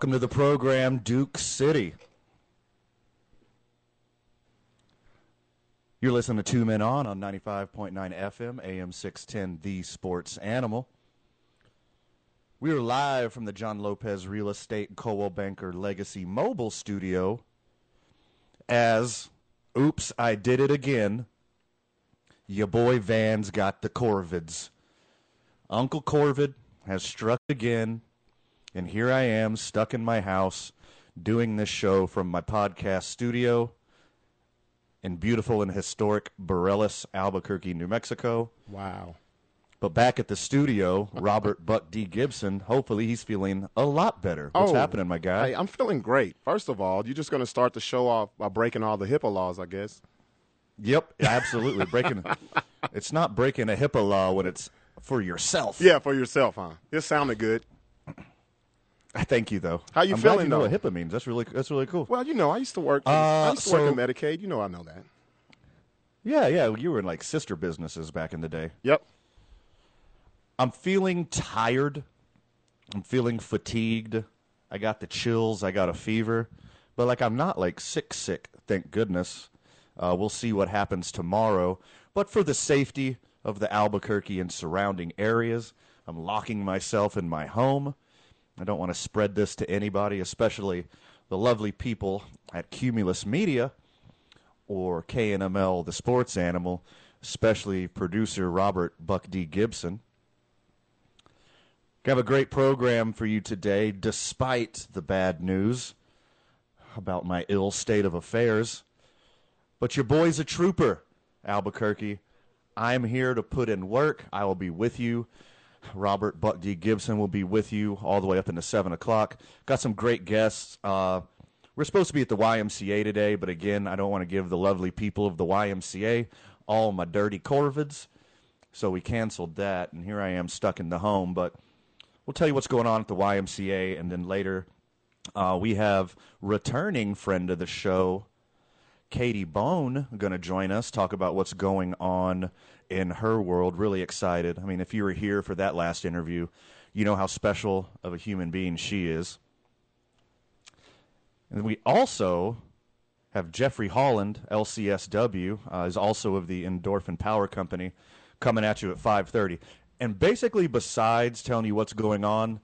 Welcome to the program, Duke City. You're listening to Two Men On on 95.9 FM, AM 610, The Sports Animal. We are live from the John Lopez Real Estate Coldwell Banker Legacy Mobile Studio as, oops, I did it again, your boy Van's got the Corvids. Uncle Corvid has struck again and here I am, stuck in my house, doing this show from my podcast studio in beautiful and historic Barelas, Albuquerque, New Mexico. Wow. But back at the studio, Robert Buck D. Gibson, hopefully he's feeling a lot better. What's Oh, happening, my guy? Hey, I'm feeling great. First of all, you're just going to start the show off by breaking all the HIPAA laws, I guess. Yep, absolutely. breaking It's not breaking a HIPAA law when it's for yourself. Yeah, for yourself, huh? It sounded good. Thank you though. How you feeling though? I'm glad feeling, you know though? what HIPAA means. That's really that's really cool. Well, you know, I used to work. Uh, I used to work in Medicaid. You know, I know that. Yeah, yeah, you were in like sister businesses back in the day. Yep. I'm feeling tired. I'm feeling fatigued. I got the chills. I got a fever. But like I'm not like sick sick, thank goodness. Uh, we'll see what happens tomorrow. But for the safety of the Albuquerque and surrounding areas, I'm locking myself in my home. I don't want to spread this to anybody, especially the lovely people at Cumulus Media or KNML, the sports animal, especially producer Robert Buck D. Gibson. We have a great program for you today, despite the bad news about my ill state of affairs. But your boy's a trooper, Albuquerque. I'm here to put in work. I will be with you. Robert Buck D. Gibson will be with you all the way up into 7 o'clock. Got some great guests. Uh, we're supposed to be at the YMCA today, but again, I don't want to give the lovely people of the YMCA all my dirty corvids. So we canceled that, and here I am stuck in the home. But we'll tell you what's going on at the YMCA, and then later uh, we have returning friend of the show, Katie Bone, going to join us, talk about what's going on in her world. Really excited. I mean, if you were here for that last interview, you know how special of a human being she is. And we also have Jeffrey Holland, LCSW, uh, is also of the Endorphin Power Company, coming at you at 5:30. And basically, besides telling you what's going on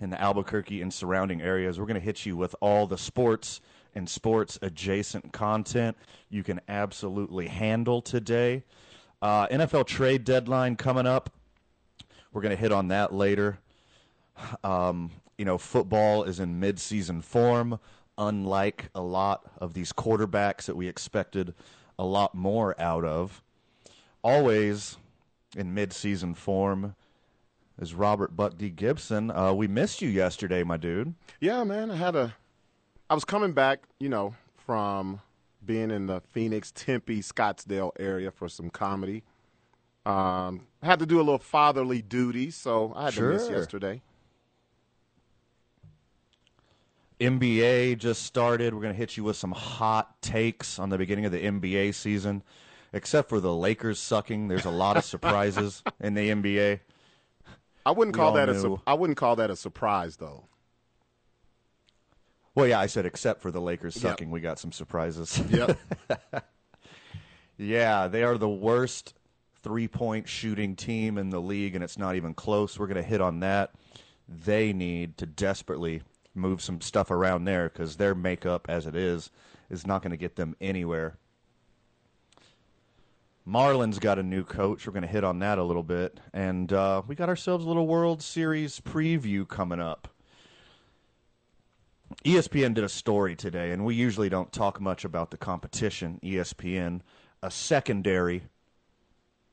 in the Albuquerque and surrounding areas, we're going to hit you with all the sports and sports adjacent content you can absolutely handle today. Uh, NFL trade deadline coming up. We're going to hit on that later. Um, you know, football is in mid-season form, unlike a lot of these quarterbacks that we expected a lot more out of. Always in mid-season form is Robert Buck D. Gibson. Uh, we missed you yesterday, my dude. Yeah, man. I had a. I was coming back, you know, from being in the Phoenix, Tempe, Scottsdale area for some comedy. Um, had to do a little fatherly duty, so I had to miss yesterday. NBA just started. We're going to hit you with some hot takes on the beginning of the NBA season. Except for the Lakers sucking, there's a lot of surprises in the NBA. I wouldn't We call all that a. Su- I wouldn't call that a surprise, though. Well, yeah, I said except for the Lakers Yep. sucking, we got some surprises. Yep. yeah, they are the worst three-point shooting team in the league, and it's not even close. We're going to hit on that. They need to desperately move some stuff around there because their makeup, as it is, is not going to get them anywhere. Marlins got a new coach. We're going to hit on that a little bit. And uh, we got ourselves a little World Series preview coming up. ESPN did a story today, and we usually don't talk much about the competition. ESPN, a secondary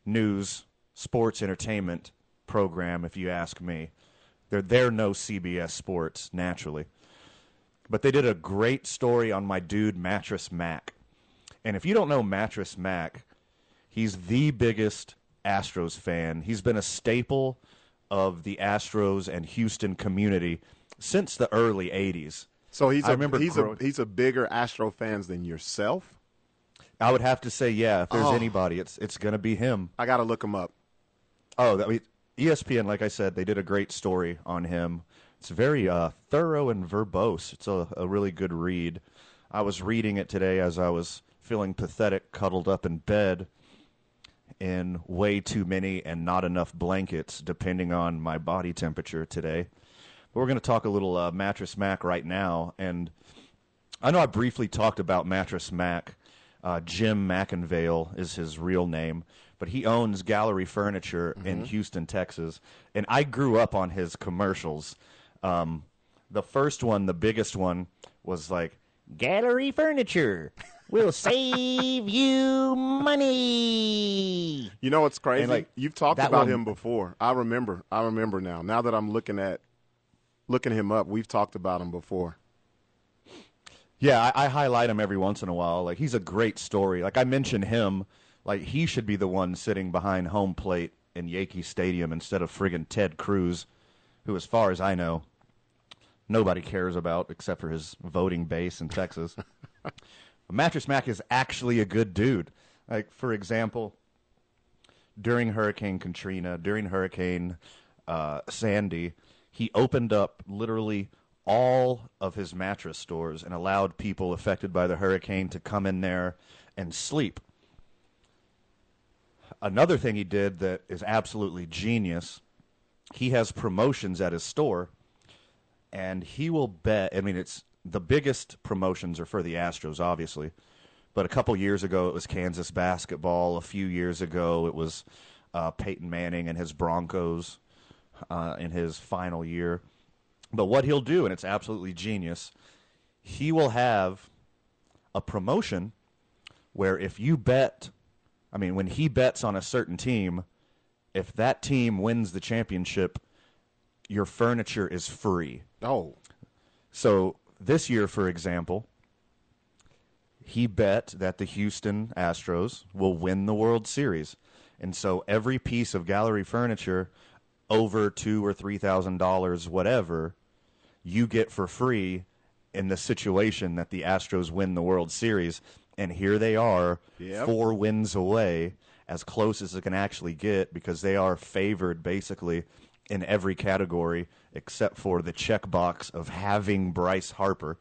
news, sports, entertainment program, if you ask me. They're they're no CBS Sports naturally, but they did a great story on my dude Mattress Mack. And if you don't know Mattress Mack, he's the biggest Astros fan. He's been a staple of the Astros and Houston community since the early '80s. So he's I a remember he's growing- a he's a bigger Astro fans than yourself. I would have to say, yeah. If there's Oh. anybody, it's it's gonna be him. I got to look him up. Oh, that ESPN, like I said, they did a great story on him. It's very uh, thorough and verbose. It's a, a really good read. I was reading it today as I was feeling pathetic, cuddled up in bed in way too many and not enough blankets, depending on my body temperature today. But we're going to talk a little uh, Mattress Mack right now. And I know I briefly talked about Mattress Mack. Uh, Jim McIngvale is his real name, but he owns Gallery Furniture in Houston, Texas. And I grew up on his commercials. Um, the first one, the biggest one, was like, Gallery Furniture will save you money. You know what's crazy? Like, You've talked about one- him before. I remember. I remember now. Now that I'm looking at looking him up, we've talked about him before. Yeah, I, I highlight him every once in a while. Like he's a great story. Like I mentioned him, like he should be the one sitting behind home plate in Yankee Stadium instead of friggin' Ted Cruz, who, as far as I know, nobody cares about except for his voting base in Texas. Mattress Mack is actually a good dude. Like for example, during Hurricane Katrina, during Hurricane uh, Sandy, he opened up literally all of his mattress stores and allowed people affected by the hurricane to come in there and sleep. Another thing he did that is absolutely genius, he has promotions at his store and he will bet I mean it's the biggest promotions are for the Astros obviously. But a couple years ago, it was Kansas basketball. A few years ago, it was uh, Peyton Manning and his Broncos uh, in his final year. But what he'll do, and it's absolutely genius, he will have a promotion where if you bet, I mean, when he bets on a certain team, if that team wins the championship, your furniture is free. Oh, So this year, for example, he bet that the Houston Astros will win the World Series, and so every piece of gallery furniture over two or three thousand dollars, whatever, you get for free in the situation that the Astros win the World Series. And here they are, Yep. four wins away, as close as it can actually get, because they are favored basically in every category except for the checkbox of having Bryce Harper.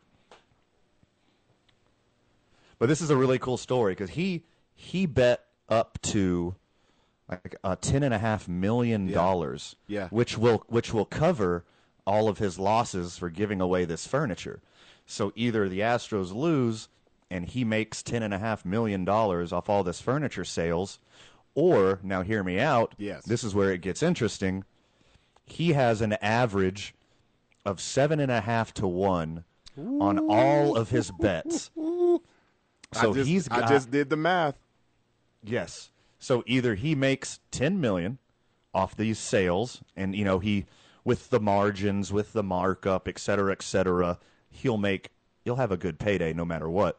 But this is a really cool story because he he bet up to like uh, ten and a half million dollars, Yeah. which will which will cover all of his losses for giving away this furniture. So either the Astros lose and he makes ten and a half million dollars off all this furniture sales, or now hear me out. Yes. this is where it gets interesting. He has an average of seven and a half to one on all of his bets. So I just, he's got I just did the math. Yes. So either he makes 10 million off these sales and you know he with the margins, with the markup, et cetera, et cetera, he'll make he'll have a good payday no matter what.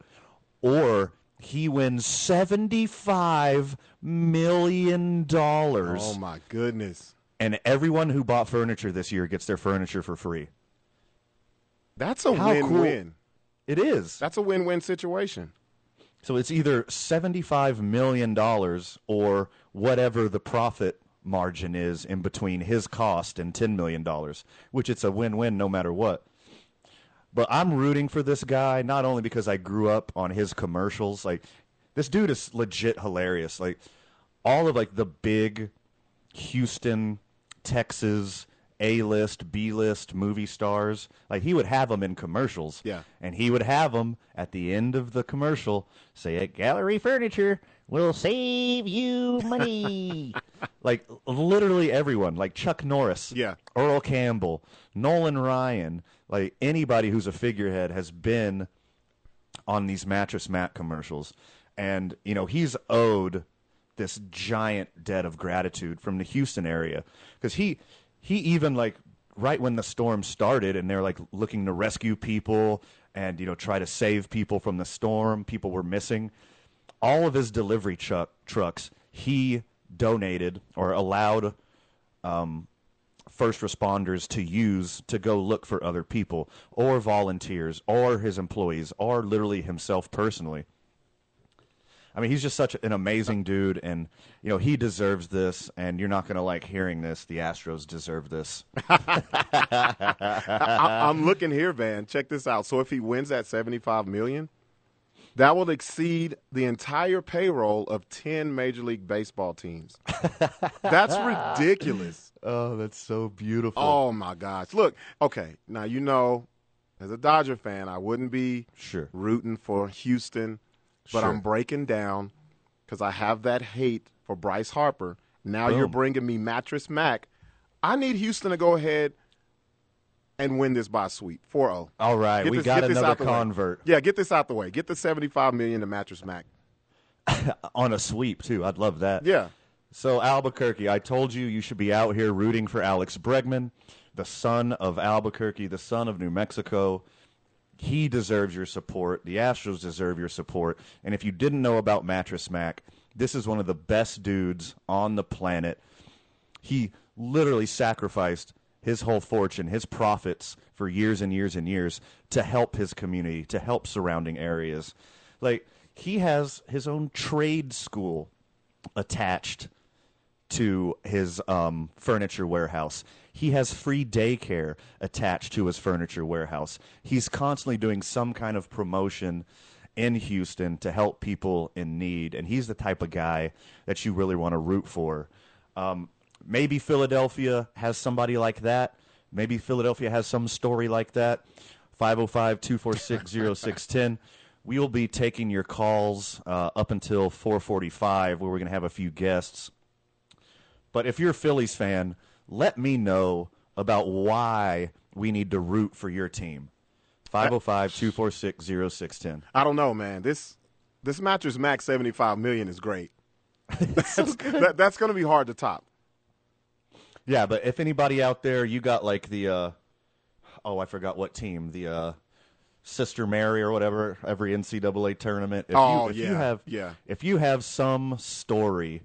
Or he wins 75 million dollars Oh my goodness, and everyone who bought furniture this year gets their furniture for free. that's a How cool. win-win. It is. That's a win-win situation. So it's either $75 million or whatever the profit margin is in between his cost and $10 million, which it's a win win no matter what. But I'm rooting for this guy not only because I grew up on his commercials. Like, this dude is legit hilarious. Like, all of like the big Houston, Texas, A list, B list movie stars, like he would have them in commercials. Yeah. And he would have them at the end of the commercial say, "At Gallery Furniture will save you money." like literally everyone, like Chuck Norris, Yeah. Earl Campbell, Nolan Ryan, like anybody who's a figurehead has been on these Mattress Mack commercials. And, you know, he's owed this giant debt of gratitude from the Houston area because he he even like right when the storm started and they're like looking to rescue people and you know try to save people from the storm, people were missing. All of his delivery truck trucks he donated or allowed um, first responders to use to go look for other people or volunteers or his employees or literally himself personally. I mean, he's just such an amazing dude, and you know he deserves this. And you're not going to like hearing this. The Astros deserve this. I, I'm looking here, Van. Check this out. So if he wins that 75 million, that will exceed the entire payroll of 10 Major League Baseball teams. That's ridiculous. Oh, that's so beautiful. Oh my gosh. Look, okay, now you know as a Dodger fan, I wouldn't be Sure. rooting for Houston, but Sure. I'm breaking down cuz I have that hate for Bryce Harper. Now you're bringing me Mattress Mack. I need Houston to go ahead and win this by sweep, 4-0. All right, Get we this- got another convert Yeah, get this out the way. Get the 75 million to Mattress Mack. on a sweep too. I'd love that. Yeah. So Albuquerque, I told you you should be out here rooting for Alex Bregman, the son of Albuquerque, the son of New Mexico. He deserves your support. The Astros deserve your support. And if you didn't know about Mattress Mack, this is one of the best dudes on the planet. He literally sacrificed his whole fortune, his profits for years and years and years to help his community, to help surrounding areas. Like he has his own trade school attached to his um, furniture warehouse. He has free daycare attached to his furniture warehouse. He's constantly doing some kind of promotion in Houston to help people in need, and he's the type of guy that you really want to root for. Um, maybe Philadelphia has somebody like that. Maybe Philadelphia has some story like that. 505 246 0610. We will be taking your calls uh, up until 445, where we're going to have a few guests. But if you're a Phillies fan, let me know about why we need to root for your team. 505 246 0610. I don't know, man. This this Mattress Mack's 75 million is great. that's that, that's going to be hard to top. Yeah, but if anybody out there, you got like the, uh, oh, I forgot what team, the uh, Sister Mary or whatever, every NCAA tournament. If Oh, you, if you yeah, have, yeah. If you have some story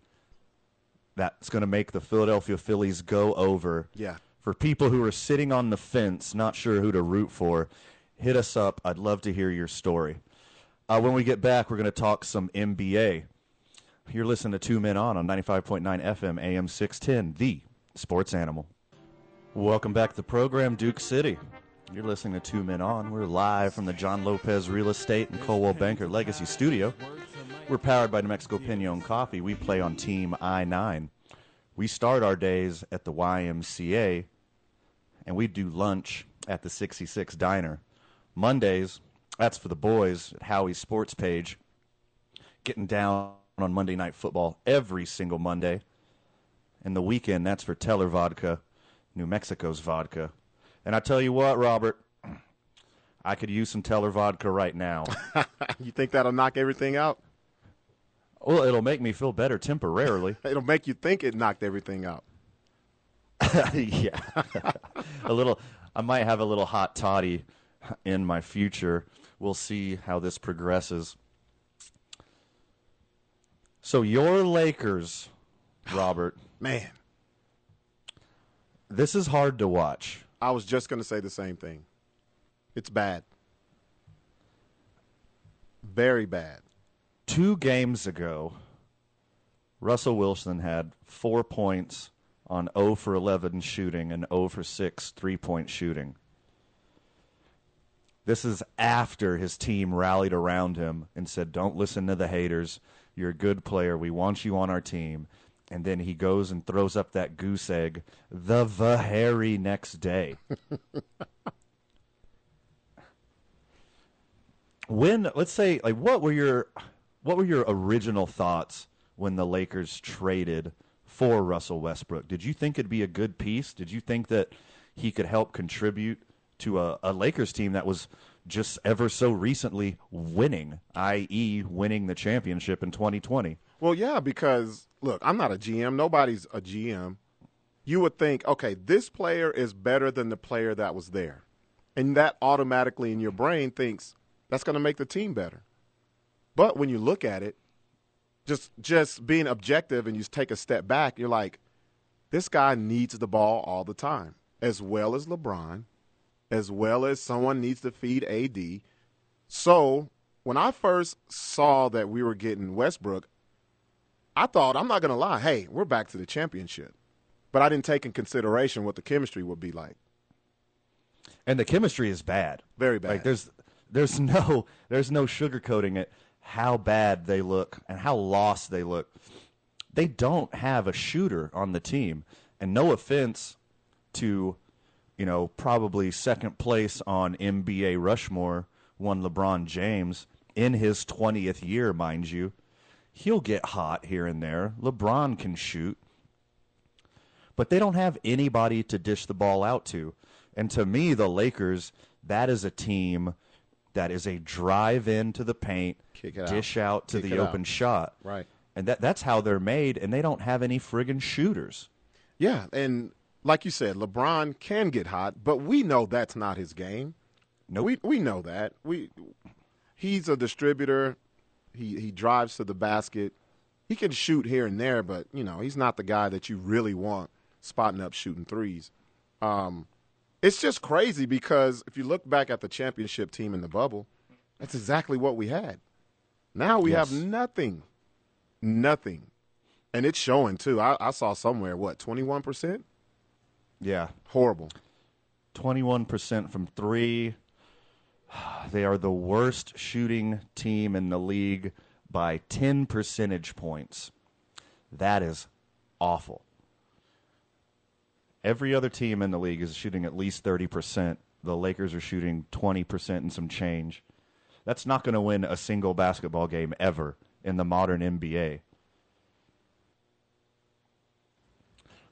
that's going to make the Philadelphia Phillies go over, Yeah. for people who are sitting on the fence, not sure who to root for, hit us up. I'd love to hear your story. Uh, when we get back, we're going to talk some NBA. You're listening to Two Men On on 95.9 FM, AM 610, the sports animal. Welcome back to the program, Duke City. You're listening to Two Men On. We're live from the John Lopez Real Estate and Coldwell Banker Legacy Studio. We're powered by New Mexico Pinon Coffee. We play on Team I 9. We start our days at the YMCA, and we do lunch at the 66 Diner. Mondays, that's for the boys at Howie's Sports Page, getting down on Monday Night Football every single Monday. And the weekend, that's for Teller Vodka, New Mexico's vodka. And I tell you what, Robert, I could use some Teller Vodka right now. You think that'll knock everything out? Well, it'll make me feel better temporarily. It'll make you think it knocked everything out. yeah. a little I might have a little hot toddy in my future. We'll see how this progresses. So your Lakers, Robert, Man, this is hard to watch. I was just going to say the same thing. It's bad. Very bad. Two games ago, Russell Wilson had 4 points on 0 for 11 shooting and 0 for 6 three-point shooting. This is after his team rallied around him and said, Don't listen to the haters. You're a good player. We want you on our team. And then he goes and throws up that goose egg the very next day. when let's say like what were your what were your original thoughts when the Lakers traded for Russell Westbrook? Did you think it'd be a good piece? Did you think that he could help contribute to a, a Lakers team that was just ever so recently winning, i.e., winning the championship in 2020? Well, yeah, because look, I'm not a GM. Nobody's a GM. you would think, okay, this player is better than the player that was there. And that automatically in your brain thinks that's going to make the team better. But when you look at it, just just being objective and you take a step back, you're like, this guy needs the ball all the time, as well as LeBron, as well as someone needs to feed AD. So when I first saw that we were getting Westbrook, I thought, I'm not going to lie, hey, we're back to the championship. But I didn't take in consideration what the chemistry would be like. And the chemistry is bad. Very bad. Like there's there's no there's no sugarcoating it how bad they look and how lost they look. They don't have a shooter on the team. And no offense to, you know, probably second place on NBA Rushmore, one LeBron James in his 20th year, mind you. He'll get hot here and there. LeBron can shoot. But they don't have anybody to dish the ball out to. And to me, the Lakers, that is a team that is a drive into the paint, dish out. to Kick the open out. shot. Right. And that that's how they're made, and they don't have any friggin' shooters. Yeah, and like you said, LeBron can get hot, but we know that's not his game. Nope. We we know that. We he's a distributor. He he drives to the basket. He can shoot here and there, but you know, he's not the guy that you really want spotting up shooting threes. Um it's just crazy because if you look back at the championship team in the bubble, that's exactly what we had. Now we Yes. have nothing. Nothing. And it's showing too. I, I saw somewhere, what, 21%? Yeah, Horrible. twenty-one percent from three. They are the worst shooting team in the league by ten percentage points. That is awful. Every other team in the league is shooting at least thirty percent. The Lakers are shooting twenty percent and some change. That's not going to win a single basketball game ever in the modern NBA.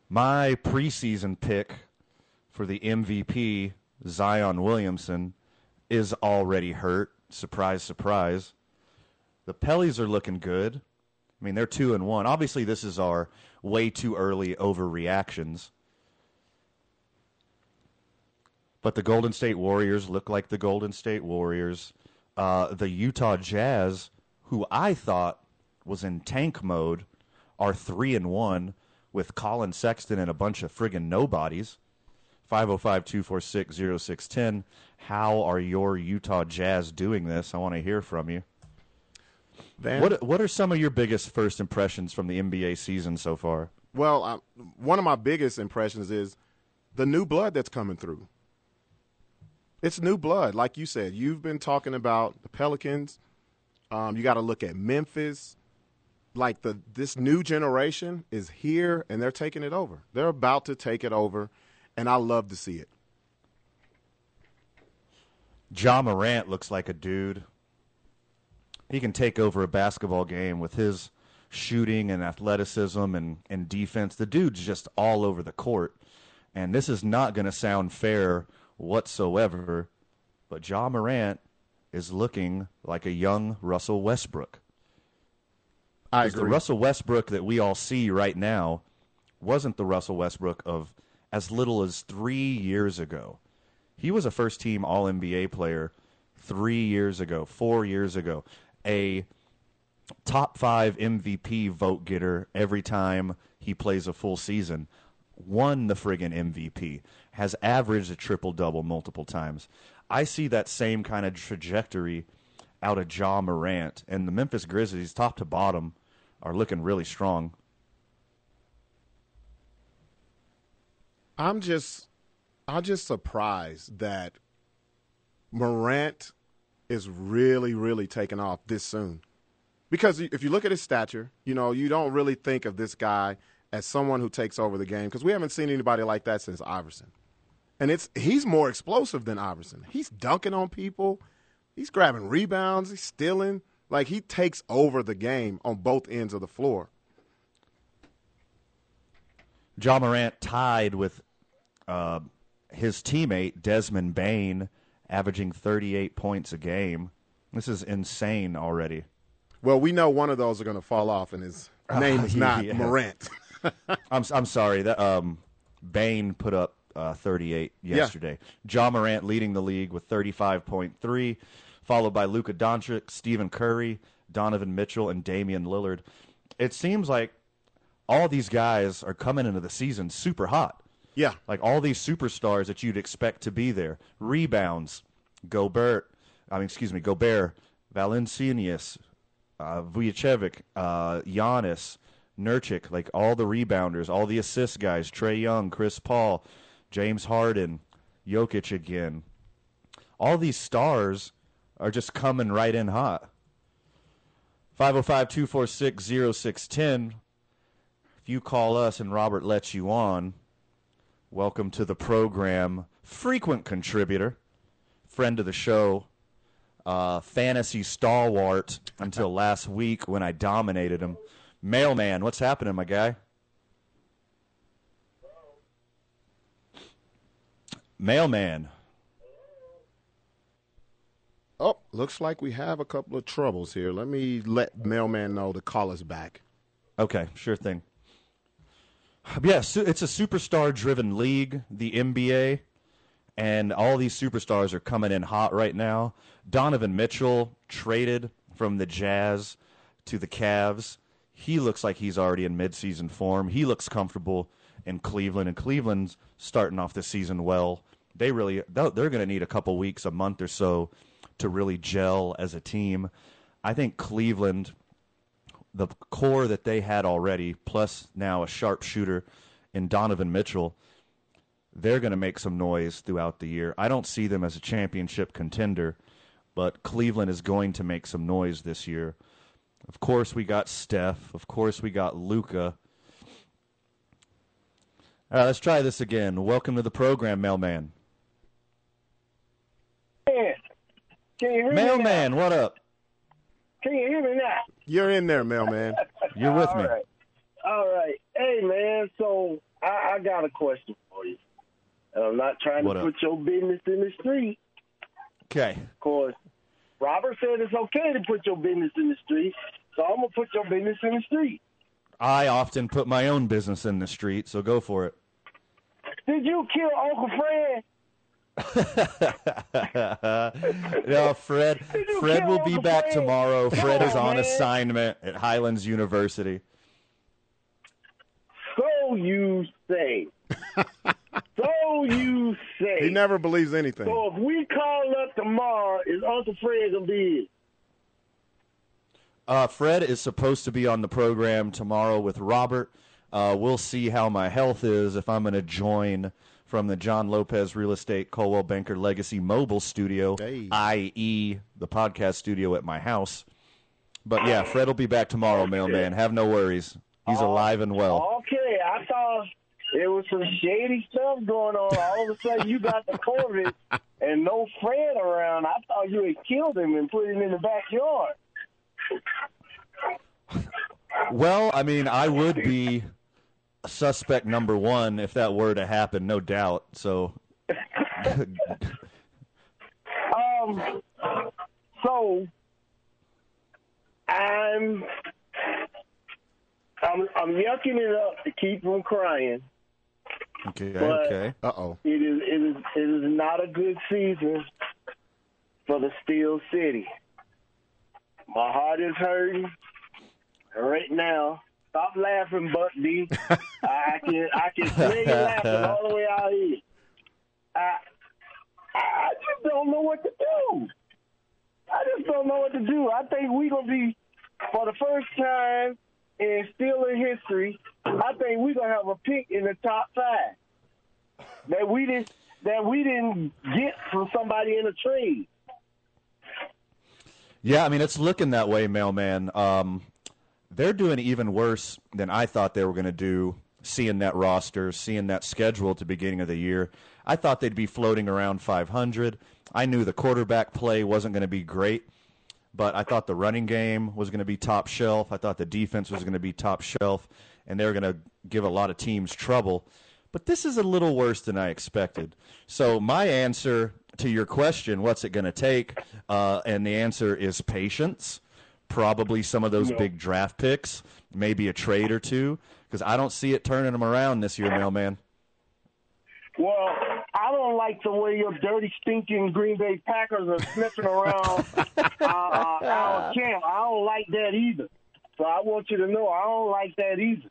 My preseason pick for the MVP, Zion Williamson, is already hurt. Surprise, surprise. The Pellies are looking good. I mean, they're two and one. Obviously, this is our way too early overreactions. But the Golden State Warriors look like the Golden State Warriors. Uh, the Utah Jazz, who I thought was in tank mode, are three and one with Collin Sexton and a bunch of friggin' nobodies. 505 246 0610. How are your Utah Jazz doing this? I want to hear from you. Van, What What are some of your biggest first impressions from the NBA season so far? well, I, one of my biggest impressions is the new blood that's coming through. It's new blood, like you said. You've been talking about the Pelicans. Um, you got to look at Memphis. Like the this new generation is here, and they're taking it over. They're about to take it over, and I love to see it. Ja Morant looks like a dude. He can take over a basketball game with his shooting and athleticism and, and defense. The dude's just all over the court. And this is not going to sound fair whatsoever, but Ja Morant is looking like a young Russell Westbrook. I 'Cause the Russell Westbrook that we all see right now wasn't the Russell Westbrook of as little as three years ago. He was a first team All NBA player three years ago, four years ago, a top five MVP vote getter every time he plays a full season, won the friggin' MVP, has averaged a triple double multiple times. I see that same kind of trajectory out of Ja Morant, and the Memphis Grizzlies, top to bottom, are looking really strong. I'm just I'm just surprised that Morant is really, really taking off this soon. Because if you look at his stature, you know, you don't really think of this guy as someone who takes over the game because we haven't seen anybody like that since Iverson. And it's he's more explosive than Iverson. He's dunking on people, he's grabbing rebounds, he's stealing. Like he takes over the game on both ends of the floor. Ja Morant tied with uh, his teammate Desmond Bane, averaging 38 points a game. This is insane already. Well, we know one of those are going to fall off, and his name is not yeah. Morant. I'm I'm sorry that um Bane put up uh, 38 yesterday. Ja Morant leading the league with 35.3, followed by Luka Doncic, Stephen Curry, Donovan Mitchell, and Damian Lillard. It seems like all these guys are coming into the season super hot. Yeah. Like all these superstars that you'd expect to be there. Rebounds, Gobert, I mean, excuse me, Gobert, Valanciunas, uh, Vucevic, uh, Giannis, Nurkic, like all the rebounders, all the assist guys, Trae Young, Chris Paul, James Harden, Jokic again. All these stars are just coming right in hot. 505 246 0610. If you call us and Robert lets you on, welcome to the program. Frequent contributor, friend of the show, uh, fantasy stalwart until last week when I dominated him. Mailman, what's happening, my guy? Mailman. Oh, looks like we have a couple of troubles here. Let me let Mailman know to call us back. Okay, sure thing. Yeah, it's a superstar driven league, the NBA, and all these superstars are coming in hot right now. Donovan Mitchell traded from the Jazz to the Cavs. He looks like he's already in midseason form. He looks comfortable in Cleveland, and Cleveland's starting off the season well. They really they're going to need a couple weeks, a month or so to really gel as a team. I think Cleveland the core that they had already, plus now a sharpshooter in Donovan Mitchell, they're going to make some noise throughout the year. I don't see them as a championship contender, but Cleveland is going to make some noise this year. Of course, we got Steph. Of course, we got Luka. All right, let's try this again. Welcome to the program, Mailman. Man, can you hear me now? Mailman, what up? Can you hear me now? You're in there, Mailman. You're with All me. right. All right. Hey, man, so I, I got a question for you. And I'm not trying What to up? put your business in the street. Okay. Of course, Robert said it's okay to put your business in the street, so I'm going to put your business in the street. I often put my own business in the street, so go for it. Did you kill Uncle Fred? No, Fred. Fred will be back Fred? tomorrow. Come Fred is on, on man. assignment at Highlands University. So you say. so you say. He never believes anything. So if we call up tomorrow, is Uncle Fred going to be here? Uh, Fred is supposed to be on the program tomorrow with Robert. Uh, we'll see how my health is if I'm going to join from the John Lopez Real Estate Coldwell Banker Legacy Mobile Studio, Hey. i.e., the podcast studio at my house. But yeah, Fred will be back tomorrow, mailman. Have no worries. He's oh, alive and well. Okay, I thought there was some shady stuff going on. All of a sudden, you got the Corvette and no Fred around. I thought you had killed him and put him in the backyard. Well, I mean, I would be suspect number one if that were to happen, no doubt. So, Um, so I'm I'm I'm yucking it up to keep from crying. okay, But- okay. Uh oh. It is it is it is not a good season for the Steel City. My heart is hurting right now. Stop laughing, Buck D. I can I can smell you laughing all the way out here. I I just don't know what to do. I just don't know what to do. I think we're gonna be for the first time in Steeler history. I think we're gonna have a pick in the top five that we didn't that we didn't get from somebody in a trade. Yeah, I mean, it's looking that way, mailman. Um, they're doing even worse than I thought they were going to do. Seeing that roster, seeing that schedule at the beginning of the year, I thought they'd be floating around 500. I knew the quarterback play wasn't going to be great, but I thought the running game was going to be top shelf. I thought the defense was going to be top shelf, and they were going to give a lot of teams trouble. But this is a little worse than I expected. So my answer to your question, what's it going to take? Uh, and the answer is patience. Probably some of those big draft picks, maybe a trade or two, because I don't see it turning them around this year, mailman. Well, I don't like the way your dirty, stinking Green Bay Packers are sniffing around uh, our camp. I don't like that either. So I want you to know I don't like that either.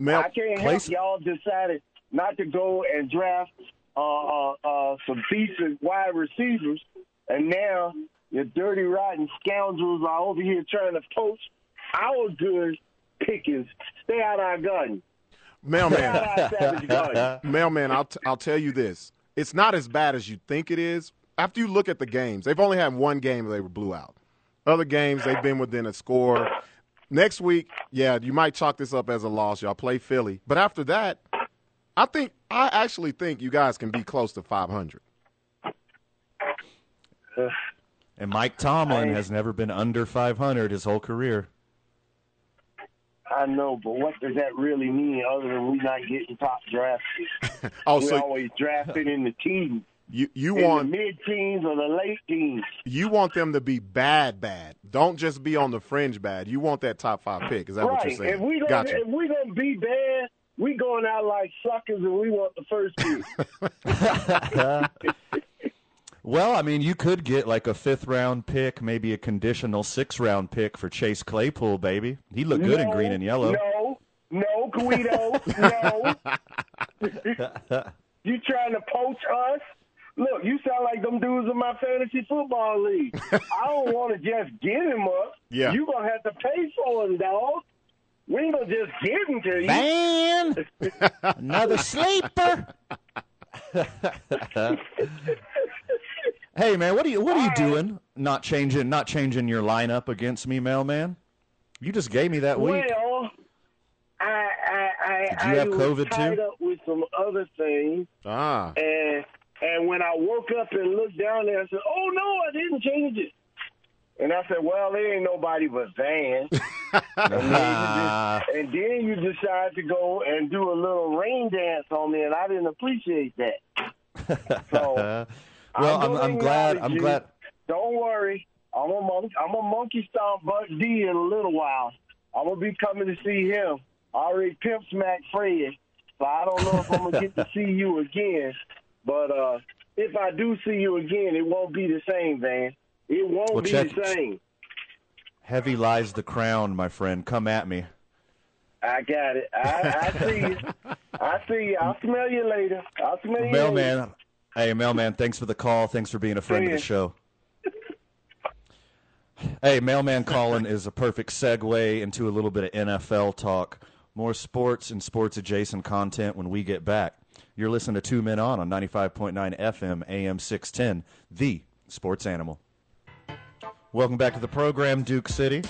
Mel, I can't place- help y'all decided not to go and draft uh, uh, uh, some decent wide receivers, and now your dirty, rotten scoundrels are over here trying to poach our good pickings. Stay out our. Stay mailman, out our savage mailman. I'll t- I'll tell you this: it's not as bad as you think it is. After you look at the games, they've only had one game where they were blew out. Other games, they've been within a score. Next week, yeah, you might chalk this up as a loss. Y'all play Philly, but after that, I think I actually think you guys can be close to 500. Uh, And Mike Tomlin I- has never been under 500 his whole career. I know, but what does that really mean other than we not getting top draft picks? Oh, we so always drafted in the teens, you you in want mid teens or the late teens. you want them to be bad, bad. Don't just be on the fringe bad. You want that top five pick. Is that what you're saying? If we gotcha. if we gonna be bad, we going out like suckers and we want the first pick. Well, I mean, you could get like a fifth round pick, maybe a conditional six round pick for Chase Claypool, baby. He looked good in green and yellow. No, no, Guido, no. you trying to poach us? Look, you sound like them dudes in my fantasy football league. I don't want to just give him up. Yeah. You gonna have to pay for him, dog. We ain't gonna just give him to you. Van, another sleeper. hey man, what are you what are you doing? Not changing not changing your lineup against me, mailman. You just gave me that week. Well, I I I, Did you I have was COVID, tied too? up with some other things, ah, and and when I woke up and looked down there, I said, "Oh no, I didn't change it." And I said, "Well, there ain't nobody but Van." and, then just, and then you decide to go and do a little rain dance on me, and I didn't appreciate that. So well, I'm, I'm glad. I'm you. glad. Don't worry, I'm a monkey. I'm a monkey stomp Buck D in a little while. I'm gonna be coming to see him. I already pimp smack Fred, so I don't know if I'm gonna get to see you again. But uh, if I do see you again, it won't be the same, Van. It won't Well, be check- the same. Heavy lies the crown, my friend. Come at me. I got it. I, I see you. I see you. I'll smell you later. I'll smell you later. Hey, Mailman, thanks for the call. Thanks for being a friend of the show. Hey, Mailman Colin is a perfect segue into a little bit of NFL talk. More sports and sports adjacent content when we get back. You're listening to Two Men On on 95.9 FM, AM 610, the sports animal. Welcome back to the program, Duke City.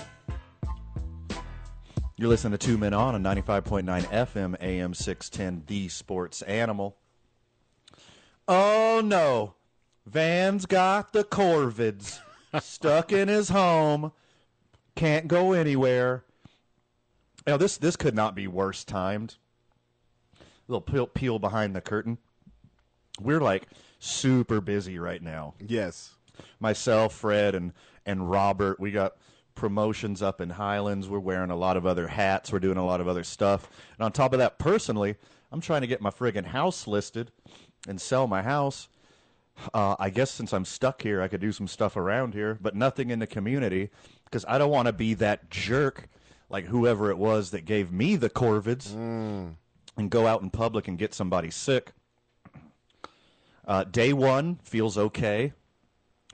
You're listening to Two Men On on 95.9 FM, AM 610, the sports animal. Oh no, Van's got the corvids, stuck in his home, can't go anywhere. Now this this could not be worse timed. A little peel, peel behind the curtain. We're like super busy right now. yes. Myself, Fred, and and Robert, we got promotions up in Highlands. We're wearing a lot of other hats. We're doing a lot of other stuff. And on top of that, personally, I'm trying to get my friggin' house listed and sell my house. Uh, I guess since I'm stuck here, I could do some stuff around here, but nothing in the community because I don't want to be that jerk like whoever it was that gave me the corvids and go out in public and get somebody sick. Uh, day one feels okay.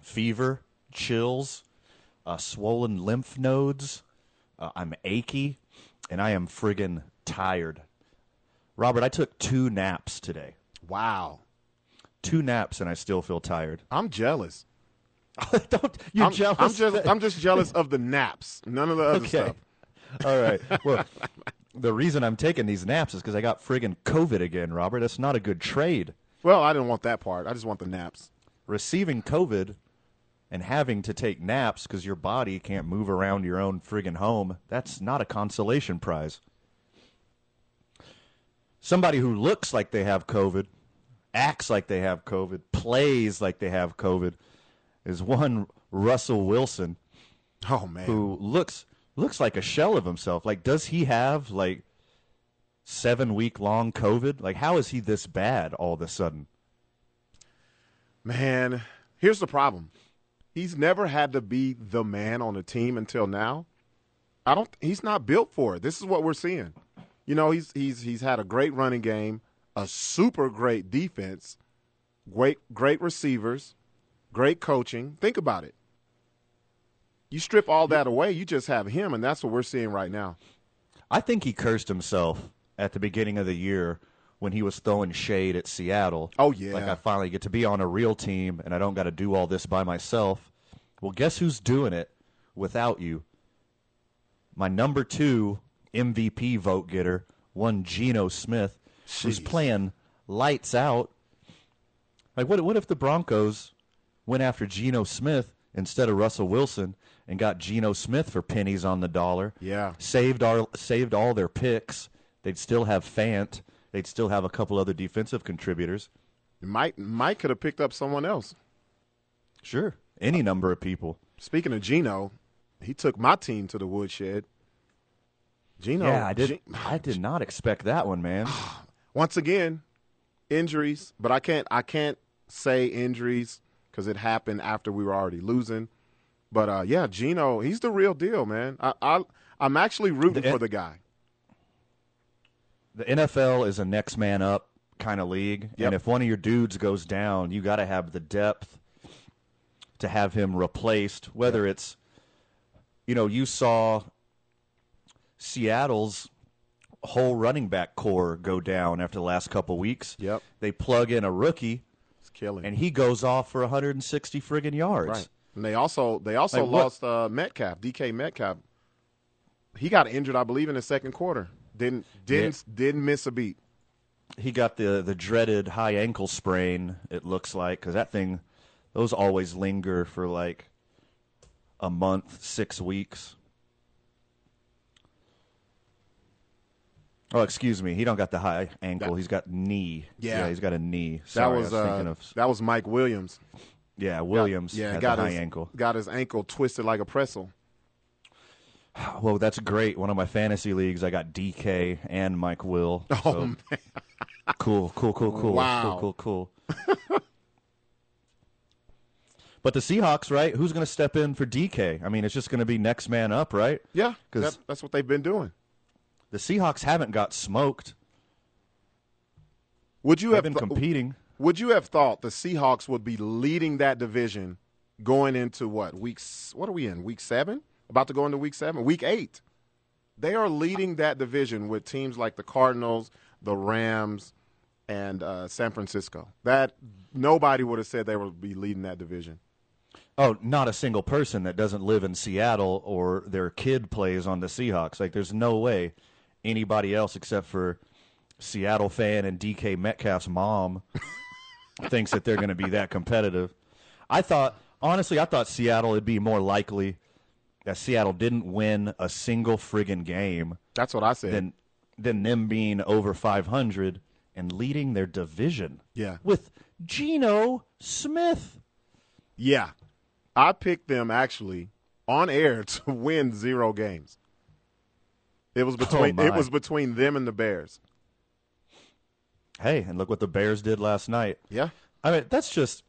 Fever, chills, uh, swollen lymph nodes. Uh, I'm achy, and I am friggin' tired. Robert, I took two naps today. Wow. Two naps, and I still feel tired. I'm jealous. Don't you're I'm, jealous? I'm just I'm just jealous of the naps. None of the other okay. stuff. All right. Well, the reason I'm taking these naps is because I got friggin' COVID again, Robert. That's not a good trade. Well, I didn't want that part. I just want the naps. Receiving COVID and having to take naps because your body can't move around your own friggin' home, that's not a consolation prize. Somebody who looks like they have COVID, acts like they have COVID, plays like they have COVID, is one Russell Wilson Oh man. who looks looks like a shell of himself. Like, does he have like seven week long COVID? Like, how is he this bad all of a sudden? Man, here's the problem. He's never had to be the man on the team until now. I don't he's not built for it. This is what we're seeing. You know, he's he's he's had a great running game, a super great defense, great great receivers, great coaching. Think about it. You strip all that away, you just have him and that's what we're seeing right now. I think he cursed himself at the beginning of the year when he was throwing shade at Seattle. Oh, yeah. Like I finally get to be on a real team and I don't got to do all this by myself. Well, guess who's doing it without you? My number 2 MVP vote getter, one Geno Smith, who's playing lights out. Like what what if the Broncos went after Geno Smith instead of Russell Wilson and got Geno Smith for pennies on the dollar? Yeah. saved our saved all their picks. They'd still have Fant. They'd still have a couple other defensive contributors. Mike Mike could have picked up someone else. Sure, any uh, number of people. Speaking of Geno, he took my team to the woodshed. Geno, yeah, I did. Ge- I did not expect that one, man. once again, injuries, but I can't I can't say injuries because it happened after we were already losing. But uh, yeah, Geno, he's the real deal, man. I, I I'm actually rooting The- for the guy. The NFL is a next man up kind of league, Yep. and if one of your dudes goes down, you got to have the depth to have him replaced. Whether it's, you know, you saw Seattle's whole running back corps go down after the last couple weeks. Yep. They plug in a rookie, It's killing. and he goes off for 160 friggin' yards. right. And they also they also Like lost uh, Metcalf, DK Metcalf. He got injured, I believe, in the second quarter. Didn't didn't didn't miss a beat. He got the the dreaded high ankle sprain. It looks like because that thing, those always linger for like a month, six weeks. Oh, excuse me. He don't got the high ankle. That- he's got knee. Yeah. he's got a knee. That was, I was uh, thinking of that was Mike Williams. yeah Williams. yeah, had got the high his ankle. got his ankle twisted like a pretzel. Well, that's great. One of my fantasy leagues, I got DK and Mike Will. Oh man. Cool, cool, cool, cool. Wow. Cool, cool, cool. but the Seahawks, right? Who's going to step in for DK? I mean, it's just going to be next man up, right? Yeah, 'Cause- that, that's what they've been doing. The Seahawks haven't got smoked. Would you They've have been th- competing. Would you have thought the Seahawks would be leading that division going into what weeks? What are we in? Week seven? About to go into week seven? Week eight? They are leading that division with teams like the Cardinals, the Rams, and uh, San Francisco. That nobody would have said they would be leading that division. Oh, not a single person that doesn't live in Seattle or their kid plays on the Seahawks. Like, there's no way anybody else except for Seattle fan and DK Metcalf's mom thinks that they're going to be that competitive. I thought, honestly, I thought Seattle would be more likely that Seattle didn't win a single friggin' game That's what I said. than than them being over 500 and leading their division. Yeah. with Geno Smith. yeah, I picked them actually on air to win zero games. It was oh, between my. it was between them and the Bears. Hey, and look what the Bears did last night. Yeah. I mean, that's just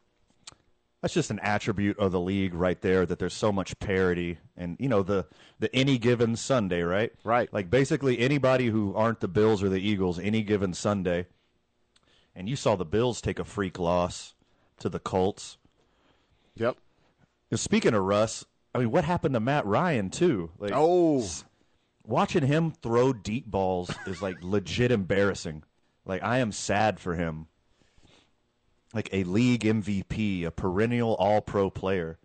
that's just an attribute of the league right there that there's so much parity and you know the the any given Sunday, right? Right. Like basically anybody who aren't the Bills or the Eagles any given Sunday. And you saw the Bills take a freak loss to the Colts. Yep. And Speaking of Russ, I mean, what happened to Matt Ryan too? Like, Oh, watching him throw deep balls is like legit embarrassing. Like I am sad for him. Like a league MVP, a perennial all pro player.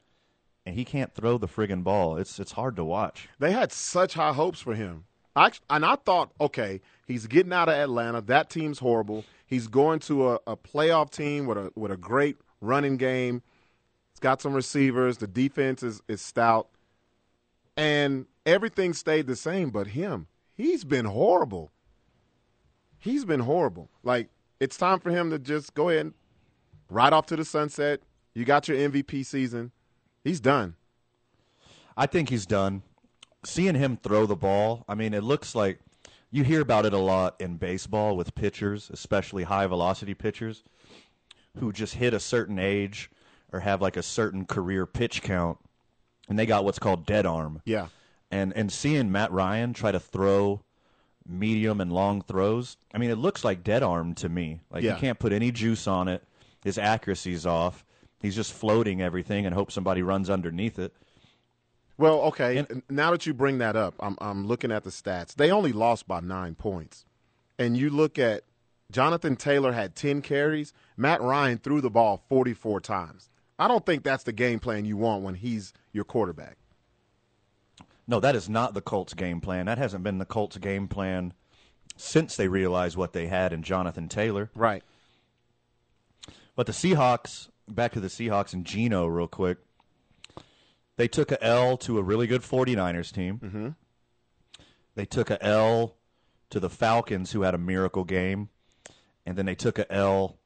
And he can't throw the friggin' ball. It's it's hard to watch. they had such high hopes for him. I, and I thought, okay, he's getting out of Atlanta. That team's horrible. He's going to a, a playoff team with a with a great running game. It's got some receivers. The defense is, is stout. And everything stayed the same but him. He's been horrible. He's been horrible. Like, it's time for him to just go ahead and ride off to the sunset. You got your MVP season. He's done. I think he's done. Seeing him throw the ball, I mean, it looks like you hear about it a lot in baseball with pitchers, especially high velocity pitchers, who just hit a certain age or have like a certain career pitch count, and they got what's called dead arm. Yeah. And and seeing Matt Ryan try to throw medium and long throws, I mean, it looks like dead arm to me. Like Yeah. you can't put any juice on it. His accuracy's off. He's just floating everything and hope somebody runs underneath it. Well, okay. And- now that you bring that up, I'm I'm looking at the stats. They only lost by nine points, and you look at Jonathan Taylor had ten carries. Matt Ryan threw the ball 44 times. I don't think that's the game plan you want when he's your quarterback. No, that is not the Colts' game plan. That hasn't been the Colts' game plan since they realized what they had in Jonathan Taylor. Right. But the Seahawks, back to the Seahawks and Geno real quick. They took a L to a really good 49ers team. Mm-hmm. They took a L to the Falcons, who had a miracle game. And then they took a L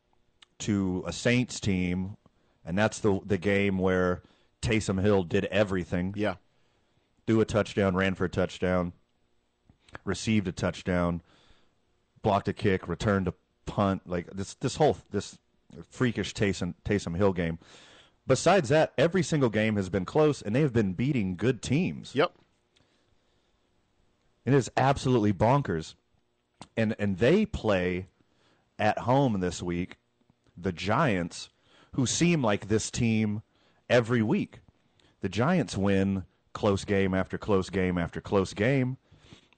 to a Saints team, and that's the the game where Taysom Hill did everything. Yeah. Threw a touchdown, ran for a touchdown, received a touchdown, blocked a kick, returned a punt. Like this, this whole this freakish Taysom Taysom Hill game. Besides that, every single game has been close, and they have been beating good teams. Yep. It is absolutely bonkers, and and they play at home this week. The Giants, who seem like this team every week. The Giants win close game after close game after close game,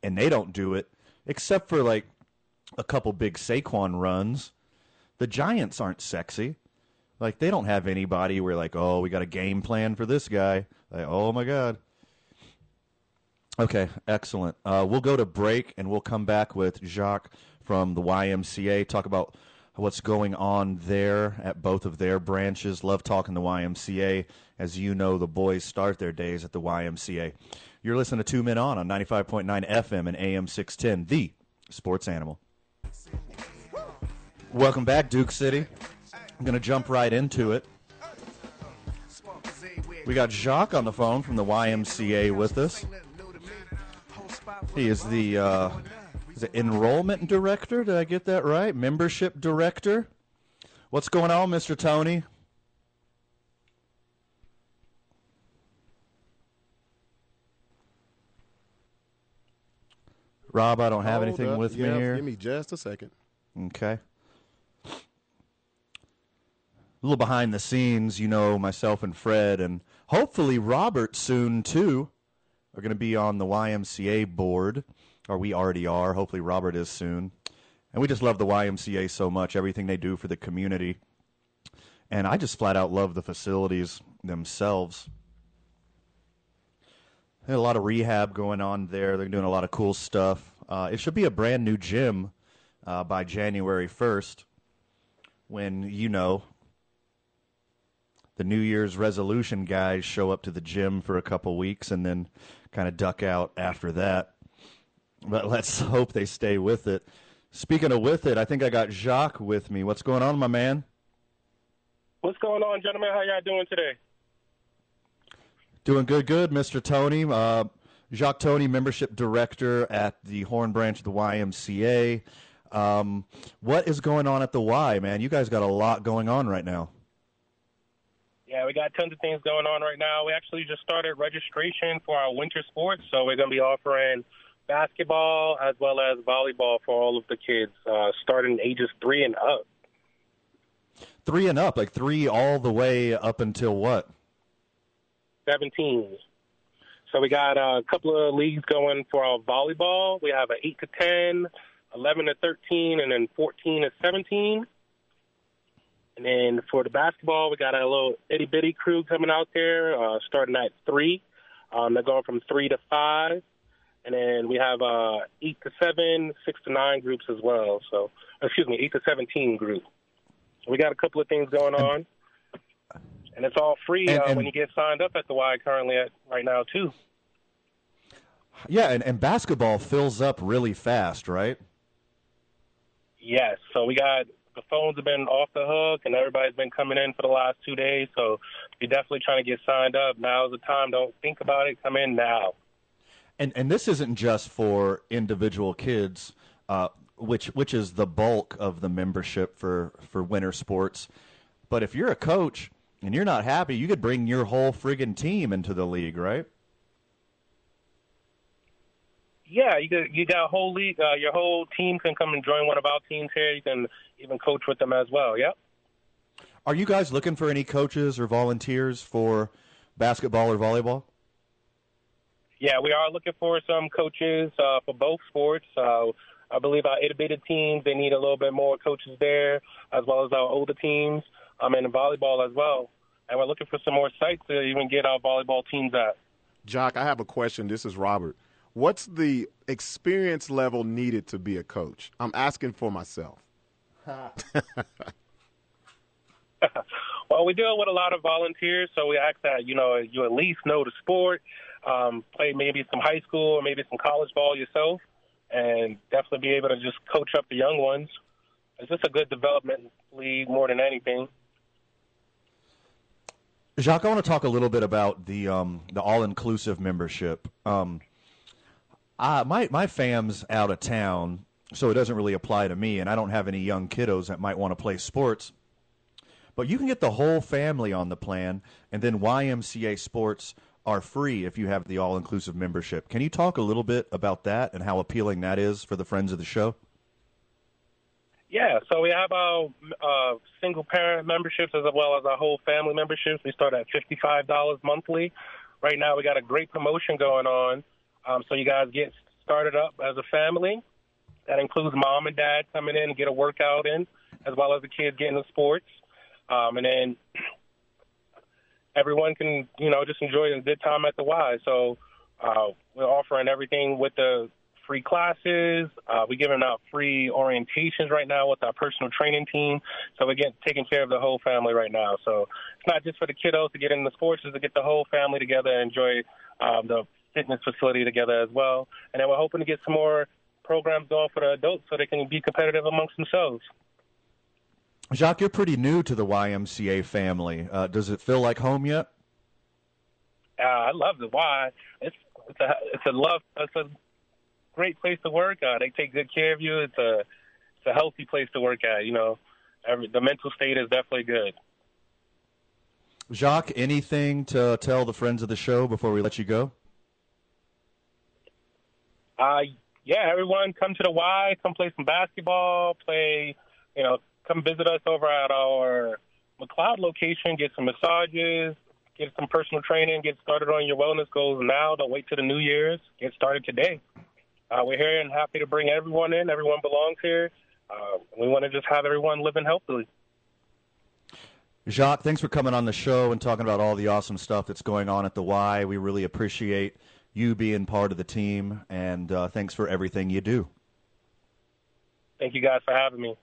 and they don't do it except for like a couple big Saquon runs. The Giants aren't sexy. Like they don't have anybody where like, oh, we got a game plan for this guy. Like, oh my god. Okay, excellent. Uh, we'll go to break and we'll come back with Jacques from the YMCA. Talk about what's going on there at both of their branches. Love talking the YMCA. As you know, the boys start their days at the YMCA. You're listening to Two Men On on 95.9 FM and AM 610, the sports animal. Welcome back, Duke City. I'm going to jump right into it. We got Jacques on the phone from the YMCA with us. He is the uh, is it enrollment director. Did I get that right? Membership director. What's going on, Mr. Tony? Rob, I don't have Hold anything up. with Yeah, me here. Give me just a second. Okay. A little behind the scenes, you know, myself and Fred, and hopefully Robert soon too, are going to be on the YMCA board, or we already are. Hopefully Robert is soon. And we just love the YMCA so much, everything they do for the community. And I just flat out love the facilities themselves. A lot of rehab going on there. They're doing a lot of cool stuff. Uh, it should be a brand new gym uh, by January 1st when, you know, the New Year's resolution guys show up to the gym for a couple weeks and then kind of duck out after that. But let's hope they stay with it. Speaking of with it, I think I got Jacques with me. What's going on, my man? What's going on, gentlemen? How y'all doing today? Doing good, good, Mr. Tony. Uh, Jacques Tony, membership director at the Horn Branch of the YMCA. Um, what is going on at the Y, man? You guys got a lot going on right now. Yeah, we got tons of things going on right now. We actually just started registration for our winter sports, so we're going to be offering basketball as well as volleyball for all of the kids, uh, starting ages three and up. Three and up, like three all the way up until what? 17. So we got a couple of leagues going for our volleyball. We have an 8 to 10, 11 to 13, and then 14 to 17. And then for the basketball, we got a little itty bitty crew coming out there, uh, starting at 3. Um, they're going from 3 to 5. And then we have uh, 8 to 7, 6 to 9 groups as well. So, excuse me, 8 to 17 group. So we got a couple of things going on. And it's all free And- uh, and- when you get signed up at the Y currently at right now too. Yeah, and, and basketball fills up really fast, right? Yes. So we got the phones have been off the hook, and everybody's been coming in for the last two days. So if you're definitely trying to get signed up, now's the time. Don't think about it. Come in now. And and this isn't just for individual kids, uh, which which is the bulk of the membership for for winter sports. But if you're a coach and you're not happy, you could bring your whole friggin' team into the league, right? Yeah, you got you got a whole league. Uh, your whole team can come and join one of our teams here. You can even coach with them as well. Yep. Are you guys looking for any coaches or volunteers for basketball or volleyball? Yeah, we are looking for some coaches uh, for both sports. Uh, I believe our innovative teams they need a little bit more coaches there, as well as our older teams, um, and volleyball as well. And we're looking for some more sites to even get our volleyball teams at. Jacques, I have a question. This is Robert. What's the experience level needed to be a coach? I'm asking for myself. well, we deal with a lot of volunteers, so we ask that you know you at least know the sport, um, play maybe some high school or maybe some college ball yourself, and definitely be able to just coach up the young ones. It's just a good development league more than anything. Jacques, I want to talk a little bit about the um, the all inclusive membership. Um, I, my my fam's out of town, so it doesn't really apply to me, and I don't have any young kiddos that might want to play sports. But you can get the whole family on the plan, and then YMCA sports are free if you have the all inclusive membership. Can you talk a little bit about that and how appealing that is for the friends of the show? Yeah, so we have our uh, single parent memberships as well as our whole family memberships. We start at $55 monthly. Right now, we got a great promotion going on. Um, so you guys get started up as a family. That includes mom and dad coming in and get a workout in, as well as the kids getting the sports. Um, and then everyone can, you know, just enjoy a good time at the Y. So uh, we're offering everything with the free classes. Uh, we're giving out free orientations right now with our personal training team. So we're getting taking care of the whole family right now. So it's not just for the kiddos to get in the sports, it's to get the whole family together and enjoy um, the fitness facility together as well. And then we're hoping to get some more programs going for the adults so they can be competitive amongst themselves. Jacques, you're pretty new to the YMCA family. Uh, does it feel like home yet? Uh, I love the Y. It's it's a it's a love it's a great place to work. Uh, they take good care of you. It's a it's a healthy place to work at. You know, Every, the mental state is definitely good. Jacques, anything to tell the friends of the show before we let you go? Uh, yeah, everyone come to the Y, come play some basketball, play, you know, come visit us over at our McLeod location, get some massages, get some personal training, get started on your wellness goals now. Don't wait till the New Year's. Get started today. Uh, we're here and happy to bring everyone in. Everyone belongs here. Uh, we want to just have everyone living healthily. Jacques, thanks for coming on the show and talking about all the awesome stuff that's going on at the Y. We really appreciate you being part of the team, and uh, thanks for everything you do. Thank you guys for having me.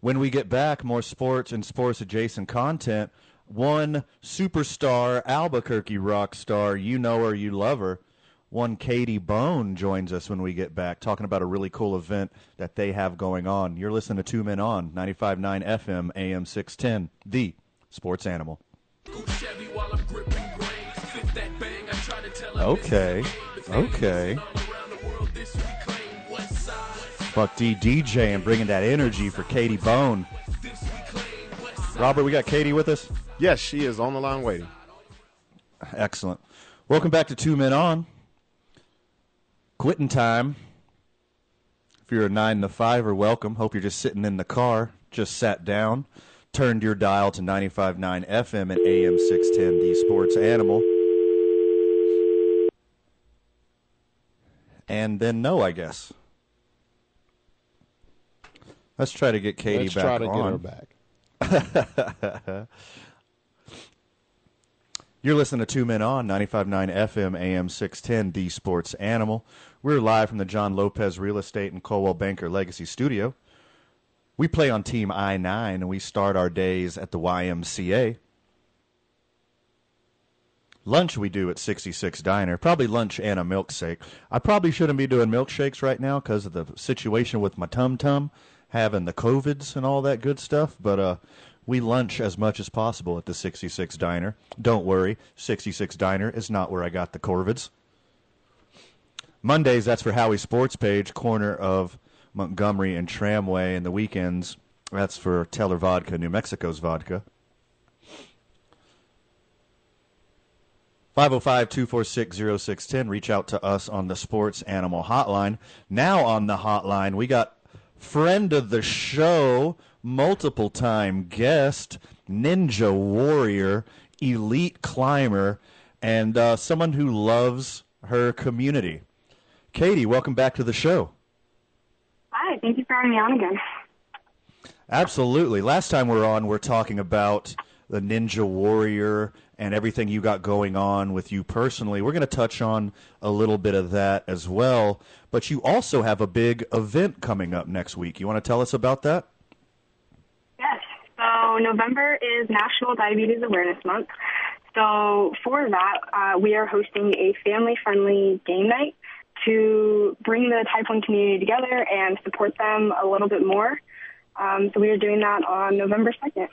When we get back, more sports and sports adjacent content. One superstar Albuquerque rock star, you know her, you love her. One Katie Bone joins us when we get back, talking about a really cool event that they have going on. You're listening to Two Men On, 95.9 FM, AM 610, the sports animal. Okay, okay. Buck D DJ and bringing that energy for Katie Bone. Robert, we got Katie with us? Yes, she is on the line waiting. Excellent. Welcome back to Two Men On. Quitting time. If you're a 9 to 5 or welcome. Hope you're just sitting in the car, just sat down, turned your dial to 95.9 FM and AM 610, the sports animal. And then no, I guess. Let's try to get Katie Let's back try to on. get her back. You're listening to Two Men On, 95.9 FM, AM 610, the sports animal. We're live from the John Lopez Real Estate and Coldwell Banker Legacy Studio. We play on Team I 9 and we start our days at the YMCA. Lunch we do at 66 Diner. Probably lunch and a milkshake. I probably shouldn't be doing milkshakes right now because of the situation with my tum tum, having the COVIDs and all that good stuff. But uh, we lunch as much as possible at the 66 Diner. Don't worry, 66 Diner is not where I got the Corvids. Mondays, that's for Howie Sports Page, corner of Montgomery and Tramway. And the weekends, that's for Teller Vodka, New Mexico's vodka. 505 246 0610. Reach out to us on the Sports Animal Hotline. Now on the hotline, we got friend of the show, multiple time guest, Ninja Warrior, elite climber, and uh, someone who loves her community. Katie, welcome back to the show. Hi, thank you for having me on again. Absolutely. Last time we are on, we we're talking about the Ninja Warrior and everything you got going on with you personally. We're going to touch on a little bit of that as well. But you also have a big event coming up next week. You want to tell us about that? Yes. So, November is National Diabetes Awareness Month. So, for that, uh, we are hosting a family friendly game night to bring the Type 1 community together and support them a little bit more. Um, so, we are doing that on November 2nd.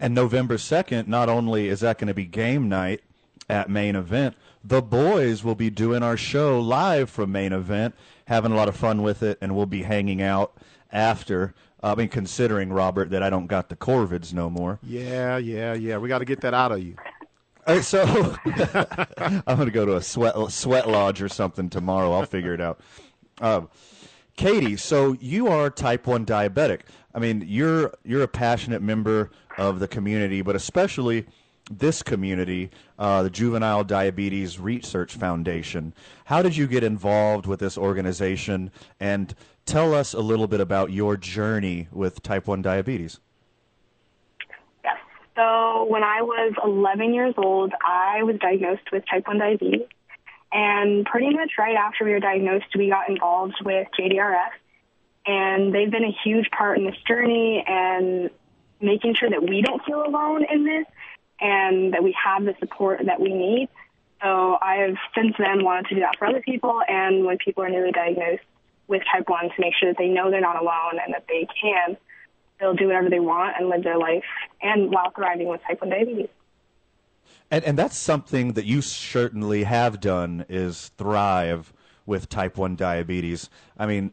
And November 2nd, not only is that going to be game night at main event, the boys will be doing our show live from main event, having a lot of fun with it, and we'll be hanging out after. I mean, considering Robert that I don't got the Corvids no more. Yeah, yeah, yeah. We got to get that out of you. Right, so I'm going to go to a sweat sweat lodge or something tomorrow. I'll figure it out. Um, Katie, so you are type one diabetic. I mean, you're you're a passionate member of the community, but especially this community, uh, the Juvenile Diabetes Research Foundation. How did you get involved with this organization? And tell us a little bit about your journey with type 1 diabetes. Yes. So when I was 11 years old, I was diagnosed with type 1 diabetes. And pretty much right after we were diagnosed, we got involved with JDRF. And they've been a huge part in this journey and making sure that we don't feel alone in this and that we have the support that we need. So I've since then wanted to do that for other people and when people are newly diagnosed with type 1 to make sure that they know they're not alone and that they can still do whatever they want and live their life and while thriving with type 1 diabetes. And, and that's something that you certainly have done is thrive with type 1 diabetes. I mean,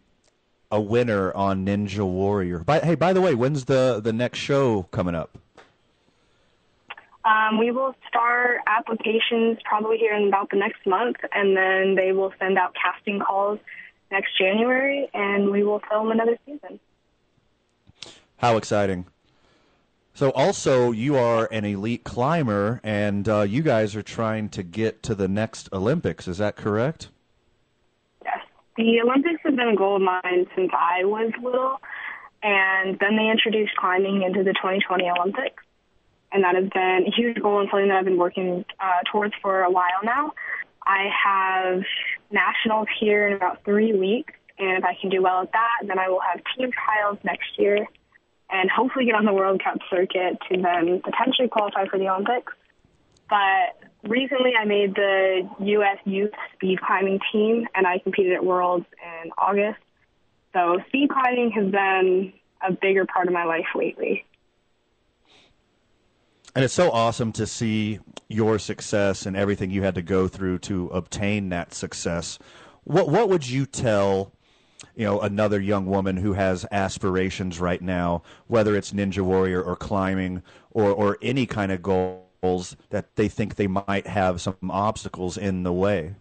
a winner on Ninja Warrior. By, hey, by the way, when's the the next show coming up? Um, we will start applications probably here in about the next month, and then they will send out casting calls next January, and we will film another season. How exciting! So, also, you are an elite climber, and uh, you guys are trying to get to the next Olympics. Is that correct? Yes. The Olympics have been a goal of mine since I was little, and then they introduced climbing into the 2020 Olympics, and that has been a huge goal and something that I've been working uh, towards for a while now. I have nationals here in about three weeks, and if I can do well at that, then I will have team trials next year, and hopefully get on the World Cup circuit to then potentially qualify for the Olympics. But recently I made the U.S. youth speed climbing team, and I competed at Worlds in August. So speed climbing has been a bigger part of my life lately. And it's so awesome to see your success and everything you had to go through to obtain that success. What what would you tell, you know, another young woman who has aspirations right now, whether it's Ninja Warrior or climbing or or any kind of goals that they think they might have some obstacles in the way?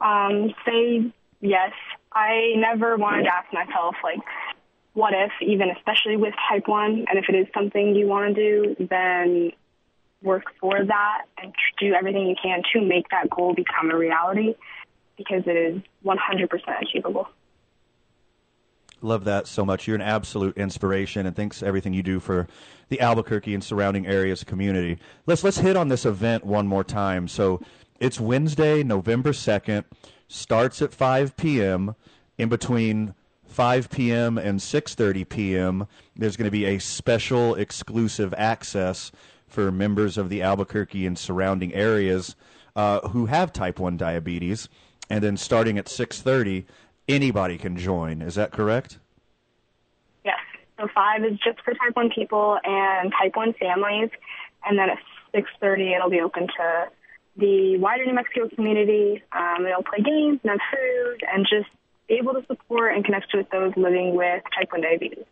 Um, say yes. I never wanted to ask myself, like, what if, even especially with type 1, and if it is something you want to do, then work for that and do everything you can to make that goal become a reality because it is 100% achievable. Love that so much. You're an absolute inspiration, and thanks everything you do for the Albuquerque and surrounding areas community. Let's let's hit on this event one more time. So it's Wednesday, November second. Starts at 5 p.m. In between 5 p.m. and 6:30 p.m. There's going to be a special exclusive access for members of the Albuquerque and surrounding areas uh, who have type 1 diabetes. And then starting at 6:30, anybody can join. Is that correct? Yes. So five is just for type one people and type one families, and then at six thirty it'll be open to the wider New Mexico community. Um, they'll play games and have food and just able to support and connect with those living with type 1 diabetes.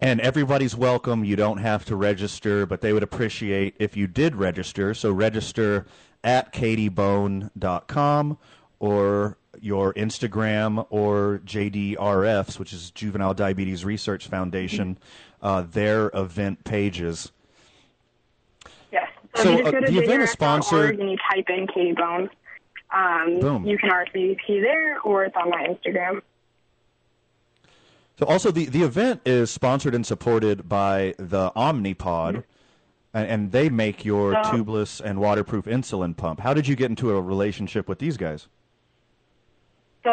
And everybody's welcome. You don't have to register, but they would appreciate if you did register. So register at katiebone.com or your Instagram or JDRF's, which is Juvenile Diabetes Research Foundation, uh, their event pages. Yes. So, So, uh, the event is sponsored- And you type in Katie Bone. Um. You can RSVP there, or it's on my Instagram. So also the, the event is sponsored and supported by the Omnipod, and, and they make your Oh. tubeless and waterproof insulin pump. How did you get into a relationship with these guys? So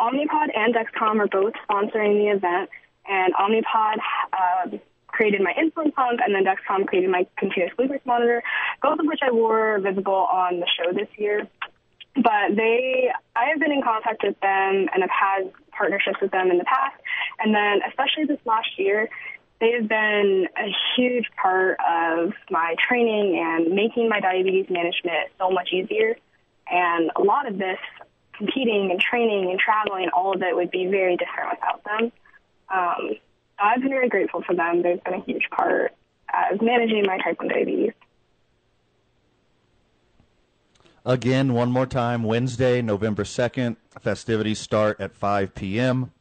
Omnipod and Dexcom are both sponsoring the event, and Omnipod uh, created my insulin pump, and then Dexcom created my continuous glucose monitor, both of which I wore visible on the show this year. But they, I have been in contact with them and have had partnerships with them in the past, and then especially this last year, they have been a huge part of my training and making my diabetes management so much easier. And a lot of this competing and training and traveling, all of it would be very different without them. Um, I've been very grateful for them. They've been a huge part of managing my type 1 diabetes. Again, one more time, Wednesday, November 2nd. Festivities start at 5 p.m.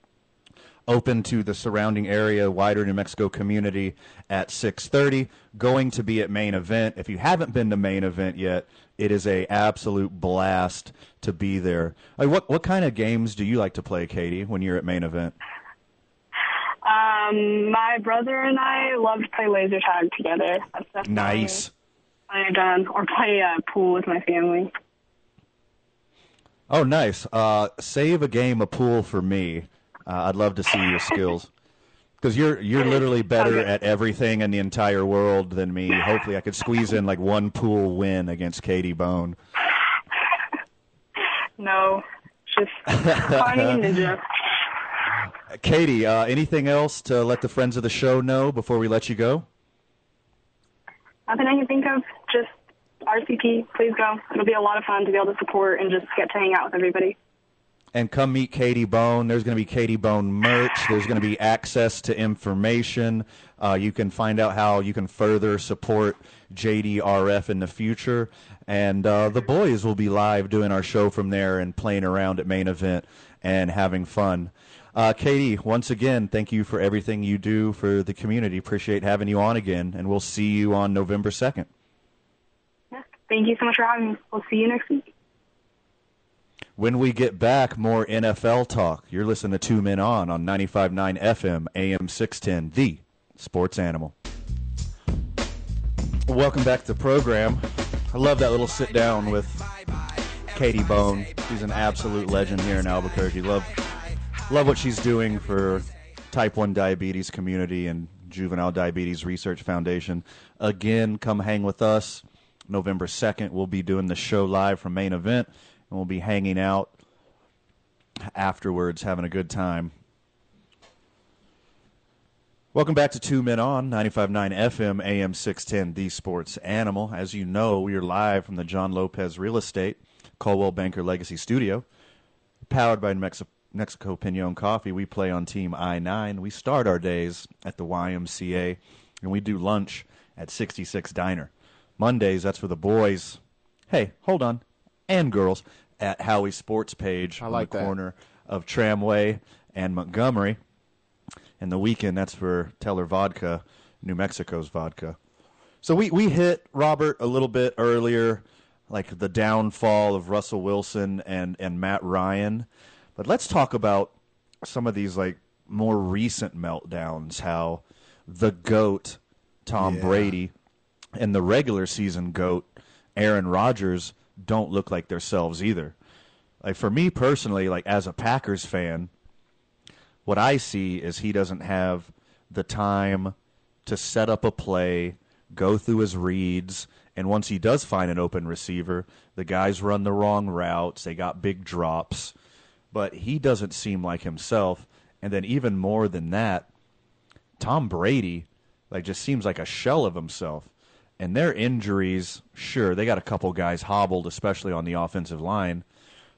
Open to the surrounding area, wider New Mexico community at 6:30. Going to be at main event. If you haven't been to main event yet, it is a absolute blast to be there. Like, what what kind of games do you like to play, Katie, when you're at main event? Um, my brother and I love to play laser tag together. Nice. When I'm done, or play uh, pool with my family. Oh, nice. Uh, save a game of pool for me. Uh, I'd love to see your skills because you're you're literally better Okay. at everything in the entire world than me. Hopefully, I could squeeze in like one pool win against Katie Bone. No, just finding ninja. Katie, uh, anything else to let the friends of the show know before we let you go? Nothing I can think of. Just RSVP. Please go. It'll be a lot of fun to be able to support and just get to hang out with everybody. And come meet Katie Bone. There's going to be Katie Bone merch. There's going to be access to information. Uh, you can find out how you can further support JDRF in the future. And uh, the boys will be live doing our show from there and playing around at main event and having fun. Uh, Katie, once again, thank you for everything you do for the community. Appreciate having you on again, and we'll see you on November 2nd. Yeah. Thank you so much for having me. We'll see you next week. When we get back, more NFL talk. You're listening to Two Men On on 95.9 FM, AM 610, the sports animal. Welcome back to the program. I love that little sit down with Katie Bone. She's an absolute legend here in Albuquerque. Love, love what she's doing for type 1 diabetes community and Juvenile Diabetes Research Foundation. Again, come hang with us. November 2nd, we'll be doing the show live from main event, and we'll be hanging out afterwards, having a good time. Welcome back to Two Men On, 95.9 FM, AM 610, The Sports Animal. As you know, we are live from the John Lopez Real Estate, Coldwell Banker Legacy Studio. Powered by New Mexico, Mexico Pinon Coffee, we play on Team I 9. We start our days at the YMCA, and we do lunch at 66 Diner. Mondays, that's for the boys. Hey, hold on. And girls at Howie Sports Page I on the that. corner of Tramway and Montgomery. And the weekend, that's for Teller Vodka, New Mexico's vodka. So we, we hit Robert a little bit earlier, like the downfall of Russell Wilson and, and Matt Ryan. But let's talk about some of these like more recent meltdowns, how the GOAT, Tom Yeah. Brady, and the regular season GOAT, Aaron Rodgers, don't look like themselves either. Like for me personally, like as a Packers fan, what I see is he doesn't have the time to set up a play, go through his reads, and once he does find an open receiver, the guys run the wrong routes, they got big drops, but he doesn't seem like himself. And then even more than that, Tom Brady like just seems like a shell of himself. And their injuries, sure, they got a couple guys hobbled, especially on the offensive line.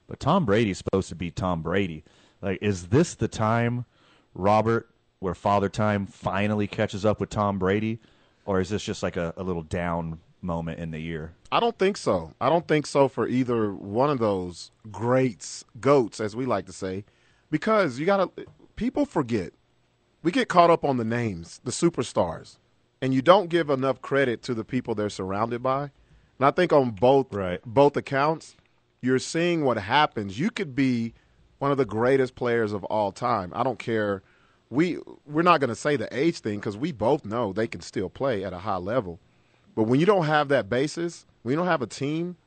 But Tom Brady's supposed to be Tom Brady. Like, is this the time, Robert, where Father Time finally catches up with Tom Brady? Or is this just like a, a little down moment in the year? I don't think so. I don't think so for either one of those greats, goats, as we like to say, because you got to, people forget. We get caught up on the names, the superstars, and you don't give enough credit to the people they're surrounded by. And I think on both Right. both accounts, you're seeing what happens. You could be one of the greatest players of all time. I don't care. We we're not going to say the age thing because we both know they can still play at a high level. But when you don't have that basis, when you don't have a team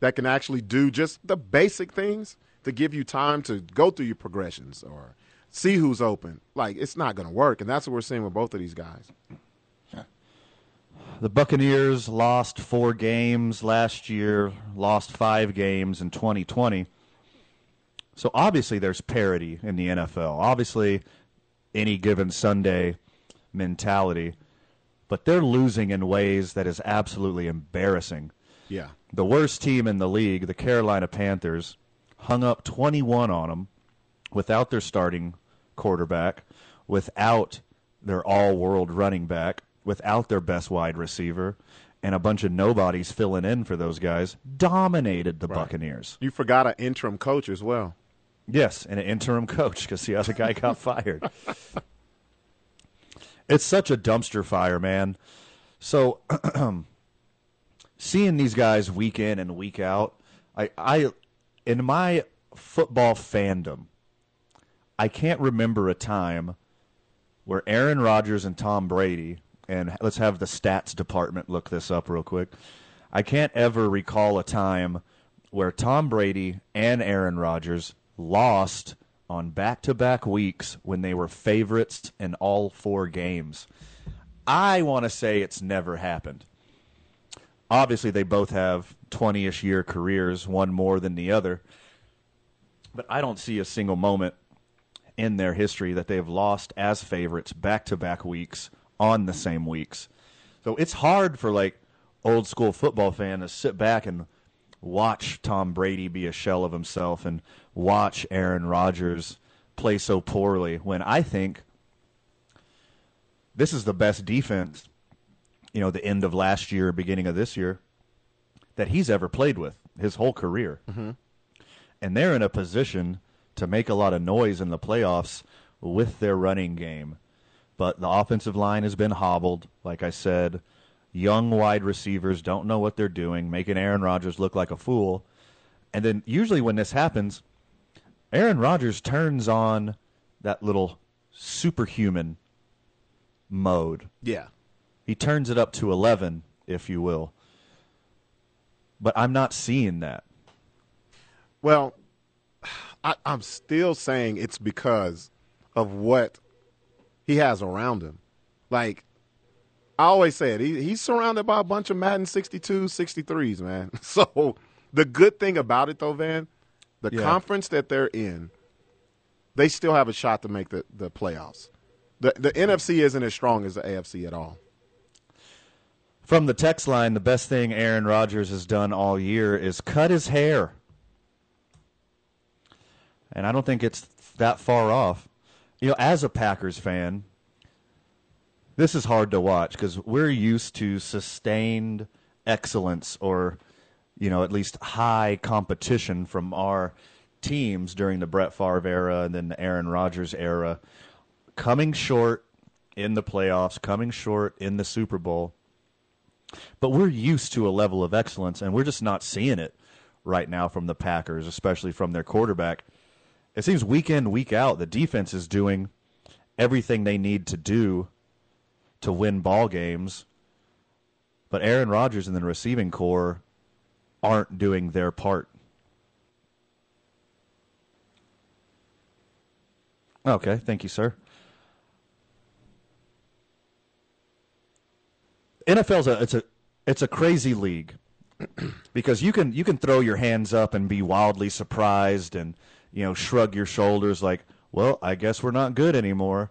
that can actually do just the basic things to give you time to go through your progressions or see who's open, like it's not going to work. And that's what we're seeing with both of these guys. The Buccaneers lost four games last year, lost five games in 2020. So obviously there's parity in the NFL. Obviously, any given Sunday mentality, but they're losing in ways that is absolutely embarrassing. Yeah. The worst team in the league, the Carolina Panthers, hung up 21 on them without their starting quarterback, without their all world running back, without their best wide receiver, and a bunch of nobodies filling in for those guys. Dominated the Buccaneers. You forgot an interim coach as well. Yes, and an interim coach because the other guy got fired. It's such a dumpster fire, man. So, seeing these guys week in and week out, I, I, in my football fandom, I can't remember a time where Aaron Rodgers and Tom Brady, and let's have the stats department look this up real quick. I can't ever recall a time where Tom Brady and Aaron Rodgers lost on back to back weeks when they were favorites in all four games. I want to say it's never happened. Obviously, they both have 20 ish year careers, one more than the other. But I don't see a single moment in their history that they've lost as favorites back to back weeks on the same weeks. So it's hard for like old school football fan to sit back and watch Tom Brady be a shell of himself and watch Aaron Rodgers play so poorly when I think this is the best defense, you know, the end of last year, beginning of this year, that he's ever played with his whole career. Mm-hmm. And they're in a position to make a lot of noise in the playoffs with their running game. But the offensive line has been hobbled, like I said. Young wide receivers don't know what they're doing, making Aaron Rodgers look like a fool. And then usually when this happens, Aaron Rodgers turns on that little superhuman mode. Yeah. He turns it up to 11, if you will. But I'm not seeing that. Well, I, I'm still saying it's because of what he has around him. Like, I always say it, he, he's surrounded by a bunch of Madden 62, 63s, man. So the good thing about it, though, Van, the Yeah. conference that they're in, they still have a shot to make the, the playoffs. The, the NFC isn't as strong as the AFC at all. From the text line, the best thing Aaron Rodgers has done all year is cut his hair. And I don't think it's that far off. You know, as a Packers fan, this is hard to watch because we're used to sustained excellence or, you know, at least high competition from our teams during the Brett Favre era and then the Aaron Rodgers era. Coming short in the playoffs, coming short in the Super Bowl. But we're used to a level of excellence, and we're just not seeing it right now from the Packers, especially from their quarterback. It seems week in, week out, the defense is doing everything they need to do to win ball games. But Aaron Rodgers and the receiving corps aren't doing their part. Okay, thank you, sir. NFL's a it's a it's a crazy league because you can you can throw your hands up and be wildly surprised and you know shrug your shoulders like well I guess we're not good anymore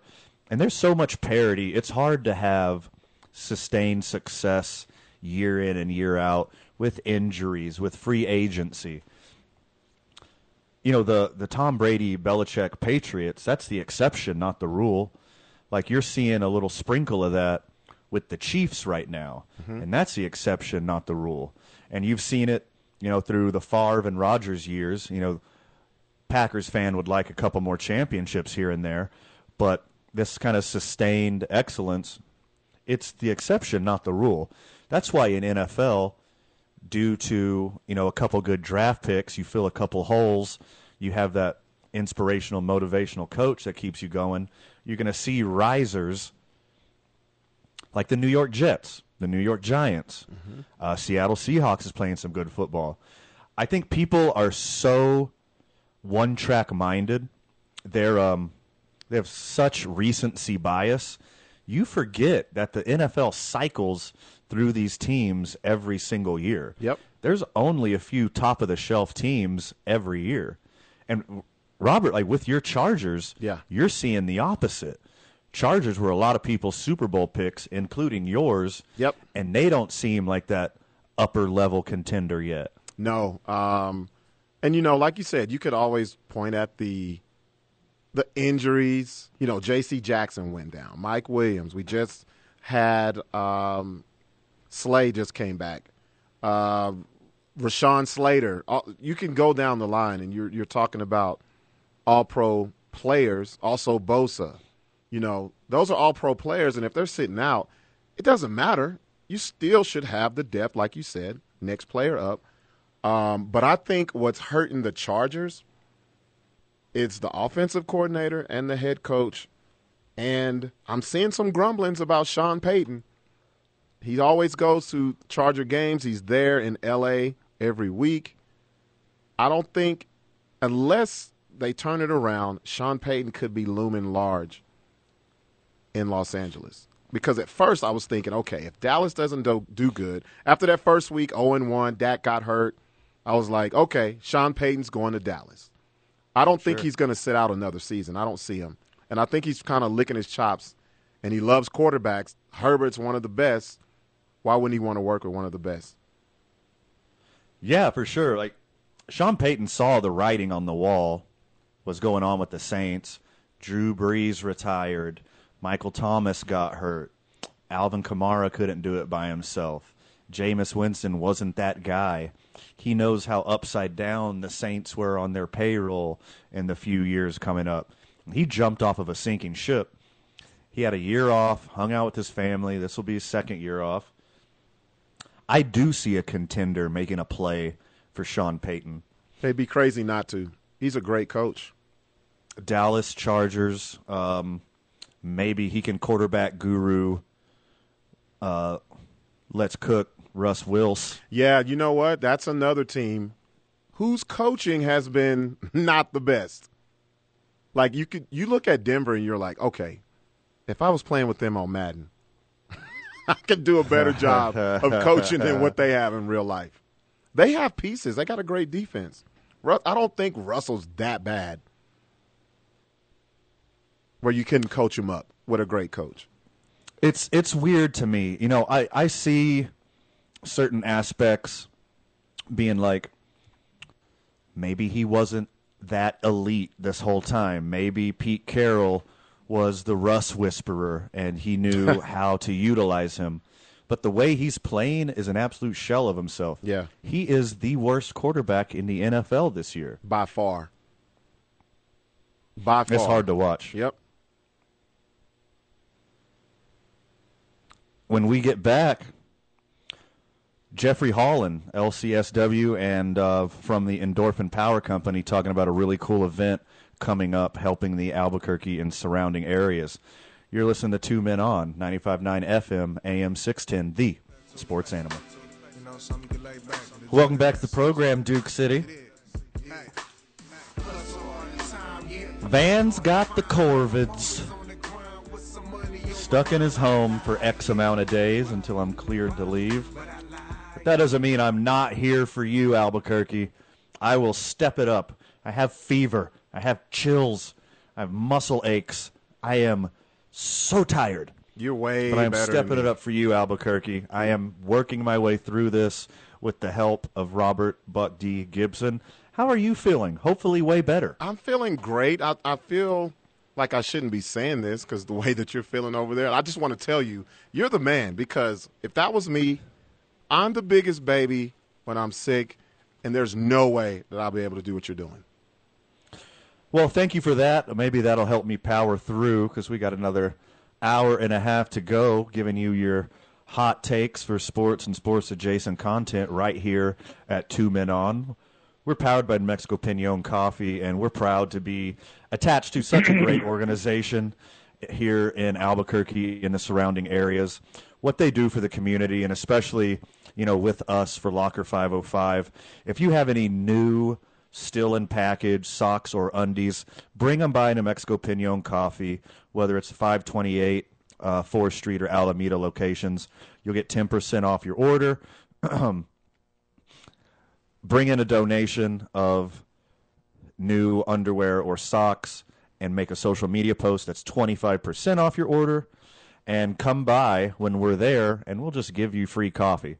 and there's so much parity it's hard to have sustained success year in and year out with injuries, with free agency. You know, the, the Tom Brady Belichick Patriots, that's the exception, not the rule. Like you're seeing a little sprinkle of that with the Chiefs right now. Mm-hmm. And that's the exception, not the rule. And you've seen it, you know, through the Favre and Rodgers years. You know, Packers fan would like a couple more championships here and there, but this kind of sustained excellence, it's the exception, not the rule. That's why in NFL, due to you know a couple good draft picks, you fill a couple holes, you have that inspirational, motivational coach that keeps you going. You're going to see risers like the New York Jets, the New York Giants, uh, Seattle Seahawks is playing some good football. I think people are so one track minded. They're um they have such recency bias. You forget that the NFL cycles through these teams every single year. Yep. There's only a few top of the shelf teams every year. And Robert, like with your Chargers, Yeah. you're seeing the opposite. Chargers were a lot of people's Super Bowl picks, including yours. Yep. And they don't seem like that upper level contender yet. No. Um, and you know, like you said, you could always point at the the injuries. You know, J.C. Jackson went down. Mike Williams. We just had um, Slay just came back. Uh, Rashawn Slater. You can go down the line, and you're you're talking about all pro players. Also Bosa. You know, those are all pro players, and if they're sitting out, it doesn't matter. You still should have the depth, like you said. Next player up. Um, but I think what's hurting the Chargers is the offensive coordinator and the head coach. And I'm seeing some grumblings about Sean Payton. He always goes to Charger games. He's there in LA every week. I don't think, unless they turn it around, Sean Payton could be looming large in Los Angeles. Because at first I was thinking, okay, if Dallas doesn't do, do good, after that first week, 0 1, Dak got hurt, I was like, okay, Sean Payton's going to Dallas. I don't think he's going to sit out another season. I don't see him. And I think he's kind of licking his chops, and he loves quarterbacks. Herbert's one of the best. Why wouldn't he want to work with one of the best? Yeah, for sure. Like Sean Payton saw the writing on the wall was going on with the Saints. Drew Brees retired. Michael Thomas got hurt. Alvin Kamara couldn't do it by himself. Jameis Winston wasn't that guy. He knows how upside down the Saints were on their payroll in the few years coming up. He jumped off of a sinking ship. He had a year off, hung out with his family. This will be his second year off. I do see a contender making a play for Sean Payton. They'd be crazy not to. He's a great coach. Dallas Chargers. Um, maybe he can quarterback guru. Uh, let's cook Russ Wills. Yeah, you know what? That's another team whose coaching has been not the best. Like you could you look at Denver and you're like, okay, if I was playing with them on Madden, I could do a better job of coaching than what they have in real life. They have pieces. They got a great defense. Ru- I don't think Russell's that bad. Where you can coach him up with a great coach. It's it's weird to me. You know, I, I see certain aspects being like maybe he wasn't that elite this whole time. Maybe Pete Carroll was the Russ whisperer and he knew how to utilize him. But the way he's playing is an absolute shell of himself. Yeah. He is the worst quarterback in the NFL this year. By far. By far. It's hard to watch. Yep. when we get back, Jeffrey Holland, LCSW, and uh, from the Endorphin Power Company, talking about a really cool event coming up, helping the Albuquerque and surrounding areas. You're listening to Two Men On, 95.9 FM, AM 610, the sports animal. Welcome back to the program, Duke City. Van's got the COVIDs stuck in his home for X amount of days until I'm cleared to leave. That doesn't mean I'm not here for you, Albuquerque. I will step it up. I have fever. I have chills. I have muscle aches. I am so tired. You're way but I'm better stepping than it me. up for you, Albuquerque. I am working my way through this with the help of Robert Buck D. Gibson. How are you feeling? Hopefully, way better. I'm feeling great. I, I feel like I shouldn't be saying this because the way that you're feeling over there. I just want to tell you, you're the man because if that was me, I'm the biggest baby when I'm sick, and there's no way that I'll be able to do what you're doing. Well, thank you for that. Maybe that'll help me power through because we got another hour and a half to go, giving you your hot takes for sports and sports adjacent content right here at Two Men On. We're powered by New Mexico Pinon Coffee, and we're proud to be attached to such a great organization here in Albuquerque and the surrounding areas. What they do for the community, and especially, you know, with us for Locker 505. If you have any new still in package socks or undies, bring them by New Mexico Pinon Coffee, whether it's 528 uh, 4th Street or Alameda locations. You'll get 10% off your order. bring in a donation of new underwear or socks and make a social media post that's 25% off your order and come by when we're there and we'll just give you free coffee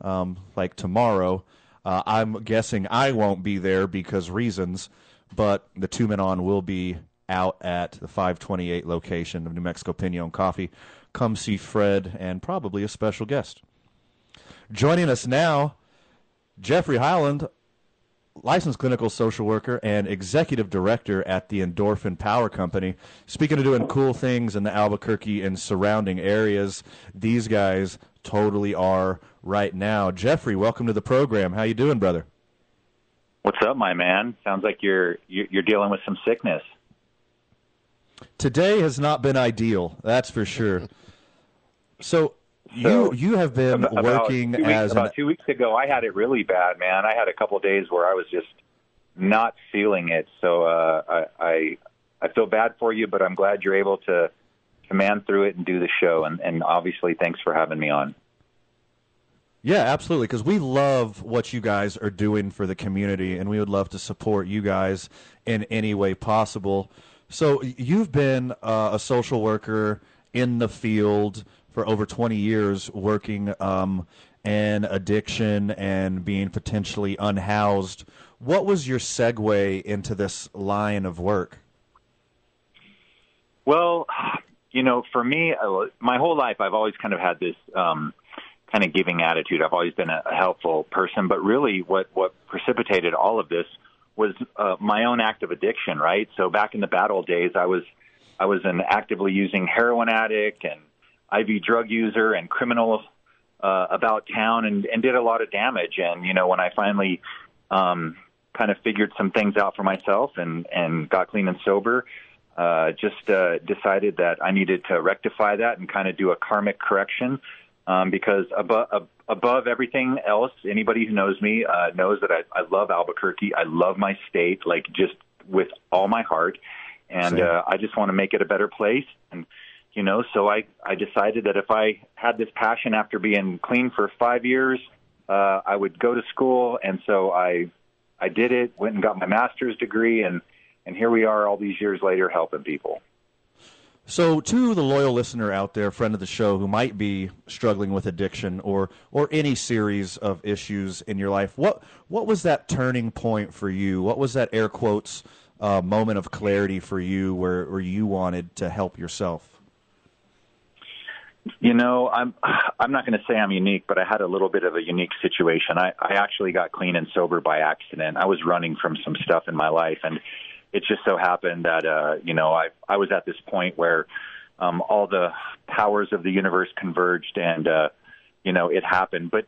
um, like tomorrow uh, i'm guessing i won't be there because reasons but the two men on will be out at the 528 location of new mexico pinon coffee come see fred and probably a special guest joining us now Jeffrey Highland, licensed clinical social worker and executive director at the Endorphin Power Company. Speaking of doing cool things in the Albuquerque and surrounding areas, these guys totally are right now. Jeffrey, welcome to the program. How you doing, brother? What's up, my man? Sounds like you're you're dealing with some sickness. Today has not been ideal, that's for sure. So, So, you you have been About- working about weeks, as an two weeks ago. I had it really bad, man. I had a couple of days where I was just not feeling it. So uh, I, I I feel bad for you, but I'm glad you're able to to man through it and do the show. And, and obviously, thanks for having me on. Yeah, absolutely. Because we love what you guys are doing for the community, and we would love to support you guys in any way possible. So, you've been uh, a social worker in the field for over 20 years, working um, in addiction and being potentially unhoused. What was your segue into this line of work? Well, you know, for me, my whole life, I've always kind of had this um, kind of giving attitude. I've always been a, a helpful person, but really, what what precipitated all of this was uh, my own act of addiction. Right. So back in the bad old days, I was I was an actively using heroin addict and IV drug user and criminal uh, about town, and, and did a lot of damage. And you know, when I finally um, kind of figured some things out for myself and and got clean and sober uh, just uh, decided that I needed to rectify that and kind of do a karmic correction um, because above, ab- above everything else, anybody who knows me uh, knows that I, I love Albuquerque. I love my state, like just with all my heart, and Same. uh, I just want to make it a better place. And you know, so I I decided that if I had this passion after being clean for five years, uh, I would go to school, and so I I did it. Went and got my master's degree, and and here we are all these years later helping people. So, to the loyal listener out there, friend of the show, who might be struggling with addiction or or any series of issues in your life, what what was that turning point for you? What was that air quotes uh, moment of clarity for you, where where you wanted to help yourself? You know, I'm I'm not going to say I'm unique, but I had a little bit of a unique situation. I I actually got clean and sober by accident. I was running from some stuff in my life and it just so happened that uh you know, I I was at this point where um all the powers of the universe converged and uh you know, it happened. But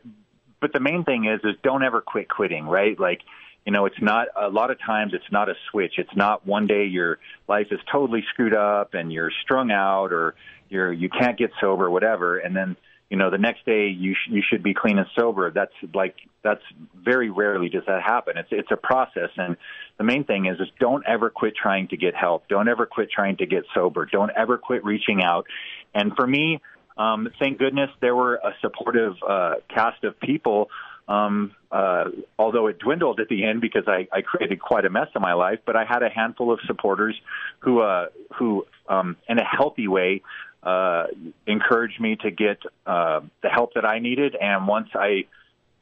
but the main thing is is don't ever quit quitting, right? Like you know, it's not a lot of times it's not a switch. It's not one day your life is totally screwed up and you're strung out or you're you can't get sober, whatever, and then you know the next day you sh- you should be clean and sober. That's like that's very rarely does that happen. It's it's a process, and the main thing is is don't ever quit trying to get help. Don't ever quit trying to get sober. Don't ever quit reaching out. And for me, um, thank goodness there were a supportive uh, cast of people. Um, uh, although it dwindled at the end because I, I created quite a mess in my life, but I had a handful of supporters who, uh, who, um, in a healthy way, uh, encouraged me to get uh, the help that I needed. And once I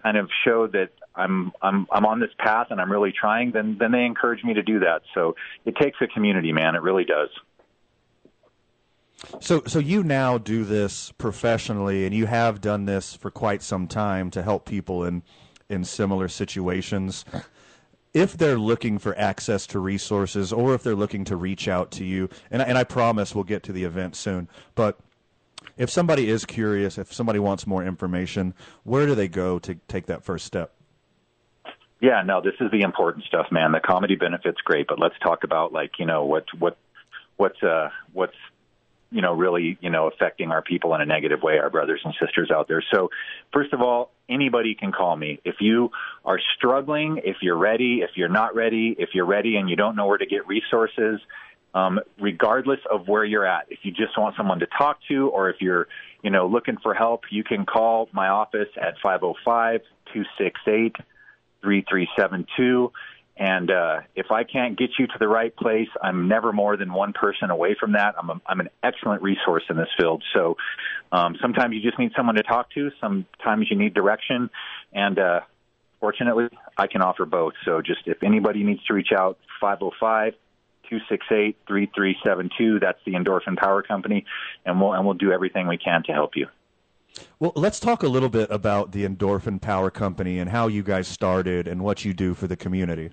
kind of showed that I'm I'm I'm on this path and I'm really trying, then then they encourage me to do that. So it takes a community, man. It really does. So, so you now do this professionally, and you have done this for quite some time to help people in in similar situations. If they're looking for access to resources, or if they're looking to reach out to you, and, and I promise we'll get to the event soon, but if somebody is curious, if somebody wants more information, where do they go to take that first step? Yeah, no, this is the important stuff, man. The comedy benefits great, but let's talk about like you know what what what's uh what's you know, really, you know, affecting our people in a negative way, our brothers and sisters out there. So, first of all, anybody can call me. If you are struggling, if you're ready, if you're not ready, if you're ready and you don't know where to get resources, um, regardless of where you're at, if you just want someone to talk to or if you're, you know, looking for help, you can call my office at 505 268 3372 and uh, if I can't get you to the right place, I'm never more than one person away from that. I'm, a, I'm an excellent resource in this field. So um, sometimes you just need someone to talk to. Sometimes you need direction. And uh, fortunately, I can offer both. So just if anybody needs to reach out, 505 268 3372. That's the Endorphin Power Company. And we'll, and we'll do everything we can to help you. Well, let's talk a little bit about the Endorphin Power Company and how you guys started and what you do for the community.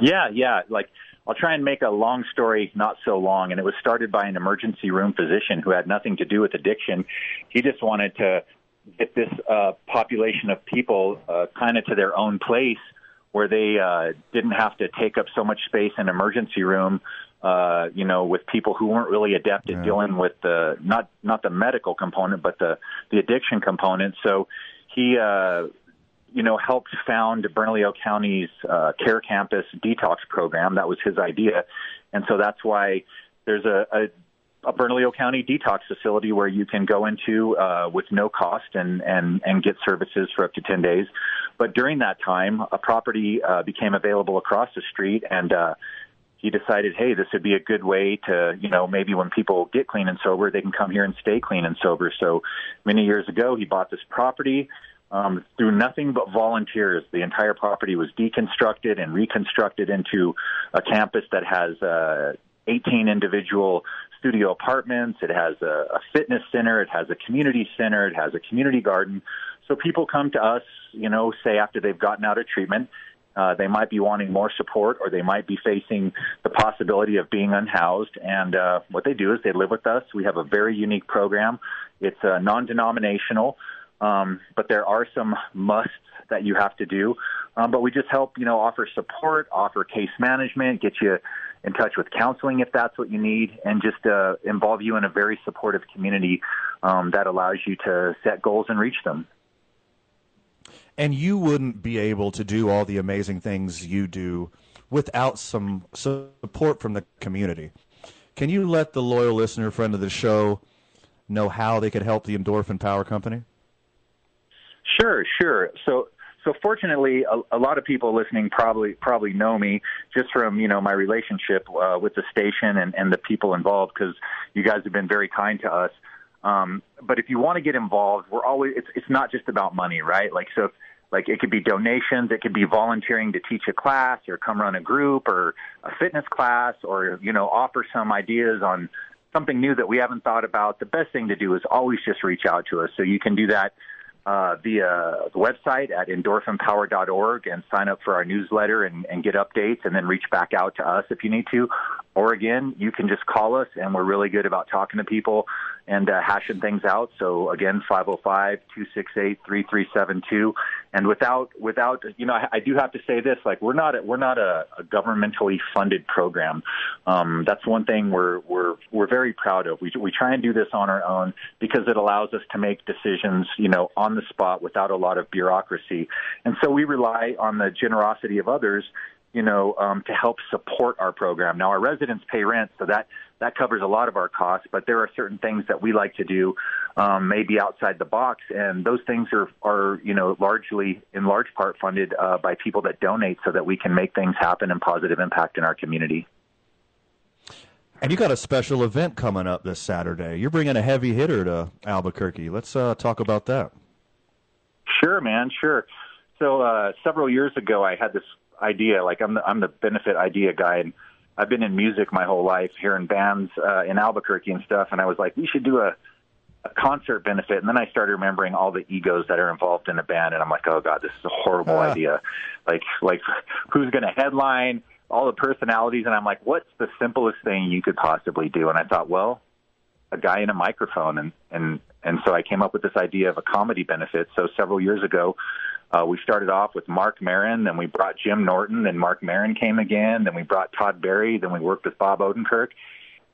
Yeah, yeah. Like I'll try and make a long story not so long. And it was started by an emergency room physician who had nothing to do with addiction. He just wanted to get this uh, population of people uh, kind of to their own place where they uh, didn't have to take up so much space in emergency room. Uh, you know, with people who weren't really adept at yeah. dealing with the not not the medical component, but the the addiction component. So he uh, you know, helped found Bernalillo County's uh, Care Campus detox program. That was his idea, and so that's why there's a, a, a Bernalillo County detox facility where you can go into uh, with no cost and and and get services for up to ten days. But during that time, a property uh, became available across the street, and uh, he decided, hey, this would be a good way to, you know, maybe when people get clean and sober, they can come here and stay clean and sober. So many years ago, he bought this property um, through nothing but volunteers. The entire property was deconstructed and reconstructed into a campus that has uh, 18 individual studio apartments. It has a, a fitness center. It has a community center. It has a community garden. So people come to us, you know, say after they've gotten out of treatment, uh, they might be wanting more support or they might be facing the possibility of being unhoused. And uh, what they do is they live with us. We have a very unique program. It's uh, non denominational. Um, but there are some musts that you have to do. Um, but we just help, you know, offer support, offer case management, get you in touch with counseling if that's what you need, and just uh, involve you in a very supportive community um, that allows you to set goals and reach them. And you wouldn't be able to do all the amazing things you do without some support from the community. Can you let the loyal listener, friend of the show, know how they could help the Endorphin Power Company? Sure, sure. So so fortunately, a, a, lot of people listening probably probably know me just from you know my relationship uh, with the station and, and the people involved because you guys have been very kind to us. Um, but if you want to get involved, we're always it's it's not just about money, right? Like so. If, like it could be donations, it could be volunteering to teach a class or come run a group or a fitness class or you know offer some ideas on something new that we haven't thought about. The best thing to do is always just reach out to us. So you can do that uh, via the website at endorphinpower.org and sign up for our newsletter and, and get updates and then reach back out to us if you need to. Or again, you can just call us and we're really good about talking to people and uh, hashing things out. So again, 505-268-3372. And without, without, you know, I, I do have to say this, like we're not, a, we're not a, a governmentally funded program. Um, that's one thing we're, we're, we're very proud of. We, we try and do this on our own because it allows us to make decisions, you know, on the spot without a lot of bureaucracy. And so we rely on the generosity of others you know, um, to help support our program. Now, our residents pay rent, so that that covers a lot of our costs. But there are certain things that we like to do, um, maybe outside the box, and those things are are you know largely, in large part, funded uh, by people that donate, so that we can make things happen and positive impact in our community. And you got a special event coming up this Saturday. You're bringing a heavy hitter to Albuquerque. Let's uh, talk about that. Sure, man. Sure. So uh, several years ago, I had this idea. Like I'm the, I'm the benefit idea guy, and I've been in music my whole life, hearing bands uh, in Albuquerque and stuff. And I was like, we should do a a concert benefit, and then I started remembering all the egos that are involved in a band, and I'm like, oh god, this is a horrible uh. idea. Like, like who's going to headline? All the personalities, and I'm like, what's the simplest thing you could possibly do? And I thought, well, a guy in a microphone, and and and so I came up with this idea of a comedy benefit. So several years ago, uh, we started off with Marc Maron, then we brought Jim Norton, then Marc Maron came again, then we brought Todd Barry, then we worked with Bob Odenkirk,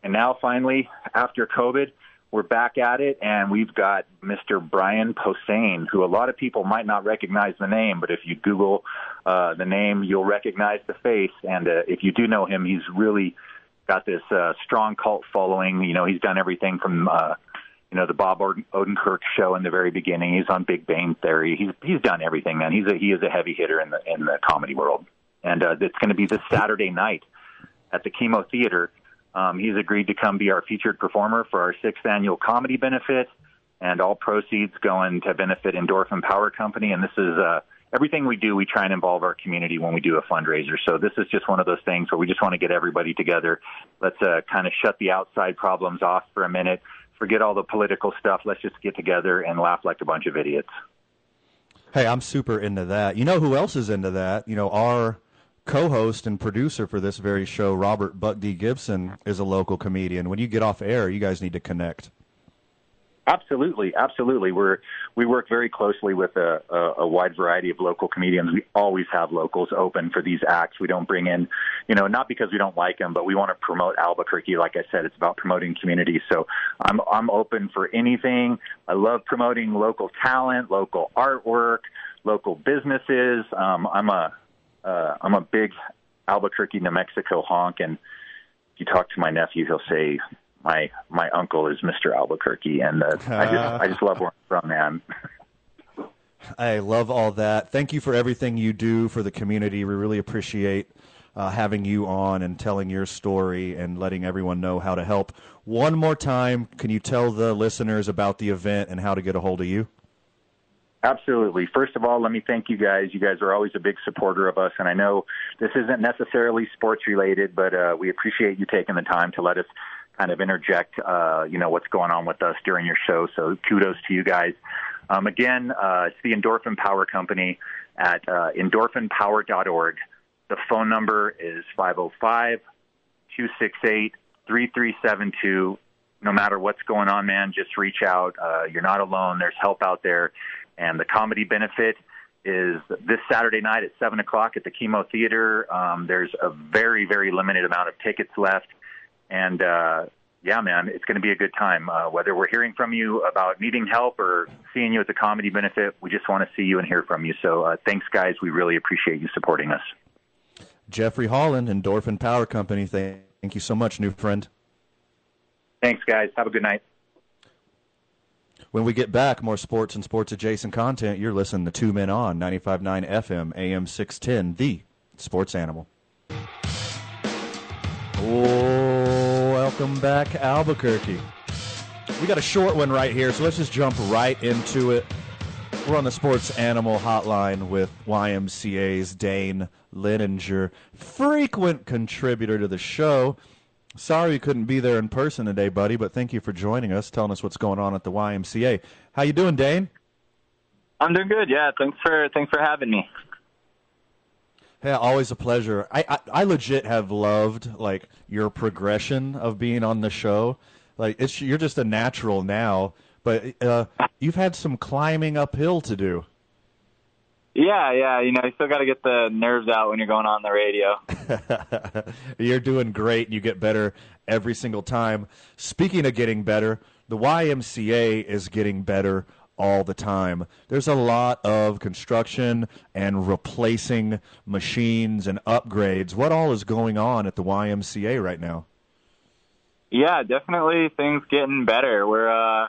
and now finally, after COVID we're back at it, and we've got Mr. Brian Posehn, who a lot of people might not recognize the name, but if you Google uh, the name, you'll recognize the face. And uh, if you do know him, he's really got this uh, strong cult following. You know, he's done everything from uh, you know the Bob Odenkirk show in the very beginning. He's on Big Bang Theory. He's he's done everything, man. He's a he is a heavy hitter in the in the comedy world, and uh, it's going to be this Saturday night at the KiMo Theater um, he's agreed to come be our featured performer for our sixth annual comedy benefit, and all proceeds going to benefit Endorphin Power Company. And this is uh, everything we do. We try and involve our community when we do a fundraiser. So this is just one of those things where we just want to get everybody together. Let's uh, kind of shut the outside problems off for a minute. Forget all the political stuff. Let's just get together and laugh like a bunch of idiots. Hey, I'm super into that. You know who else is into that? You know, our co-host and producer for this very show, Robert Buck D. Gibson, is a local comedian. When you get off air, you guys need to connect. Absolutely, absolutely. We're we work very closely with a, a, a wide variety of local comedians. We always have locals open for these acts. We don't bring in, you know, not because we don't like them, but we want to promote Albuquerque. Like I said, it's about promoting community. So I'm I'm open for anything. I love promoting local talent, local artwork, local businesses. Um, I'm a uh, I'm a big Albuquerque, New Mexico honk, and if you talk to my nephew, he'll say my my uncle is Mr. Albuquerque, and uh, I just I just love where I'm from, man. I love all that. Thank you for everything you do for the community. We really appreciate uh, having you on and telling your story and letting everyone know how to help. One more time, can you tell the listeners about the event and how to get a hold of you? Absolutely. First of all, let me thank you guys. You guys are always a big supporter of us, and I know this isn't necessarily sports related, but uh, we appreciate you taking the time to let us kind of interject, uh, you know, what's going on with us during your show. So kudos to you guys. Um, again, uh, it's the Endorphin Power Company at uh, endorphinpower.org. The phone number is 505 268 3372. No matter what's going on, man, just reach out. Uh, you're not alone. There's help out there. And the comedy benefit is this Saturday night at 7 o'clock at the KiMo Theater. Um, there's a very, very limited amount of tickets left. And uh, yeah, man, it's going to be a good time. Uh, whether we're hearing from you about needing help or seeing you at the comedy benefit, we just want to see you and hear from you. So uh, thanks, guys. We really appreciate you supporting us. Jeffrey Holland, Endorphin Power Company. Thank you so much, new friend. Thanks, guys. Have a good night. When we get back, more sports and sports adjacent content. You're listening to Two Men On, 95.9 FM, AM 610, the sports animal. Welcome back, Albuquerque. We got a short one right here, so let's just jump right into it. We're on the Sports Animal Hotline with YMCA's Dane Lininger, frequent contributor to the show. Sorry you couldn't be there in person today, buddy, but thank you for joining us, telling us what's going on at the YMCA. How you doing, Dane? I'm doing good. Yeah, thanks for thanks for having me. Yeah, always a pleasure. I, I, I legit have loved like your progression of being on the show. Like it's you're just a natural now, but uh, you've had some climbing uphill to do. Yeah, yeah. You know, you still got to get the nerves out when you're going on the radio. you're doing great. You get better every single time. Speaking of getting better, the YMCA is getting better all the time. There's a lot of construction and replacing machines and upgrades. What all is going on at the YMCA right now? Yeah, definitely things getting better. We're uh,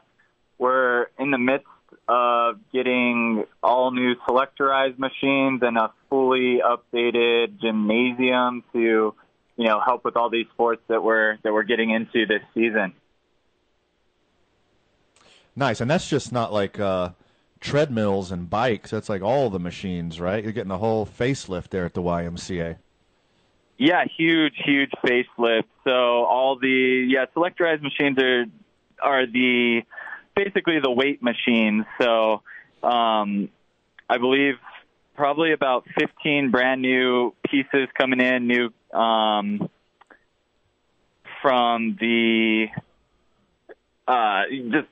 we're in the midst of getting all new selectorized machines and a fully updated gymnasium to you know help with all these sports that we're that we're getting into this season. Nice, and that's just not like uh, treadmills and bikes. That's like all the machines, right? You're getting a whole facelift there at the YMCA. Yeah, huge, huge facelift. So all the yeah selectorized machines are are the basically the weight machines. So um, I believe probably about 15 brand new pieces coming in, new um, from the uh, just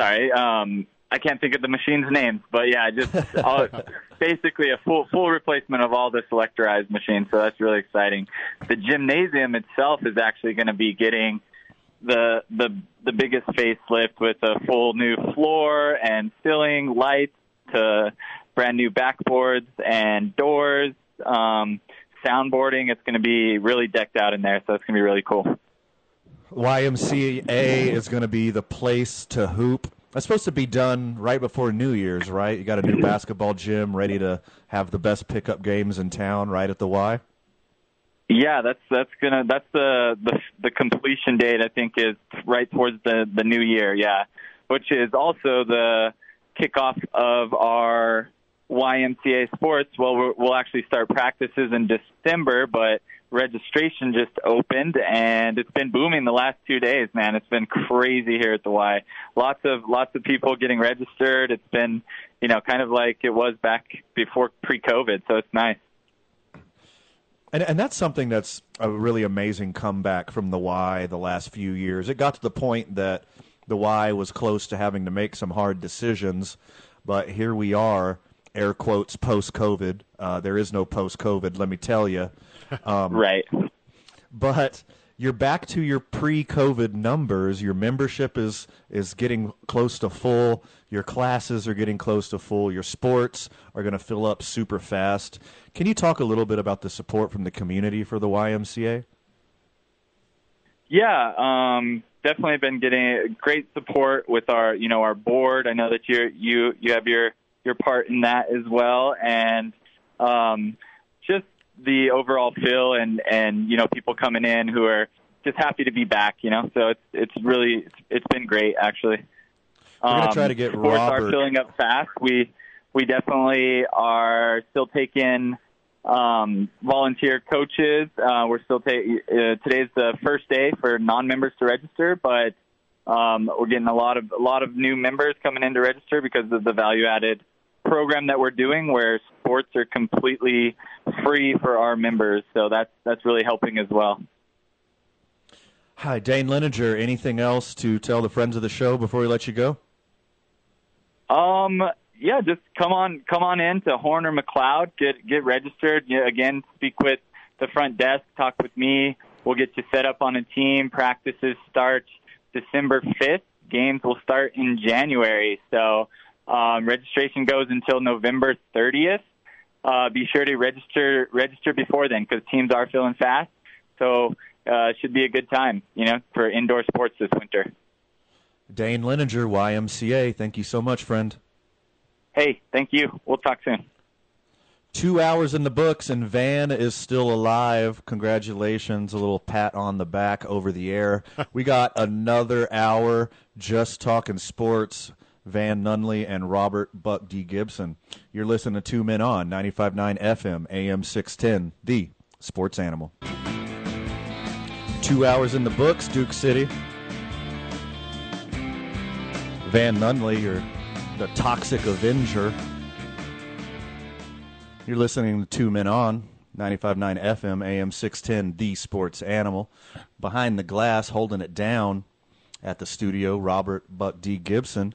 sorry, um, I can't think of the machine's names, but yeah, just all, basically a full full replacement of all the selectorized machines. So that's really exciting. The gymnasium itself is actually going to be getting the the the biggest facelift with a full new floor and ceiling lights to brand new backboards and doors, um, soundboarding. It's going to be really decked out in there, so it's going to be really cool. YMCA is going to be the place to hoop. That's supposed to be done right before New Year's, right? You got a new basketball gym ready to have the best pickup games in town, right at the Y. Yeah, that's that's gonna that's the the the completion date. I think is right towards the the new year. Yeah, which is also the kickoff of our YMCA sports. Well, we'll actually start practices in December, but registration just opened and it's been booming the last two days, man. It's been crazy here at the Y. Lots of lots of people getting registered. It's been, you know, kind of like it was back before pre-COVID, so it's nice. And and that's something that's a really amazing comeback from the Y the last few years. It got to the point that the Y was close to having to make some hard decisions, but here we are, air quotes post COVID. Uh, there is no post COVID, let me tell you. Um, right. But you're back to your pre-COVID numbers. Your membership is is getting close to full. Your classes are getting close to full. Your sports are going to fill up super fast. Can you talk a little bit about the support from the community for the YMCA? Yeah, um, definitely been getting great support with our, you know, our board. I know that you you you have your your part in that as well, and um, just the overall feel and and you know people coming in who are just happy to be back. You know, so it's it's really it's, it's been great actually. We're gonna try to get sports Robert. are filling up fast. We we definitely are still taking um, volunteer coaches. Uh, we're still taking uh, today's the first day for non-members to register, but um, we're getting a lot of a lot of new members coming in to register because of the value-added program that we're doing, where sports are completely free for our members. So that's that's really helping as well. Hi, Dane Linenger. Anything else to tell the friends of the show before we let you go? Um, yeah, just come on, come on in to Horner McLeod. Get get registered. Know, again, speak with the front desk. Talk with me. We'll get you set up on a team. Practices start December fifth. Games will start in January. So um, registration goes until November thirtieth. Uh, be sure to register register before then because teams are filling fast. So uh, it should be a good time, you know, for indoor sports this winter. Dane Linenger, YMCA. Thank you so much, friend. Hey, thank you. We'll talk soon. Two hours in the books, and Van is still alive. Congratulations. A little pat on the back over the air. we got another hour just talking sports. Van Nunley and Robert Buck D. Gibson. You're listening to Two Men On, 95.9 FM, AM 610, the sports animal. Two hours in the books, Duke City. Van Nunley, you're the toxic avenger. You're listening to Two Men On, 95.9 FM, AM 610, the sports animal. Behind the glass, holding it down at the studio, Robert Buck D. Gibson.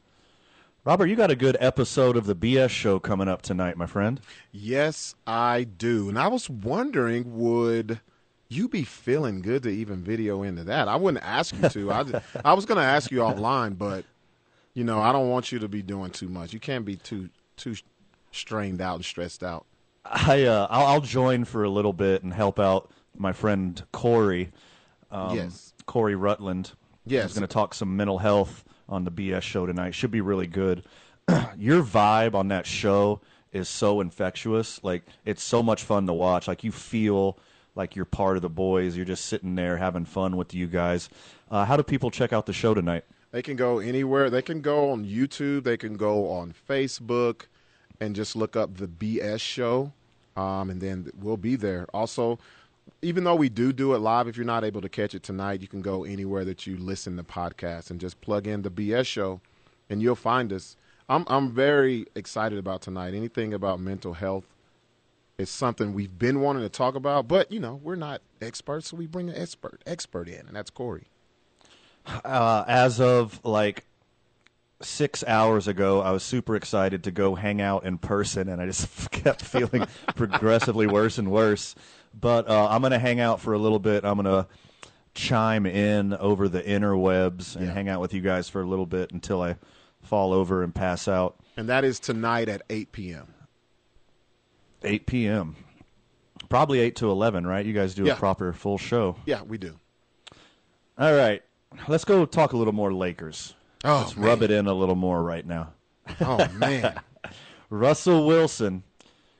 Robert, you got a good episode of the BS show coming up tonight, my friend. Yes, I do. And I was wondering, would you be feeling good to even video into that? I wouldn't ask you to. I, I was going to ask you offline, but you know, I don't want you to be doing too much. You can't be too too strained out and stressed out. I uh, I'll, I'll join for a little bit and help out my friend Corey. Um, Yes. Corey Rutland. Yes. He's going to talk some mental health on the BS show tonight. Should be really good. Your vibe on that show is so infectious. Like it's so much fun to watch. Like you feel like you're part of the boys. You're just sitting there having fun with you guys. Uh, how do people check out the show tonight? They can go anywhere. They can go on YouTube. They can go on Facebook and just look up the BS show. Um, and then we'll be there. Also, even though we do do it live, if you're not able to catch it tonight, you can go anywhere that you listen to podcasts and just plug in the BS show, and you'll find us. I'm I'm very excited about tonight. Anything about mental health is something we've been wanting to talk about, but you know we're not experts, so we bring an expert expert in, and that's Corey. Uh, as of like six hours ago, I was super excited to go hang out in person, and I just kept feeling progressively worse and worse. But uh, I'm going to hang out for a little bit. I'm going to chime in over the interwebs and Yeah. hang out with you guys for a little bit until I fall over and pass out. And that is tonight at 8 p.m. 8 p.m. Probably 8 to 11, right? You guys do Yeah. a proper full show. Yeah, we do. All right. Let's go talk a little more Lakers. Oh, Let's rub it in a little more right now. Oh man, Russell Wilson.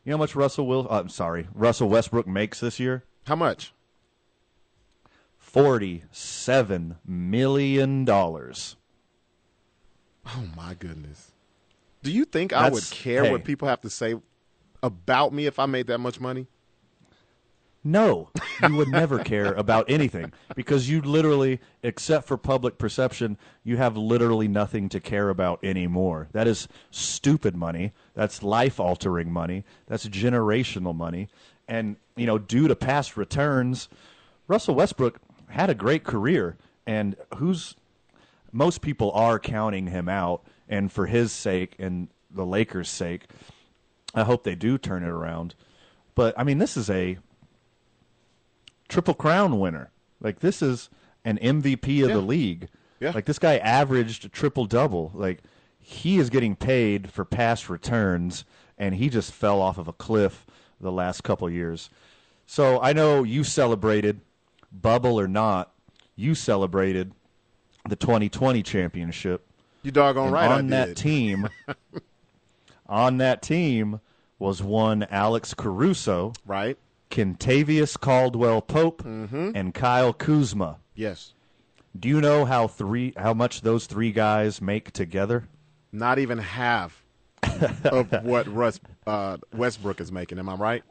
You know how much Russell Will? Uh, I'm sorry, Russell Westbrook makes this year? how much? Forty-seven million dollars. Oh my goodness. Do you think I would care hey. what people have to say about me if I made that much money? No, you would never care about anything because you literally, except for public perception, you have literally nothing to care about anymore. That is stupid money. That's life altering money. That's generational money. And, you know, due to past returns, Russell Westbrook had a great career. And who's most people are counting him out. And for his sake and the Lakers' sake, I hope they do turn it around. But, I mean, this is a triple crown winner. Like this is an MVP of Yeah. the league. Yeah. Like this guy averaged a triple double. Like he is getting paid for past returns and he just fell off of a cliff the last couple years. So I know you celebrated bubble or not, you celebrated the 2020 championship. You doggone And right on that team on that team was one Alex Caruso, right? Kentavious Caldwell Pope, Mm-hmm. and Kyle Kuzma. Yes. Do you know how three how much those three guys make together? Not even half of what Russ uh, Westbrook is making. Am I right?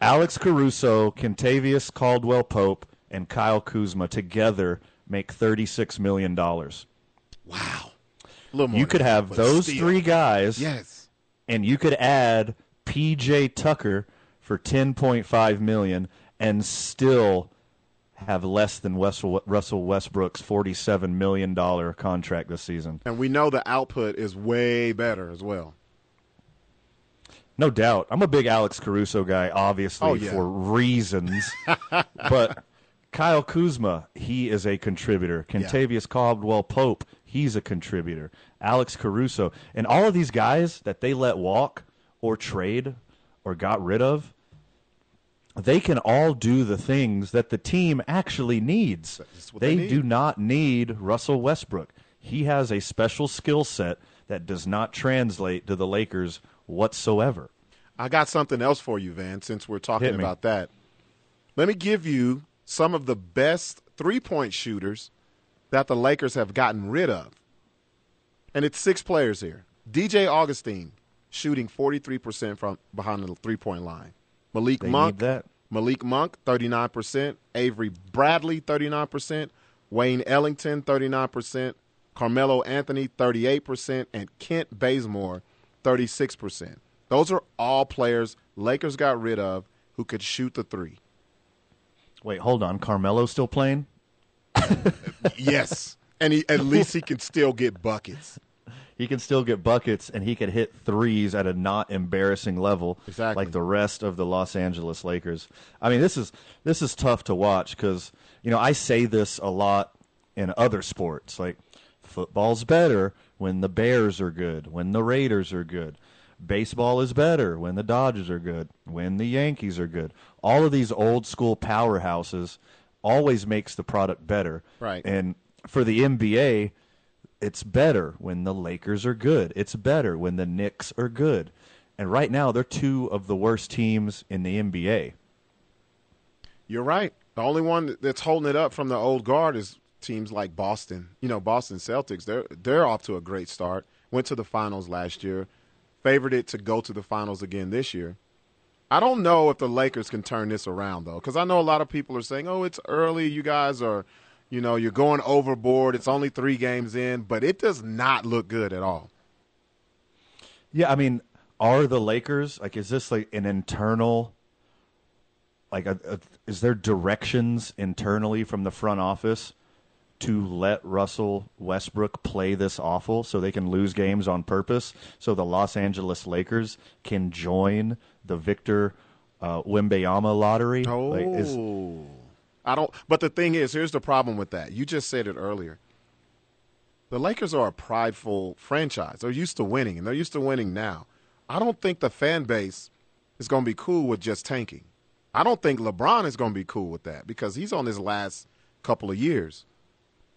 Alex Caruso, Kentavious Caldwell Pope, and Kyle Kuzma together make thirty six million dollars. Wow. A little more You could have those three guys, Yes. and you could add PJ Tucker for ten point five million, and still have less than Russell Westbrook's forty seven million dollar contract this season. And we know the output is way better as well. No doubt. I'm a big Alex Caruso guy, obviously, Oh, yeah. for reasons. but Kyle Kuzma, he is a contributor. Kentavious Caldwell Pope, he's a contributor. Alex Caruso. And all of these guys that they let walk or trade or got rid of, they can all do the things that the team actually needs. They, they need. do not need Russell Westbrook. He has a special skill set that does not translate to the Lakers whatsoever. I got something else for you, Van, since we're talking about that. Let me give you some of the best three point shooters that the Lakers have gotten rid of. And it's six players here. DJ Augustin shooting 43% from behind the three point line. Malik They Monk. Malik Monk, 39%. Avery Bradley, 39%. Wayne Ellington, 39%. Carmelo Anthony, 38%. And Kent Bazemore, 36%. Those are all players Lakers got rid of who could shoot the three. Wait, hold on. Carmelo's still playing? Yes. and he, at least he can still get buckets. He can still get buckets and he can hit threes at a not embarrassing level Exactly. like the rest of the Los Angeles Lakers. I mean, this is this is tough to watch cuz you know, I say this a lot in other sports. Like football's better when the Bears are good, when the Raiders are good. Baseball is better when the Dodgers are good, when the Yankees are good. All of these old school powerhouses always makes the product better. Right. And for the NBA, it's better when the Lakers are good. It's better when the Knicks are good. And right now, they're two of the worst teams in the NBA. You're right. The only one that's holding it up from the old guard is teams like Boston. You know, Boston Celtics. They're they're off to a great start. Went to the finals last year. Favored it to go to the finals again this year. I don't know if the Lakers can turn this around though, because I know a lot of people are saying, "Oh, it's early. You guys are, you know, you're going overboard. It's only three games in," but it does not look good at all. Yeah, I mean, are the Lakers like? Is this like an internal? Like, a, a, is there directions internally from the front office to let Russell Westbrook play this awful so they can lose games on purpose so the Los Angeles Lakers can join the Victor uh, Wembanyama lottery? Oh, Like, is- I don't. But the thing is, here's the problem with that. You just said it earlier. The Lakers are a prideful franchise. They're used to winning, and they're used to winning now. I don't think the fan base is going to be cool with just tanking. I don't think LeBron is going to be cool with that because he's on his last couple of years.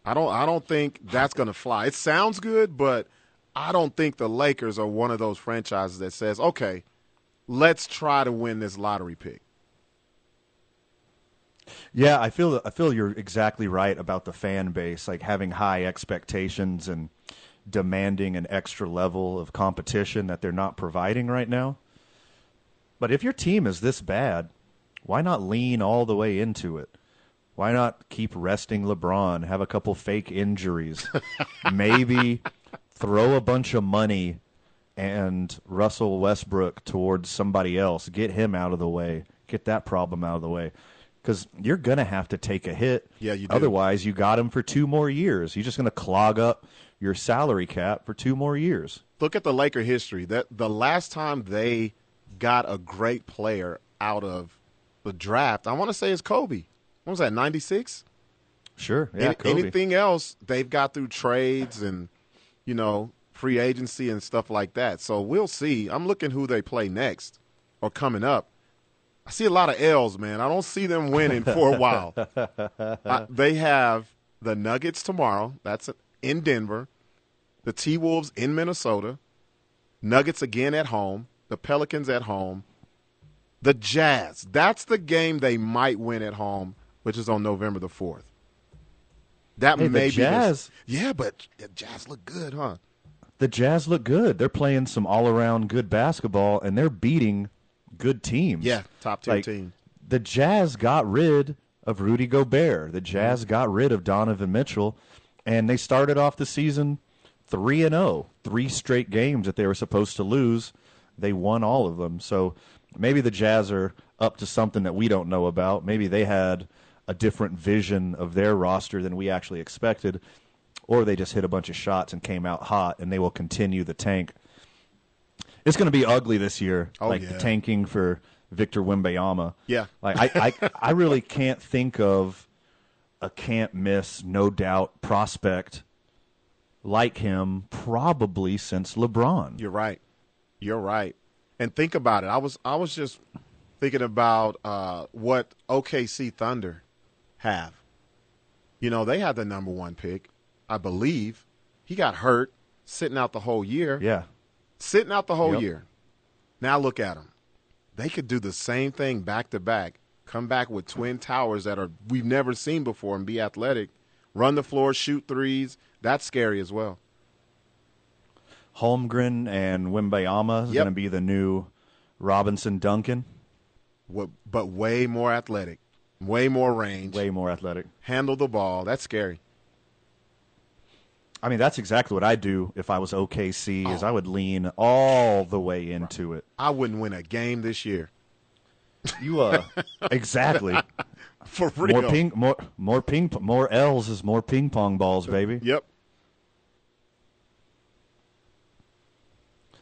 I don't. I don't think that's going to fly. It sounds good, but I don't think the Lakers are one of those franchises that says, "Okay, let's try to win this lottery pick." Yeah, I feel I feel you're exactly right about the fan base, like having high expectations and demanding an extra level of competition that they're not providing right now. But if your team is this bad, why not lean all the way into it? Why not keep resting LeBron, have a couple fake injuries, maybe throw a bunch of money and Russell Westbrook towards somebody else, get him out of the way, get that problem out of the way. Because you're going to have to take a hit. Yeah, you do. Otherwise, you got him for two more years. You're just going to clog up your salary cap for two more years. look at the Laker history. That the last time they got a great player out of the draft, I want to say is Kobe. What was that? Ninety six. Sure. Yeah, Any, Kobe. anything else they've got through trades and you know free agency and stuff like that. So we'll see. I'm looking who they play next or coming up. I see a lot of L's, man. I don't see them winning for a while. Uh, they have the Nuggets tomorrow. That's in Denver. The T Wolves in Minnesota. Nuggets again at home. The Pelicans at home. The Jazz. That's the game they might win at home, which is on November the 4th. That Hey, the may be. Jazz- yeah, but the Jazz look good, huh? the Jazz look good. They're playing some all around good basketball and they're beating good teams. Yeah, top tier Like, team. The Jazz got rid of Rudy Gobert. The Jazz mm-hmm. got rid of Donovan Mitchell and they started off the season 3 and 0. Three straight games that they were supposed to lose. They won all of them. So maybe the Jazz are up to something that we don't know about. Maybe they had a different vision of their roster than we actually expected or they just hit a bunch of shots and came out hot and they will continue the tank. It's going to be ugly this year, Oh, like yeah. the tanking for Victor Wembanyama. Yeah. Like I, I, I really can't think of a can't miss, no doubt prospect like him probably since LeBron. You're right. You're right. And think about it. I was I was just thinking about uh, what OKC Thunder have. You know, they had the number one pick, I believe. He got hurt, sitting out the whole year. Yeah. Sitting out the whole Yep. year. Now look at them. They could do the same thing back to back. Come back with twin towers that are we've never seen before and be athletic. Run the floor, shoot threes. That's scary as well. Holmgren and Wembanyama is Yep. going to be the new Robinson Duncan. Wa- But way more athletic, way more range. Way more athletic. handle the ball. That's scary. I mean, that's exactly what I'd do if I was OKC. Oh. Is I would lean all the way into it. I wouldn't win a game this year. You uh, exactly. For real. More ping, more more ping, more L's is more ping pong balls, baby. Yep.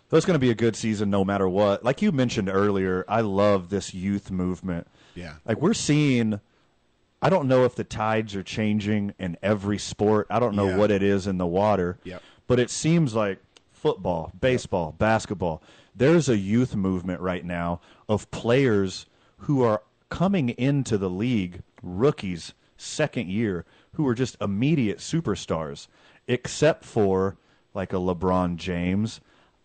So it's going to be a good season no matter what. Like you mentioned earlier, I love this youth movement. Yeah. Like we're seeing I don't know if the tides are changing in every sport. I don't know Yeah. what it is in the water. Yep. But it seems like football, baseball, basketball, there's a youth movement right now of players who are coming into the league, rookies, second year, who are just immediate superstars, except for like a LeBron James.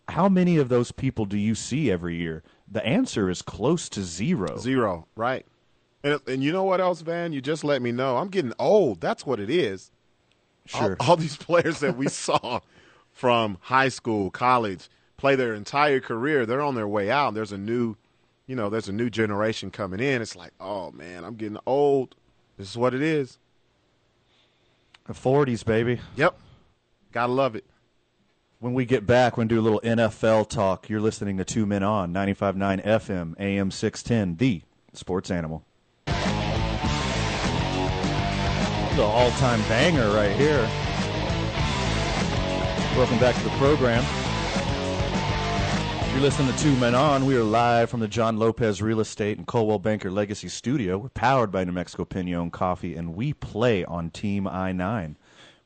How many of those people do you see every year? The answer is close to zero. Zero. Right. And, and you know what else, Van? You just let me know. I'm getting old. That's what it is. Sure. All, all these players that we saw from high school, college, play their entire career, they're on their way out. There's a new, you know, there's a new generation coming in. It's like, oh man, I'm getting old. This is what it is. The 40s, baby. Yep. Gotta love it. When we get back, we're going to do a little NFL talk. You're listening to Two Men On, 95.9 FM, AM 610, the sports animal. The all-time banger right here. Welcome back to the program. You're listening to Two Men On. We are live from the John Lopez Real Estate and Coldwell Banker Legacy Studio. We're powered by New Mexico Pinon Coffee, and we play on Team I-9.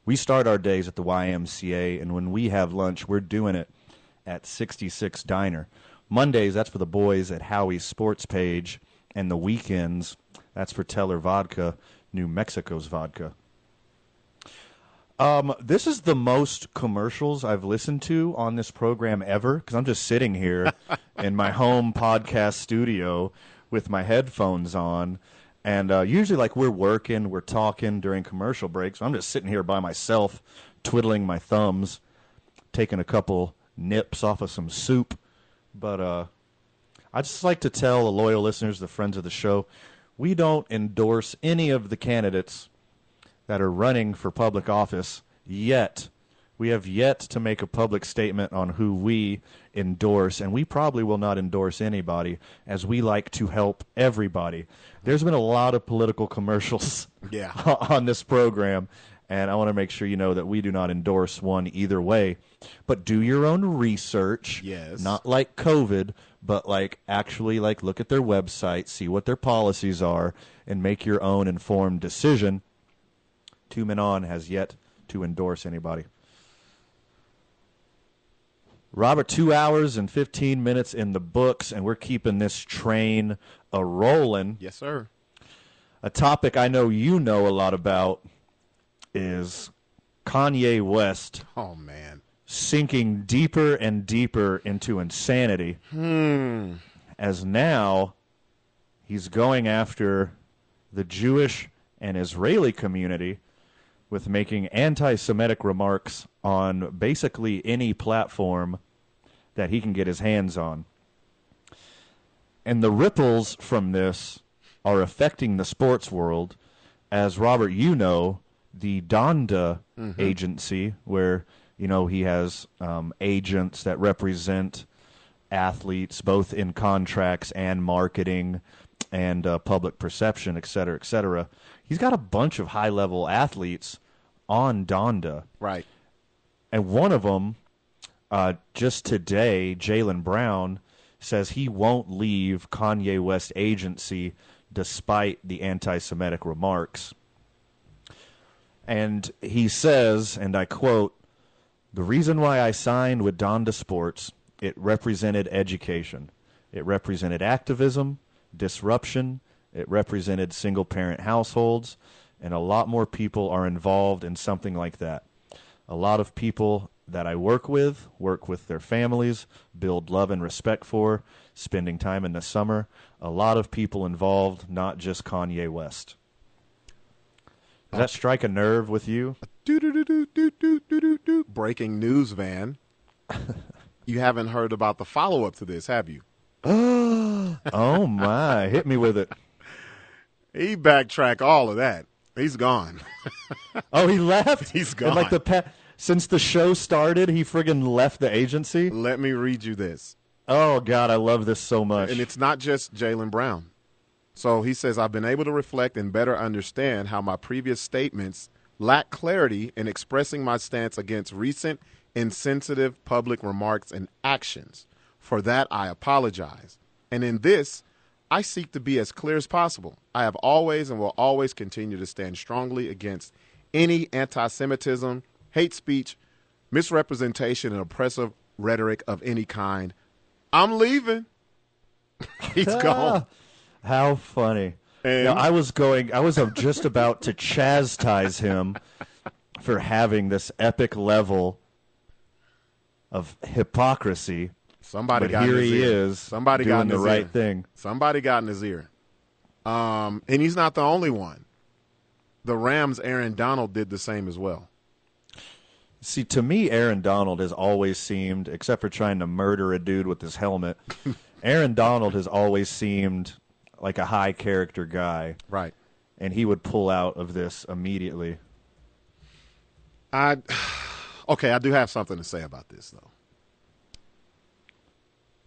We start our days at the YMCA, and when we have lunch, we're doing it at 66 Diner. Mondays, that's for the boys at Howie's Sports Page, and the weekends, that's for Teller Vodka, New Mexico's vodka. Um, this is the most commercials I've listened to on this program ever because I'm just sitting here in my home podcast studio with my headphones on. And uh, usually, like, we're working, we're talking during commercial breaks. I'm just sitting here by myself, twiddling my thumbs, taking a couple nips off of some soup. But uh, I just like to tell the loyal listeners, the friends of the show, we don't endorse any of the candidates that are running for public office yet. We have yet to make a public statement on who we endorse, and we probably will not endorse anybody as we like to help everybody. There's been a lot of political commercials Yeah. on this program, and I want to make sure you know that we do not endorse one either way. But do your own research. Yes. Not like COVID, but like actually like look at their website, see what their policies are, and make your own informed decision. Two Men On has yet to endorse anybody. Robert, two hours and 15 minutes in the books, and we're keeping this train a rolling. Yes, sir. A topic I know you know a lot about is Kanye West Oh man. Sinking deeper and deeper into insanity. Hmm. As now he's going after the Jewish and Israeli community with making anti Semitic remarks on basically any platform that he can get his hands on. And the ripples from this are affecting the sports world. As Robert, you know, the Donda agency, where, you know, he has um, agents that represent athletes, both in contracts and marketing and uh, public perception, et cetera, et cetera. He's got a bunch of high level athletes on Donda. Right. And one of them, uh, just today, Jaylen Brown says he won't leave Kanye West agency despite the anti Semitic remarks. And he says, and I quote, the reason why I signed with Donda Sports, it represented education. It represented activism, disruption, it represented single parent households, and a lot more people are involved in something like that. A lot of people that I work with work with their families, build love and respect for, spending time in the summer. A lot of people involved, not just Kanye West. Does that strike a nerve with you? Do do do do do do do do do. Breaking news, Van. you haven't heard about the follow up to this, have you? oh my, hit me with it. He backtracked all of that. He's gone. Oh, he left. He's And like the pa- since the show started, he friggin' left the agency. Let me read you this. Oh God, I love this so much. And it's not just Jaylen Brown. So he says, I've been able to reflect and better understand how my previous statements lack clarity in expressing my stance against recent insensitive public remarks and actions. For that, I apologize. And in this, I seek to be as clear as possible. I have always and will always continue to stand strongly against any anti Semitism, hate speech, misrepresentation, and oppressive rhetoric of any kind. I'm leaving. He's gone. How funny. And- Now, I was going. I was just about to chastise him for having this epic level of hypocrisy. Somebody but got here in his he ear. is. Somebody doing got in the right ear. thing. Somebody got in his ear. Um, and he's not the only one. The Rams' Aaron Donald did the same as well. See, to me, Aaron Donald has always seemed, except for trying to murder a dude with his helmet, Aaron Donald has always seemed like a high character guy. Right. And he would pull out of this immediately. I okay, I do have something to say about this though.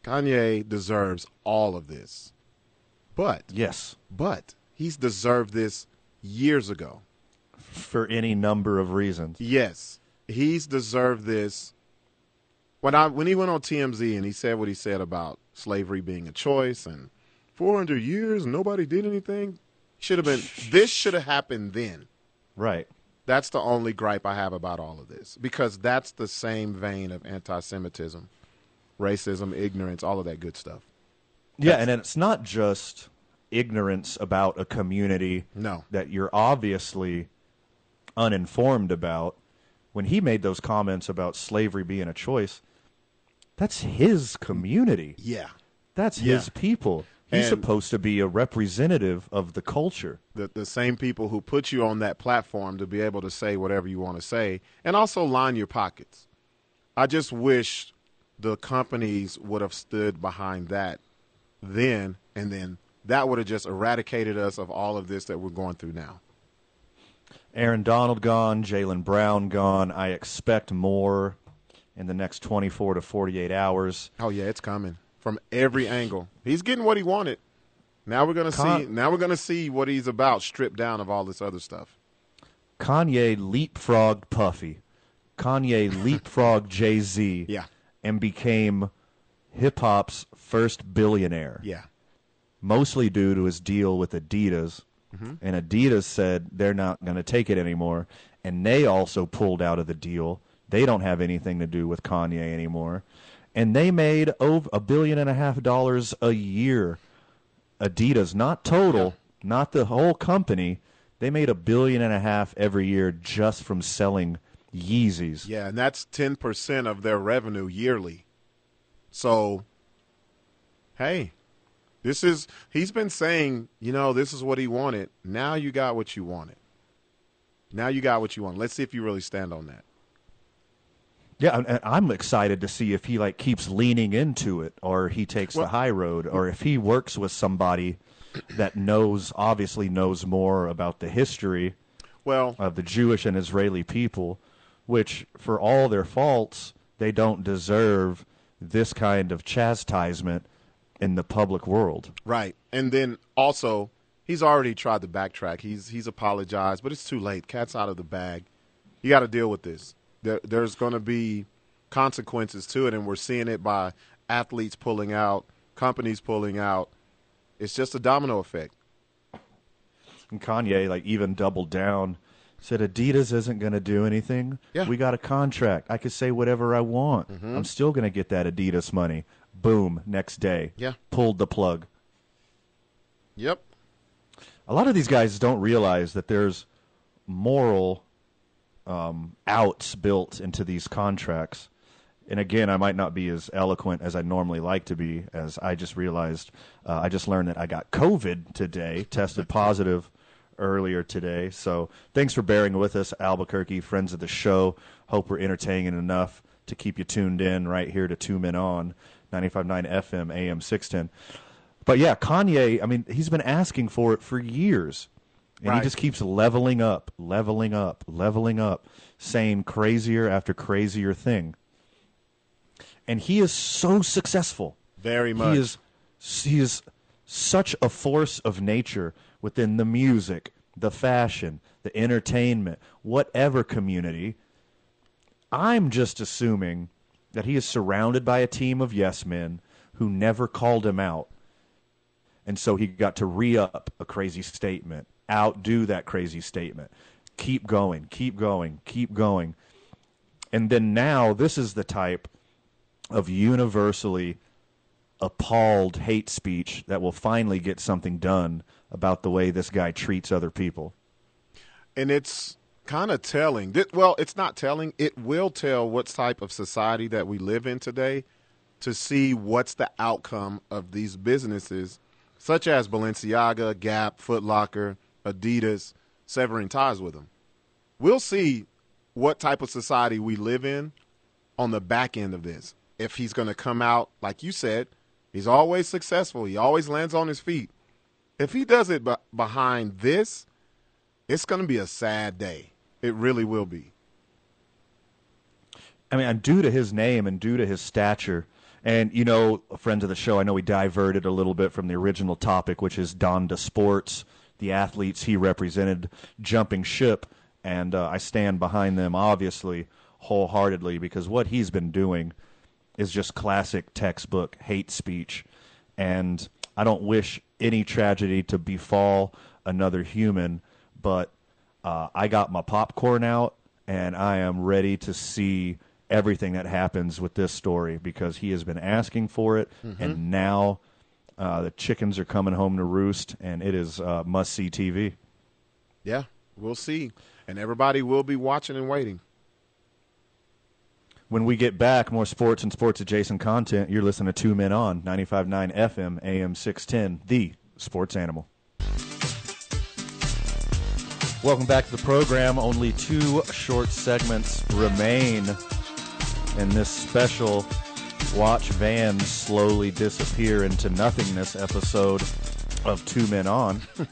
Kanye deserves all of this. But yes, but he's deserved this years ago. For any number of reasons. Yes. He's deserved this when I when he went on TMZ and he said what he said about slavery being a choice and 400 years and nobody did anything should have been this should have happened then. Right. That's the only gripe I have about all of this because that's the same vein of anti-Semitism, racism, ignorance, all of that good stuff. Yeah, and it's not just ignorance about a community No. that you're obviously uninformed about. When he made those comments about slavery being a choice, that's his community. Yeah. That's Yeah. his people. He's And- supposed to be a representative of the culture. the the same people who put you on that platform to be able to say whatever you want to say and also line your pockets. I just wish the companies would have stood behind that then and then that would have just eradicated us of all of this that we're going through now. Aaron Donald gone, Jaylen Brown gone. I expect more in the next 24 to 48 hours. Oh yeah, it's coming from every angle. He's getting what he wanted. Now we're gonna Con- see. Now we're gonna see what he's about, stripped down of all this other stuff. Kanye leapfrogged Puffy. Kanye leapfrogged Jay Z. Yeah. And became hip hop's first billionaire. Yeah. Mostly due to his deal with Adidas. Mhm. And Adidas said they're not going to take it anymore. And they also pulled out of the deal. They don't have anything to do with Kanye anymore. And they made over a billion and a half dollars a year. Adidas, not total, not the whole company. They made a billion and a half every year just from selling Yeezys. Yeah, and that's ten percent of their revenue yearly. So, hey, this is he's been saying, you know, this is what he wanted. Now you got what you wanted. Now you got what you want. Let's see if you really stand on that. Yeah, and- I'm excited to see if he like keeps leaning into it, or he takes Well- the high road, or if he works with somebody that knows, obviously knows more about the history, well, of the Jewish and Israeli people, which, for all their faults, they don't deserve this kind of chastisement in the public world. Right. And then also, he's already tried to backtrack. He's he's apologized, but it's too late. Cat's out of the bag. You got to deal with this. There, there's going to be consequences to it, and we're seeing it by athletes pulling out, companies pulling out. It's just a domino effect. And Kanye, like, even doubled down, said Adidas isn't going to do anything. Yeah. We got a contract. I could say whatever I want. Mm-hmm. I'm still going to get that Adidas money. Boom, next day. Yeah. Pulled the plug. Yep. a lot of these guys don't realize that there's moral um, outs built into these contracts. And again, I might not be as eloquent as I normally like to be, as I just realized uh, I just learned that I got COVID today, tested positive earlier today. So thanks for bearing with us, Albuquerque, friends of the show. Hope we're entertaining enough to keep you tuned in right here to Two Men On, 95.9 FM, AM 610. But yeah, Kanye, I mean, he's been asking for it for years. And Right. he just keeps leveling up, leveling up, leveling up, saying crazier after crazier thing. And he is so successful. Very much. He is he is such a force of nature within the music, the fashion, the entertainment, whatever community. I'm just assuming that he is surrounded by a team of yes men who never called him out. And so he got to re up a crazy statement, outdo that crazy statement, keep going, keep going, keep going. And then now this is the type of universally appalled hate speech that will finally get something done about the way this guy treats other people. and it's kind of telling. Well, it's not telling. It will tell what type of society that we live in today to see what's the outcome of these businesses such as Balenciaga, Gap, Foot Locker, Adidas, severing ties with him. We'll see what type of society we live in on the back end of this. If he's going to come out, like you said, he's always successful. He always lands on his feet. If he does it b- behind this, it's going to be a sad day. It really will be. I mean, due to his name and due to his stature, and you know, friends of the show, I know we diverted a little bit from the original topic, which is Donda Sports, the athletes he represented jumping ship, and uh, I stand behind them obviously wholeheartedly because what he's been doing is just classic textbook hate speech, and I don't wish any tragedy to befall another human, but uh, I got my popcorn out and I am ready to see everything that happens with this story because he has been asking for it, Mhm. and now uh, the chickens are coming home to roost, and it is uh, must see TV. Yeah, we'll see. And everybody will be watching and waiting. When we get back, more sports and sports adjacent content. You're listening to Two Men On 95.9 FM, AM 610, the sports animal. Welcome back to the program. Only two short segments remain in this special Watch Van slowly disappear into nothingness episode of Two Men On.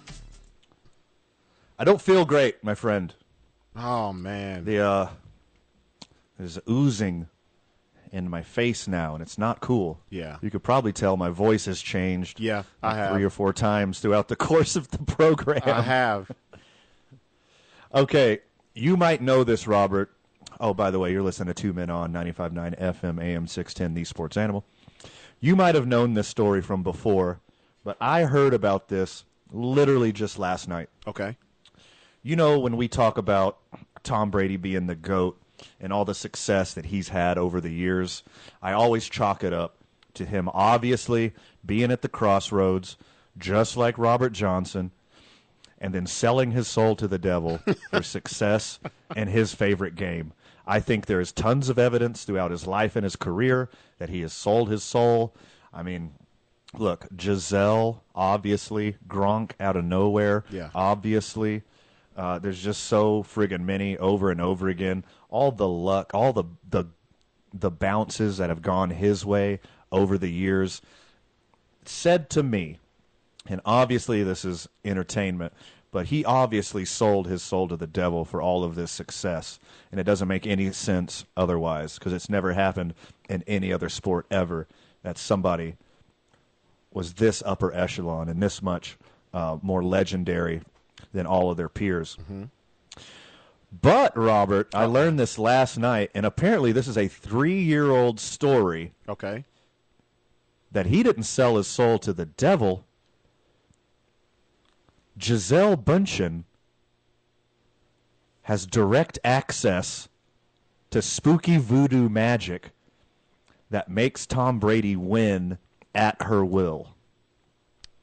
I don't feel great, my friend. Oh man, The uh, is oozing in my face now, and it's not cool. Yeah. you could probably tell my voice has changed. Yeah, I have. three or four times throughout the course of the program. I have. Okay, you might know this, Robert. Oh, by the way, you're listening to Two Men On 95.9 FM, AM 610, The Sports Animal. You might have known this story from before, but I heard about this literally just last night. Okay. You know, when we talk about Tom Brady being the GOAT and all the success that he's had over the years, I always chalk it up to him obviously being at the crossroads, just like Robert Johnson, and then selling his soul to the devil for success and his favorite game. I think there is tons of evidence throughout his life and his career that he has sold his soul. I mean, look, Gisele, obviously, Gronk out of nowhere, Yeah. obviously. Uh, there's just so friggin' many over and over again. All the luck, all the the the bounces that have gone his way over the years. Said to me, and obviously this is entertainment, but he obviously sold his soul to the devil for all of this success, and it doesn't make any sense otherwise because it's never happened in any other sport ever that somebody was this upper echelon and this much uh, more legendary than all of their peers. But Robert, I learned this last night, and apparently this is a three-year-old story Okay. that he didn't sell his soul to the devil. Gisele Bündchen has direct access to spooky voodoo magic that makes Tom Brady win at her will.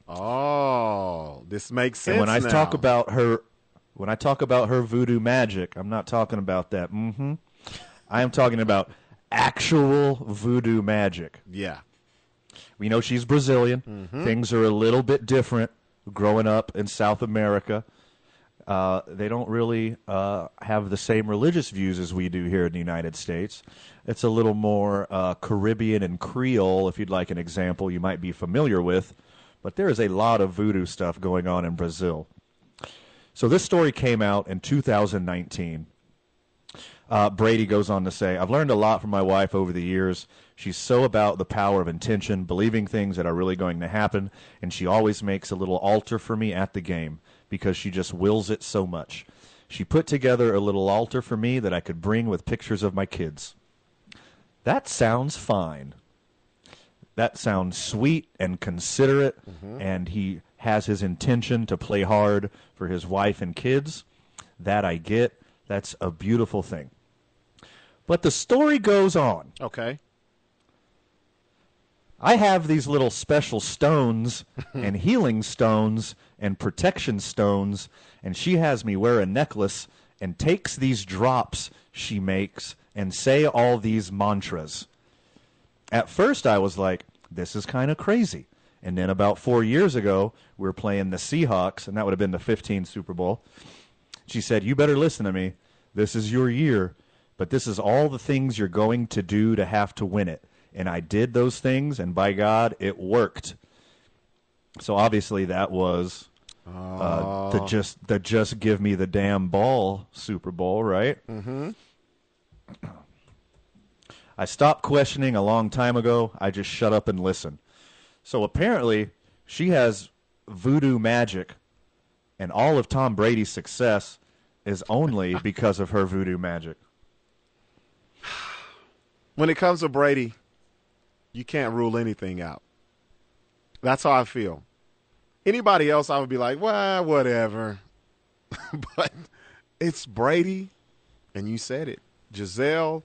Oh, this makes sense. and when I now. talk about her, when I talk about her voodoo magic, I'm not talking about that. hmm I am talking about actual voodoo magic. yeah, We know she's Brazilian. Mm-hmm. Things are a little bit different growing up in South America. Uh, they don't really uh, have the same religious views as we do here in the United States. It's a little more uh, Caribbean and Creole, if you'd like an example you might be familiar with. But there is a lot of voodoo stuff going on in Brazil. So this story came out in 2019. Uh, Brady goes on to say, I've learned a lot from my wife over the years. She's so about the power of intention, believing things that are really going to happen, and she always makes a little altar for me at the game because she just wills it so much. She put together a little altar for me that I could bring with pictures of my kids. That sounds fine. That sounds sweet and considerate, mm-hmm. and he has his intention to play hard for his wife and kids. That I get. That's a beautiful thing. But the story goes on. okay. I have these little special stones and healing stones and protection stones, and she has me wear a necklace and takes these drops she makes and say all these mantras. At first, I was like, this is kind of crazy. And then about four years ago, we were playing the Seahawks, and that would have been the 15 Super Bowl. She said, You better listen to me. This is your year, but this is all the things you're going to do to have to win it. And I did those things, and by God, it worked. So obviously, that was uh, the just the just give me the damn ball Super Bowl, right? Mm-hmm. I stopped questioning a long time ago. I just shut up and listen. So apparently, she has voodoo magic, and all of Tom Brady's success is only because of her voodoo magic. When it comes to Brady, you can't rule anything out. That's how I feel. Anybody else, I would be like, well, whatever. but it's Brady, and you said it. Gisele,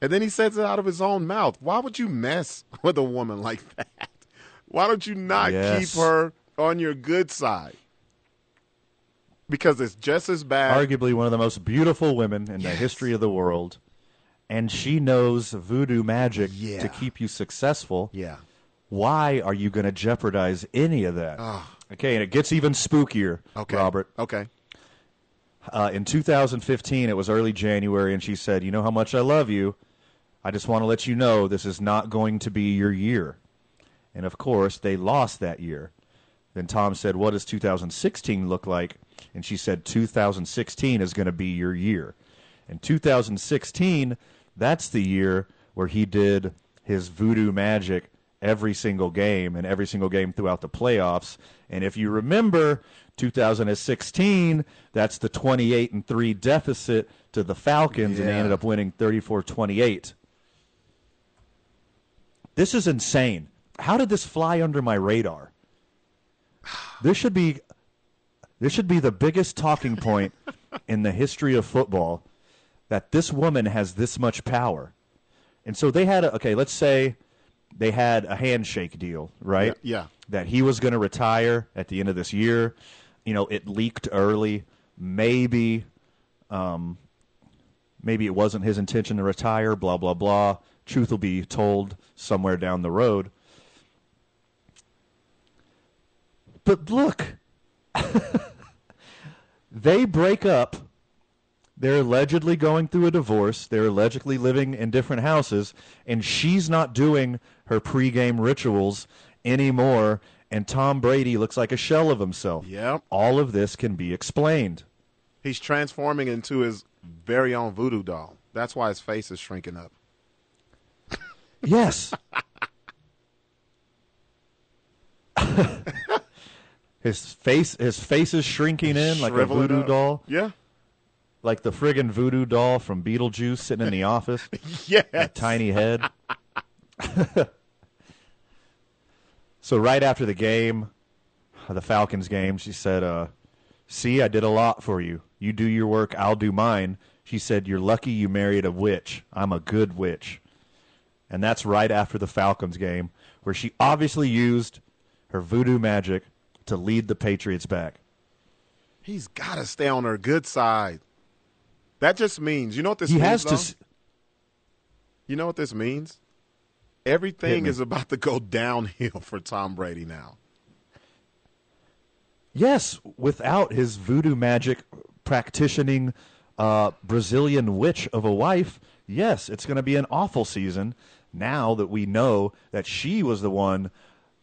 and then he says it out of his own mouth. Why would you mess with a woman like that? Why don't you not Yes. keep her on your good side? Because it's just as bad. Arguably one of the most beautiful women in the history of the world, and she knows voodoo magic Yeah. to keep you successful. Yeah. Why are you going to jeopardize any of that? Okay, and it gets even spookier, Okay. Robert. Okay. Uh, in 2015, it was early January, and she said, You know how much I love you. I just want to let you know this is not going to be your year. And of course, they lost that year. Then Tom said, What does 2016 look like? And she said, 2016 is going to be your year. And 2016, that's the year where he did his voodoo magic every single game and every single game throughout the playoffs. And if you remember 2016, that's the 28 and 3 deficit to the Falcons and they ended up winning 34-28. This is insane. How did this fly under my radar? This should be this should be the biggest talking point in the history of football that this woman has this much power. And so they had a okay, let's say they had a handshake deal, right? Yeah. That he was going to retire at the end of this year. You know, it leaked early. Maybe um maybe it wasn't his intention to retire, blah blah blah. Truth will be told somewhere down the road. But look, they break up. They're allegedly going through a divorce. They're allegedly living in different houses, and she's not doing her pregame rituals anymore. And Tom Brady looks like a shell of himself. Yep. All of this can be explained. He's transforming into his very own voodoo doll. That's why his face is shrinking up. Yes. his face his face is shrinking in like a voodoo up. doll. Yeah. Like the friggin' voodoo doll from Beetlejuice sitting in the office. Yes. That tiny head. so right after the game, the Falcons game, she said, uh, see, I did a lot for you. You do your work, I'll do mine. She said, You're lucky you married a witch. I'm a good witch. And that's right after the Falcons game, where she obviously used her voodoo magic to lead the Patriots back. He's got to stay on her good side. That just means, you know what this he means? has to. though? s- You know what this means? Everything is about to go downhill for Tom Brady now. Yes, without his voodoo magic practicing uh, Brazilian witch of a wife, yes, it's going to be an awful season. Now that we know that she was the one,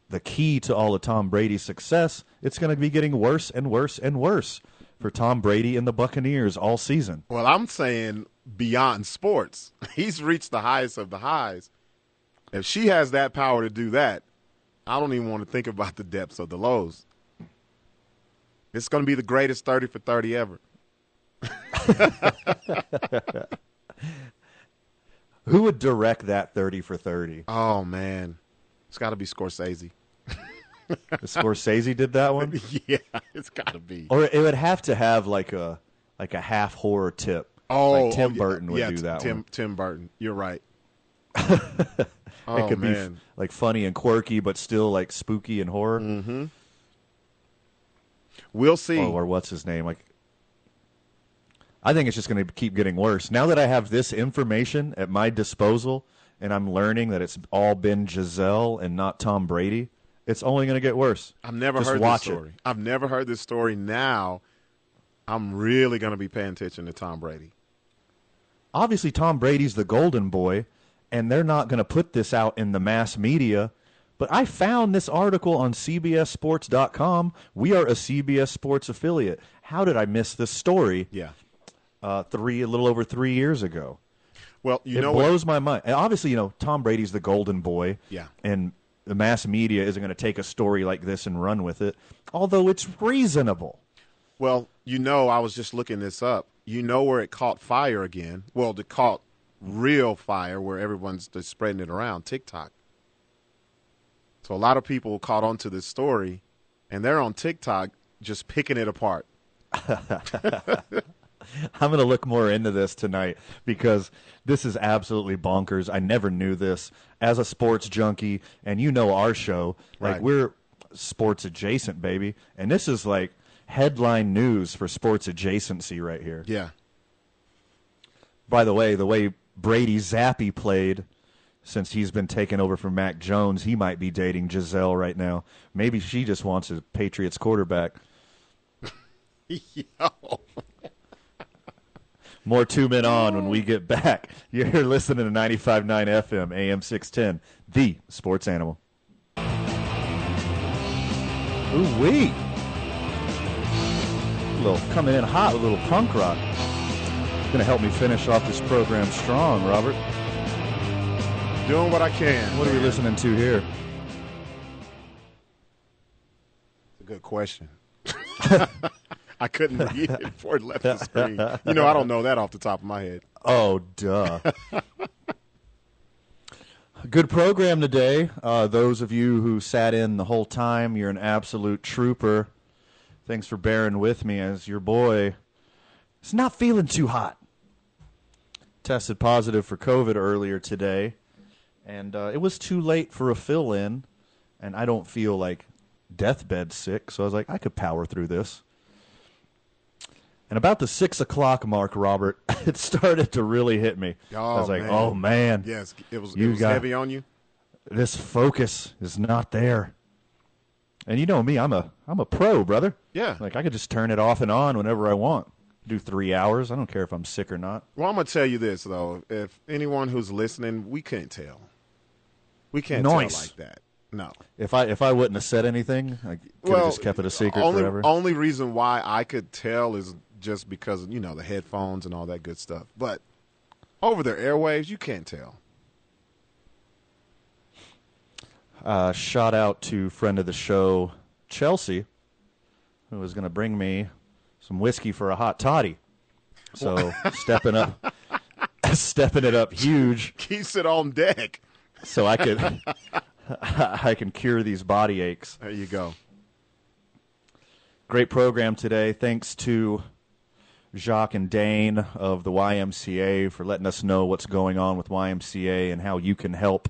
the key to all of Tom Brady's success, it's going to be getting worse and worse and worse for Tom Brady and the Buccaneers all season. Well, I'm saying beyond sports. He's reached the highest of the highs. If she has that power to do that, I don't even want to think about the depths of the lows. It's going to be the greatest 30 for 30 ever. Who would direct that 30 for 30? Oh, man. It's got to be Scorsese. Scorsese did that one? yeah, it's got to be. Or it would have to have like a like a half horror tip. Oh, like Tim oh, Burton would yeah, do that Tim, one. Tim Burton. You're right. it oh, could be f- like funny and quirky, but still like spooky and horror. Mm-hmm. We'll see. Oh, or what's his name? Like, I think it's just going to keep getting worse. Now that I have this information at my disposal, and I'm learning that it's all been Gisele and not Tom Brady, It's only going to get worse. I've never Just heard this story. I've never heard this story. Now, I'm really going to be paying attention to Tom Brady. Obviously, Tom Brady's the golden boy, and they're not going to put this out in the mass media. But I found this article on CBSSports.com. We are a CBS Sports affiliate. How did I miss this story? Yeah. Uh, three, a little over three years ago. Well, you it know what? blows my mind. And obviously, you know, Tom Brady's the golden boy. Yeah. And the mass media isn't going to take a story like this and run with it, although it's reasonable. Well, you know, I was just looking this up. You know where it caught fire again? Well, it caught real fire where everyone's just spreading it around TikTok. So a lot of people caught onto this story, and they're on TikTok just picking it apart. I'm going to look more into this tonight because this is absolutely bonkers. I never knew this as a sports junkie, and you know our show. Like Right. we're sports adjacent, baby, and this is like headline news for sports adjacency right here. Yeah. By the way, the way Brady Zappe played since he's been taken over from Mac Jones, he might be dating Gisele right now. Maybe she just wants a Patriots quarterback. Yo. More two men on when we get back. You're listening to 95.9 FM, AM 610, the sports animal. Ooh wee. A little coming in hot with a little punk rock. Gonna help me finish off this program strong, Robert. Doing what I can. What are we listening to here? It's a good question. I couldn't read it before it left the screen. You know, I don't know that off the top of my head. Oh, duh. Good program today. Uh, those of you who sat in the whole time, you're an absolute trooper. Thanks for bearing with me as your boy is not feeling too hot. Tested positive for COVID earlier today, and uh, it was too late for a fill in, and I don't feel like deathbed sick, so I was like, I could power through this. And about the six o'clock mark, Robert, it started to really hit me. I oh, was like, man. "Oh man, Yes, it was, You it was got- heavy on you. this focus is not there." And you know me, I'm a I'm a pro, brother. Yeah. Like I could just turn it off and on whenever I want. Do three hours. I don't care if I'm sick or not. Well, I'm gonna tell you this though. If anyone who's listening, we can't tell. We can't Nice. tell like that. No. If I if I wouldn't have said anything, I could have just kept it a secret only, forever. Only reason why I could tell is just because you know the headphones and all that good stuff. But over their airwaves, you can't tell. uh, shout out to friend of the show Chelsea, who was going to bring me some whiskey for a hot toddy. So stepping up, stepping it up huge, Keeps it on deck. so I could I can cure these body aches. There you go. Great program today. Thanks to Jacques and Dane of the YMCA for letting us know what's going on with YMCA and how you can help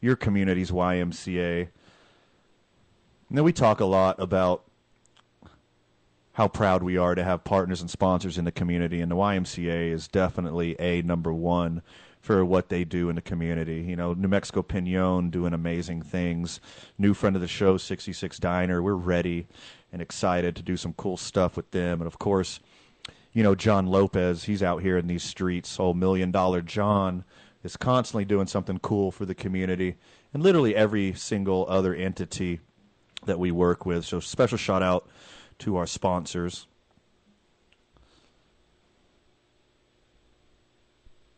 your community's YMCA. Now, we talk a lot about how proud we are to have partners and sponsors in the community, and the YMCA is definitely a number one for what they do in the community. You know, New Mexico Pinon doing amazing things. New friend of the show, 66 Diner. We're ready and excited to do some cool stuff with them. And of course, you know, John Lopez, he's out here in these streets. Old million dollar John is constantly doing something cool for the community and literally every single other entity that we work with. So, special shout out to our sponsors.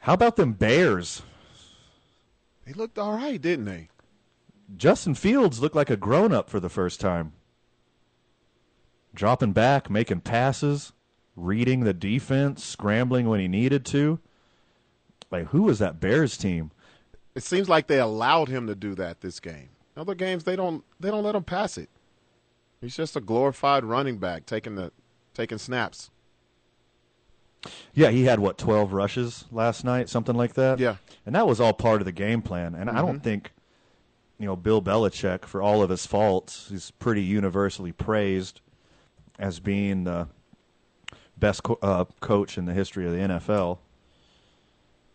How about them Bears? They looked all right, didn't they? Justin Fields looked like a grown up for the first time. Dropping back, making passes, reading the defense, scrambling when he needed to. Like, who was that Bears team? It seems like they allowed him to do that this game. Other games they don't they don't let him pass it. He's just a glorified running back taking the taking snaps. Yeah, he had what twelve rushes last night, something like that. Yeah. and that was all part of the game plan. And I don't mm-hmm. think, you know, Bill Belichick, for all of his faults, he's pretty universally praised as being the best co- uh, coach in the history of the NFL.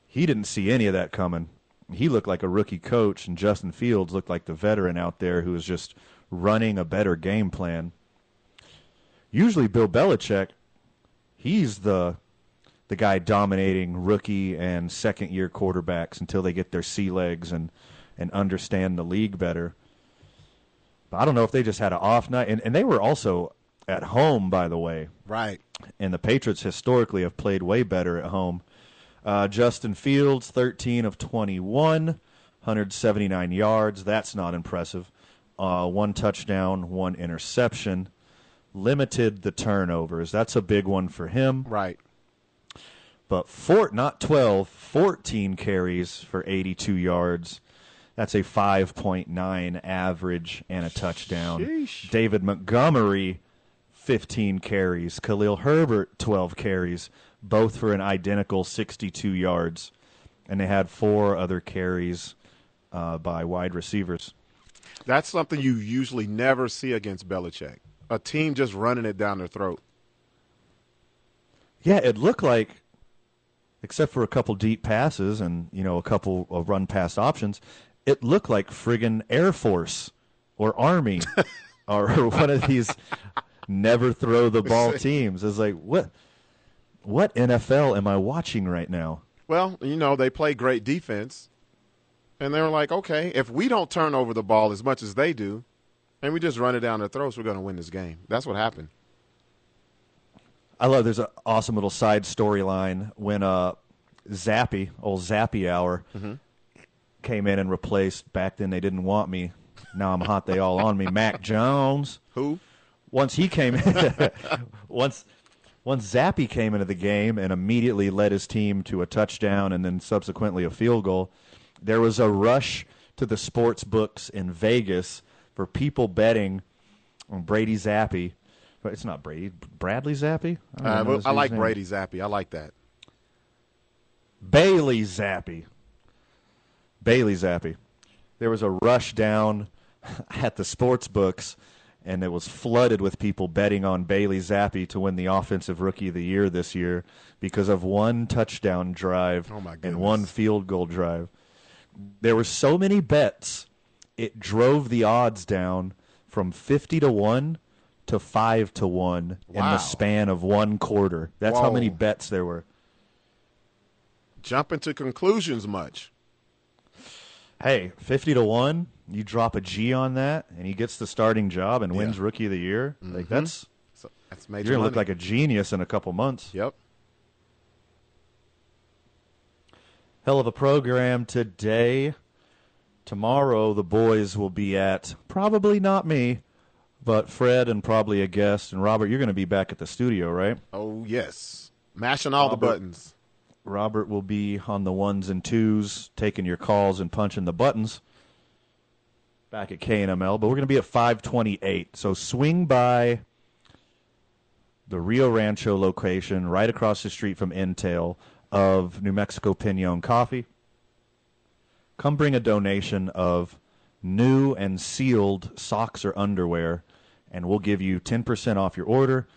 He didn't see any of that coming, he looked like a rookie coach, and Justin Fields looked like the veteran out there who was just running a better game plan. Usually, Bill Belichick, he's the the guy dominating rookie and second year quarterbacks until they get their sea legs and and understand the league better. But I don't know if they just had an off night, and, and they were also at home, by the way. Right. And the Patriots historically have played way better at home. Uh, Justin Fields, 13 of 21, 179 yards. That's not impressive. Uh, one touchdown, one interception. Limited the turnovers. That's a big one for him. Right. But four, not 12, 14 carries for 82 yards. That's a 5.9 average and a touchdown. Sheesh. David Montgomery, 15 carries. Khalil Herbert, 12 carries, both for an identical 62 yards. And they had four other carries uh, by wide receivers. That's something you usually never see against Belichick. A team just running it down their throat. Yeah, it looked like, except for a couple deep passes and you know a couple of run pass options, it looked like friggin' Air Force or Army or one of these never throw the ball teams. It's like what what NFL am I watching right now? Well, you know, they play great defense. And they were like, okay, if we don't turn over the ball as much as they do, and we just run it down their throats, we're going to win this game. That's what happened. I love. There's an awesome little side storyline when uh, Zappe, old Zappy Hour, came in and replaced. Back then they didn't want me. Now I'm hot. They all on me. Mac Jones. Who? Once he came in, once once Zappe came into the game and immediately led his team to a touchdown and then subsequently a field goal, there was a rush to the sports books in Vegas for people betting on Brady Zappe. But it's not Brady. Bradley Zappe. I, Uh, know well, his I like name. Brady Zappe. I like that. Bailey Zappe. Bailey Zappe. There was a rush down at the sports books, and it was flooded with people betting on Bailey Zappe to win the Offensive Rookie of the Year this year because of one touchdown drive Oh, and one field goal drive. There were so many bets, it drove the odds down from 50 to 1 to 5 to 1 in the span of one quarter. That's how many bets there were. Jumping to conclusions much. Hey, 50 to 1, you drop a G on that, and he gets the starting job and wins Rookie of the Year. Like, mm-hmm. that's, So that's you're going to look like a genius in a couple months. Yep. Hell of a program today. Tomorrow, the boys will be at, probably not me, but Fred and probably a guest. And Robert, you're going to be back at the studio, right? Oh, yes. Mashing all the buttons. Robert will be on the ones and twos, taking your calls and punching the buttons back at KNML. But we're going to be at 528. So swing by the Rio Rancho location right across the street from Intel of New Mexico Pinon Coffee. Come bring a donation of new and sealed socks or underwear, and we'll give you 10% off your order.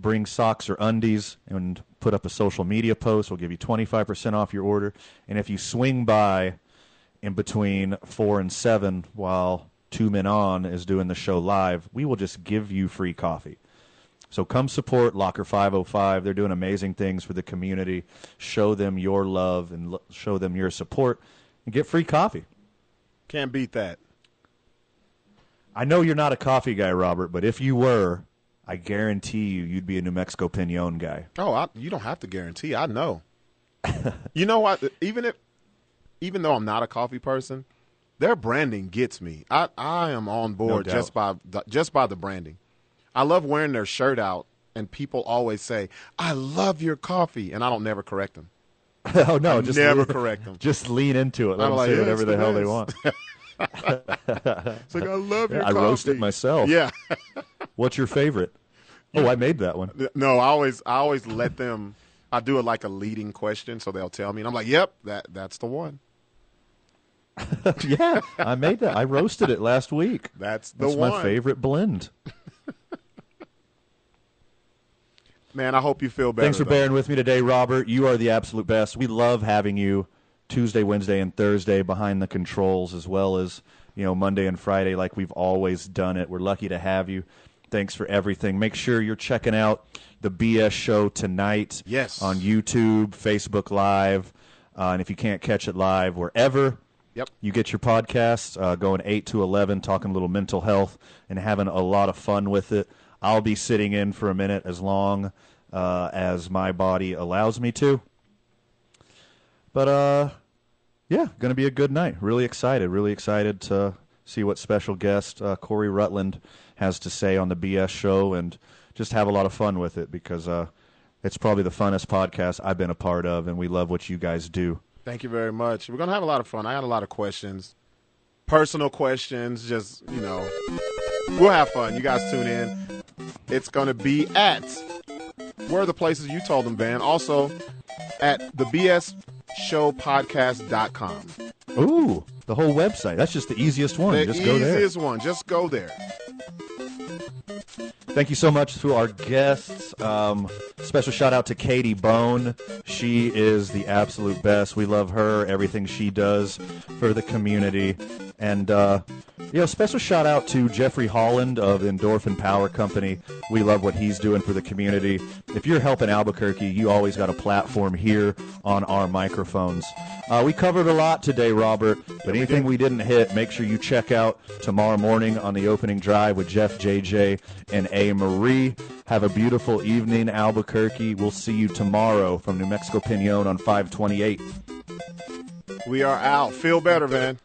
Bring socks or undies and put up a social media post. We'll give you 25% off your order. And if you swing by in between 4 and 7 while Two Men On is doing the show live, we will just give you free coffee. So come support Locker 505. They're doing amazing things for the community. Show them your love and lo- show them your support and get free coffee. Can't beat that. I know you're not a coffee guy, Robert, but if you were, I guarantee you you'd be a New Mexico Pinon guy. Oh, I, you don't have to guarantee. I know. you know what? Even if, even though I'm not a coffee person, their branding gets me. I, I am on board doubt. just by the, just by the branding. I love wearing their shirt out, and people always say, "I love your coffee," and I don't never correct them. oh no, I just never lean, correct them. Just lean into it. Let I'm them like, say "Yeah, whatever the, the hell they want. It's like I love your I coffee. roast it myself. Yeah. What's your favorite? Oh, I made that one. no, I always I always let them. I do it like a leading question, so they'll tell me, and I'm like, "Yep, that that's the one. yeah, I made that. I roasted it last week. That's the That's one." my favorite blend. Man, I hope you feel better. Thanks for though. bearing with me today, Robert. You are the absolute best. We love having you Tuesday, Wednesday, and Thursday behind the controls, as well as you know Monday and Friday, like we've always done it. We're lucky to have you. Thanks for everything. Make sure you're checking out the BS show tonight. Yes. On YouTube, Facebook Live, uh, and if you can't catch it live, wherever Yep. you get your podcasts, uh, going 8 to 11, talking a little mental health and having a lot of fun with it. I'll be sitting in for a minute as long uh, as my body allows me to. But, uh, yeah, going to be a good night. Really excited. Really excited to see what special guest uh, Corey Rutland has to say on the BS show and just have a lot of fun with it because uh, it's probably the funnest podcast I've been a part of, and we love what you guys do. Thank you very much. We're gonna have a lot of fun. I got a lot of questions, personal questions. Just you know, we'll have fun. You guys tune in. It's gonna be at where are the places you told them, Van? Also at the BS showpodcast.com. Ooh, the whole website. That's just the easiest one. The just go there. easiest one. Just go there. Thank you so much to our guests. Um, special shout out to Katie Bone. She is the absolute best. We love her, everything she does for the community. And, uh, you know, special shout out to Jeffrey Holland of Endorphin Power Company. We love what he's doing for the community. If you're helping Albuquerque, you always got a platform here on our microphones. Uh, we covered a lot today, Robert, but anything we didn't hit, make sure you check out tomorrow morning on the opening drive with Jeff, JJ, and A. Marie. Have a beautiful evening, Albuquerque. We'll see you tomorrow from New Mexico Pinon on 528. We are out. Feel better, Van.